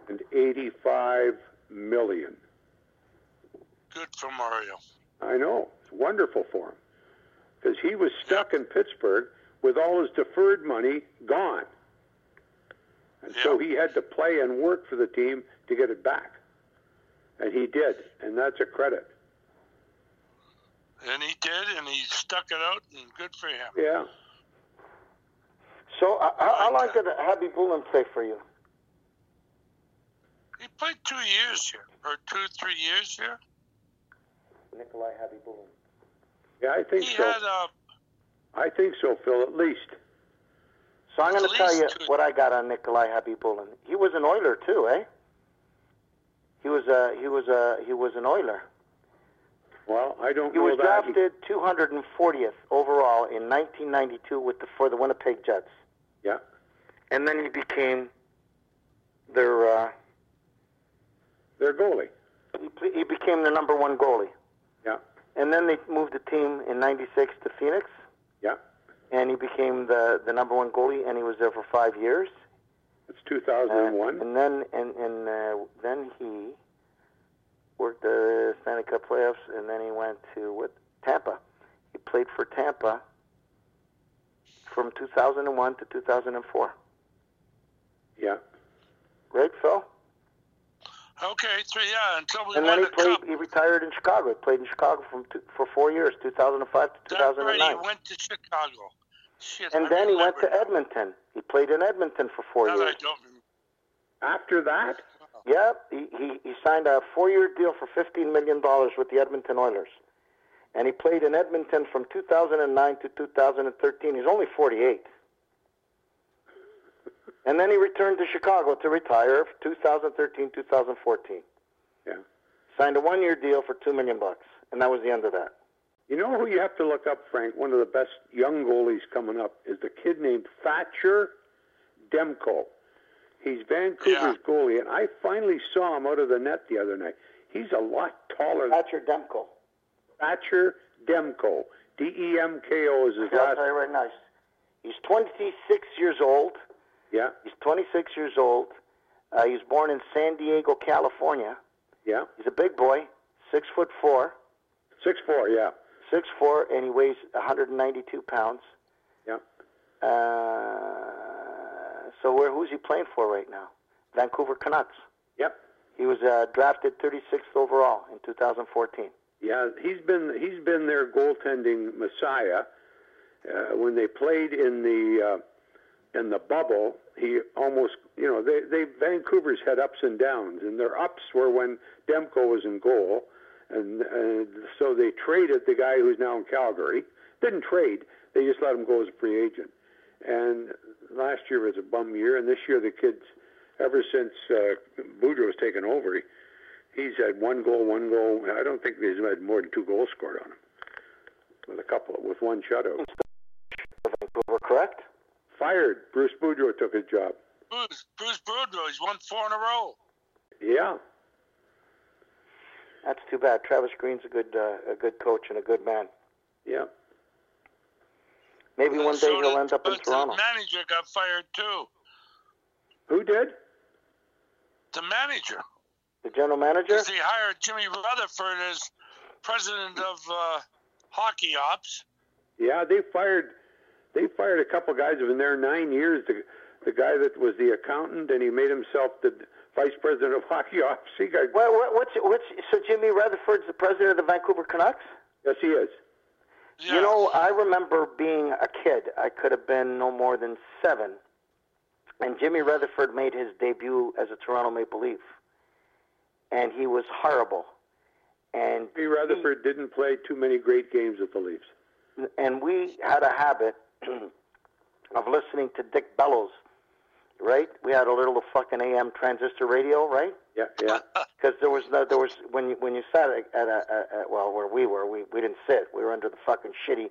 and eighty-five million. Good for Mario. I know it's wonderful for him because he was stuck in Pittsburgh with all his deferred money gone, and so he had to play and work for the team to get it back, and he did, and that's a credit. And he did, and he stuck it out, and good for him. Yeah. So, uh, how, how long did Khabibulin play for you? He played two years here, or two, three years here. Nikolai Khabibulin. Yeah, I think He so. had uh, I think so, Phil. At least. So I'm going to tell you what I got on Nikolai Khabibulin. He was an Oiler too, eh? He was a he was a he was an Oiler. Well, I don't know. He know was that. drafted 240th overall in 1992 with the for the Winnipeg Jets, Yeah. and then he became their uh, Their goalie. he, he became the number one goalie. Yeah. And then they moved the team in '96 to Phoenix, Yeah. And he became the the number one goalie, and he was there for five years. It's Uh, 2001. and then and and uh, then he worked the Stanley Cup playoffs, and then he went to what Tampa. He played for Tampa from 2001 to 2004. yeah. Right, Phil? Okay, three, yeah, until we And won then he the played. cup. He retired in Chicago. He played in Chicago from two, for four years, 2005 to That's right, he went to Chicago. Shit, And I then he went to Edmonton. He played in Edmonton for four That years. I don't remember. After that, Yeah, he, he, he signed a four-year deal for $15 million with the Edmonton Oilers. And he played in Edmonton from 2009 to 2013. He's only 48. And then he returned to Chicago to retire 2013, 2014. Yeah. Signed a one-year deal for 2 million bucks. And that was the end of that. you know who you have to look up, Frank? One of the best young goalies coming up is the kid named Thatcher Demko. He's Vancouver's goalie, and I finally saw him out of the net the other night. He's a lot taller than Thatcher Demko. Thatcher Demko. D E M K O is his I'll last. tell you right now. He's 26 years old. Yeah, He's 26 years old. Uh, he was born in San Diego, California. yeah. He's a big boy, six foot four, Six four. Yeah, six four, and he weighs 192 pounds. yeah. Uh, so where who's he playing for right now? Vancouver Canucks. Yep. He was uh, drafted 36th overall in 2014. Yeah, he's been he's been their goaltending messiah. Uh, when they played in the uh, in the bubble, he almost you know they they Vancouver's had ups and downs, and their ups were when Demko was in goal, and uh, so they traded the guy who's now in Calgary. Didn't trade; they just let him go as a free agent. And last year was a bum year, and this year the kids, ever since uh, Boudreau's taken over, he's had one goal, one goal. I don't think he's had more than two goals scored on him. With a couple, with one shutout. Vancouver, correct? Fired. Bruce Boudreau took his job. Bruce, Bruce Boudreau, he's won four in a row. Yeah. That's too bad. Travis Green's a good uh, a good coach and a good man. Yeah. Maybe one day So he'll end up in but Toronto. The manager got fired too. Who did? The manager. The general manager. Because he hired Jimmy Rutherford as president of uh, hockey ops. Yeah, they fired. They fired a couple guys who've been there nine years. The the guy that was the accountant, and he made himself the vice president of hockey ops. He got. What, what, what's what's so Jimmy Rutherford's the president of the Vancouver Canucks? Yes, he is. Yeah. You know, I remember being a kid. I could have been no more than seven, and Jimmy Rutherford made his debut as a Toronto Maple Leaf, and he was horrible. And Jimmy Rutherford didn't play too many great games with the Leafs. and we had a habit of listening to Dick Beddoes, right? We had a little fucking AM transistor radio, right? Yeah, yeah, Because there was no, there was when you when you sat at, at, a, at, at well where we were, we we didn't sit. We were under the fucking shitty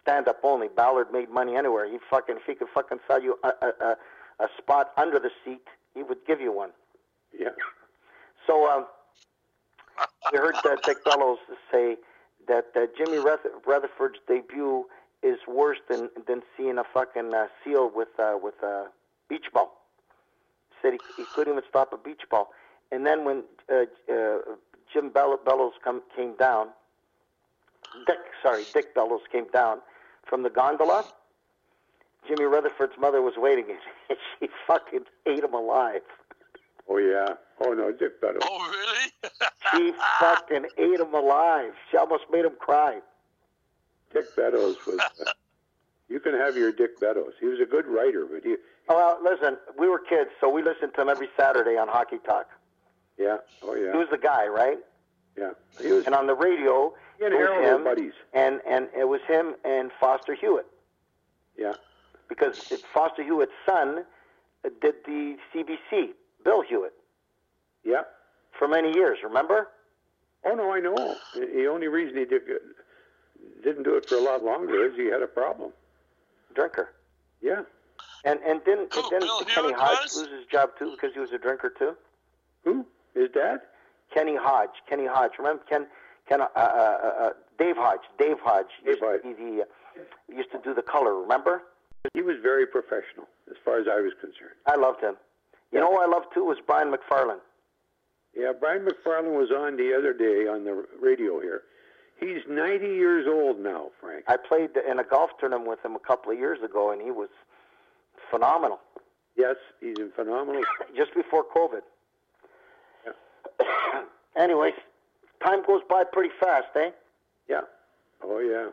stand up only. Ballard made money anywhere. He fucking if he could fucking sell you a a, a, a spot under the seat, he would give you one. yeah. So um, we heard uh, Dick Beddoes say that uh, Jimmy Rutherford's debut is worse than than seeing a fucking uh, seal with uh, with a beach ball. Said he, he couldn't even stop a beach ball. And then when uh, uh, Jim Bell- Bellows come, came down, Dick sorry Dick Beddoes came down from the gondola. Jimmy Rutherford's mother was waiting, and she fucking ate him alive. Oh yeah. Oh no, Dick Beddoes. Oh, really? She fucking ate him alive. She almost made him cry. Dick Beddoes was. Uh, you can have your Dick Beddoes. He was a good writer, but he. Oh, well, listen, we were kids, so we listened to him every Saturday on Hockey Talk. Yeah. Oh yeah. He was the guy, right? Yeah. He was. And on the radio, He and it was him, buddies. and and it was him and Foster Hewitt. Yeah. Because Foster Hewitt's son did the CBC, Bill Hewitt, Yeah. for many years. Remember? Oh no, I know. The only reason he did, didn't do it for a lot longer is he had a problem. Drinker. Yeah. And and didn't Who, didn't Bill Kenny Hewitt Hodge was? lose his job too because he was a drinker too? Who? His dad? Kenny Hodge. Kenny Hodge. Remember Ken? Ken uh, uh, uh, uh, Dave Hodge. Dave Hodge. Dave used to Hodge. be the, uh, used to do the color. Remember? He was very professional, as far as I was concerned. I loved him. You know who I loved too was Brian McFarlane. Yeah, Brian McFarlane was on the other day on the radio here. He's 90 years old now, Frank. I played in a golf tournament with him a couple of years ago, and he was phenomenal. Yes, he's in phenomenal. Just before COVID. Yeah. Anyways, time goes by pretty fast, eh? Yeah. Oh yeah.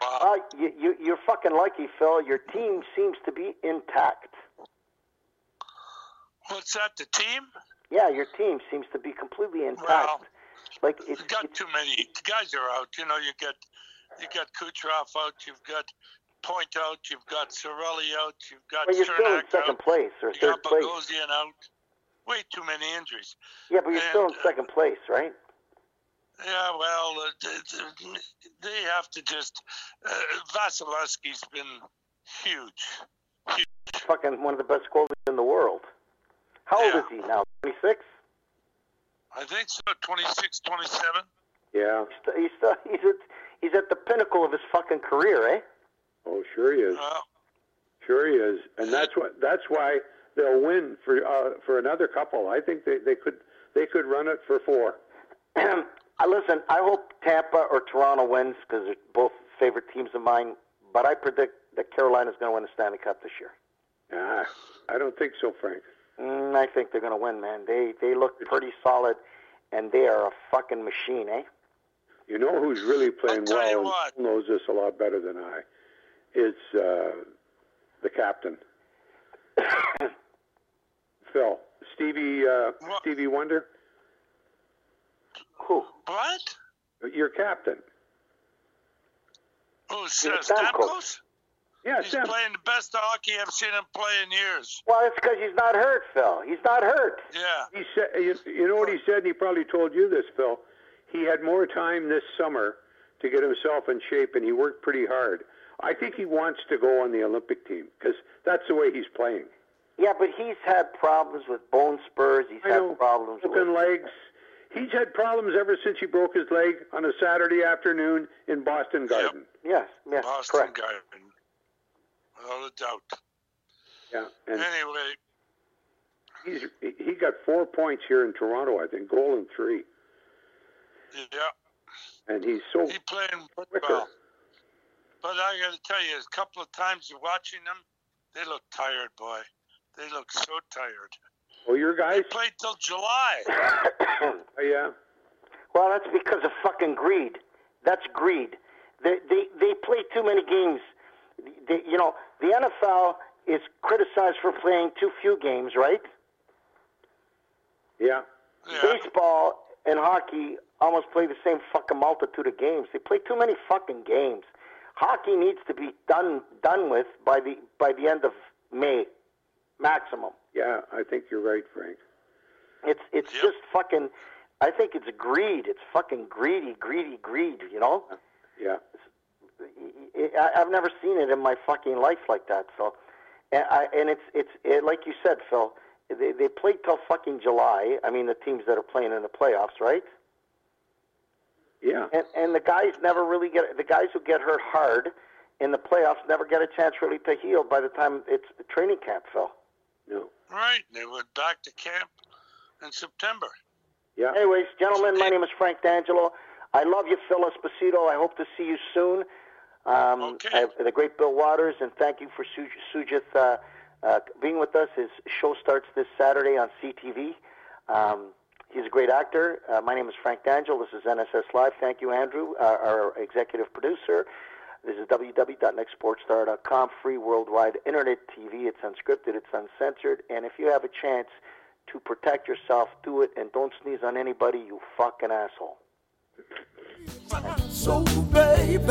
Wow. Uh, you, you, you're fucking lucky, Phil. Your team seems to be intact. What's that? The team? Yeah, your team seems to be completely intact. Well, like it's, You got it's too many. Guys are out. You know, you got you got Kucherov out. You've got Point out. You've got Cirelli out. You've got but you're still in second out. place or third got place. Bogosian out. Way too many injuries. Yeah, but you're still in uh, second place, right? Yeah, well, uh, th- th- they have to just. Uh, Vasilevskiy's been huge. Fucking one of the best goalies in the world. How old is he now? 26. I think so. 26, 27. Yeah. He's st- he's still, he's at he's at the pinnacle of his fucking career, eh? Oh, sure he is. Well, Sure he is. And that's what. That's why they'll win for uh, for another couple. I think they, they could they could run it for four. I listen. I hope Tampa or Toronto wins because they're both favorite teams of mine. But I predict that Carolina's going to win the Stanley Cup this year. Ah, I don't think so, Frank. Mm, I think they're going to win, man. They they look pretty solid, and they are a fucking machine, eh? You know who's really playing tell you well what. and knows this a lot better than I? It's uh, the captain, Phil. Stevie uh, Stevie Wonder, Who? what? your captain. Who's Yeah, uh, Stamkos. Stamkos? Yeah, He's Sam. playing the best hockey I've seen him play in years. Well, it's because he's not hurt, Phil. He's not hurt. Yeah. He said, you, you know what he said, and he probably told you this, Phil. He had more time this summer to get himself in shape, and he worked pretty hard. I think he wants to go on the Olympic team because that's the way he's playing. Yeah, but he's had problems with bone spurs. He's I had know, problems broken with. legs. He's had problems ever since he broke his leg on a Saturday afternoon in Boston Garden. Yes, yes, Boston correct. Garden. Without a doubt. Yeah, and Anyway, he's he got four points here in Toronto, I think, goal and three, yeah, and he's so he playing quicker. well. But I got to tell you, a couple of times you're watching them, they look tired, boy. They look so tired. Oh, your They guys? played till July. Oh, yeah. well, that's because of fucking greed. That's greed. They they they play too many games. They, you know, the NFL is criticized for playing too few games, right? Yeah. Yeah. Baseball and hockey almost play the same fucking multitude of games. They play too many fucking games. Hockey needs to be done done with by the by the end of May, maximum. Yeah, I think you're right, Frank. It's it's Yep. just fucking. I think it's greed. It's fucking greedy, greedy, greed. You know, Yeah. I, I've never seen it in my fucking life like that, So, And, I, and it's it's it, like you said, Phil. They they play till fucking July. I mean, the teams that are playing in the playoffs, right? Yeah. And and the guys never really get the guys who get hurt hard in the playoffs never get a chance really to heal by the time it's training camp, Phil. No. Right. They went back to camp in September. Yeah. Anyways, gentlemen, my name is Frank D'Angelo. I love you, Phil Esposito. I hope to see you soon. Um, Okay. I the great Bill Watters, and thank you for Suj- Sugith uh, uh, being with us. His show starts this Saturday on CTV. Um, he's a great actor. Uh, my name is Frank D'Angelo. This is NSS Live. Thank you, Andrew, uh, our executive producer. This is www.nextsportstar.com, free worldwide internet TV. It's unscripted, it's uncensored, and if you have a chance to protect yourself, do it, and don't sneeze on anybody, you fucking asshole. So, baby,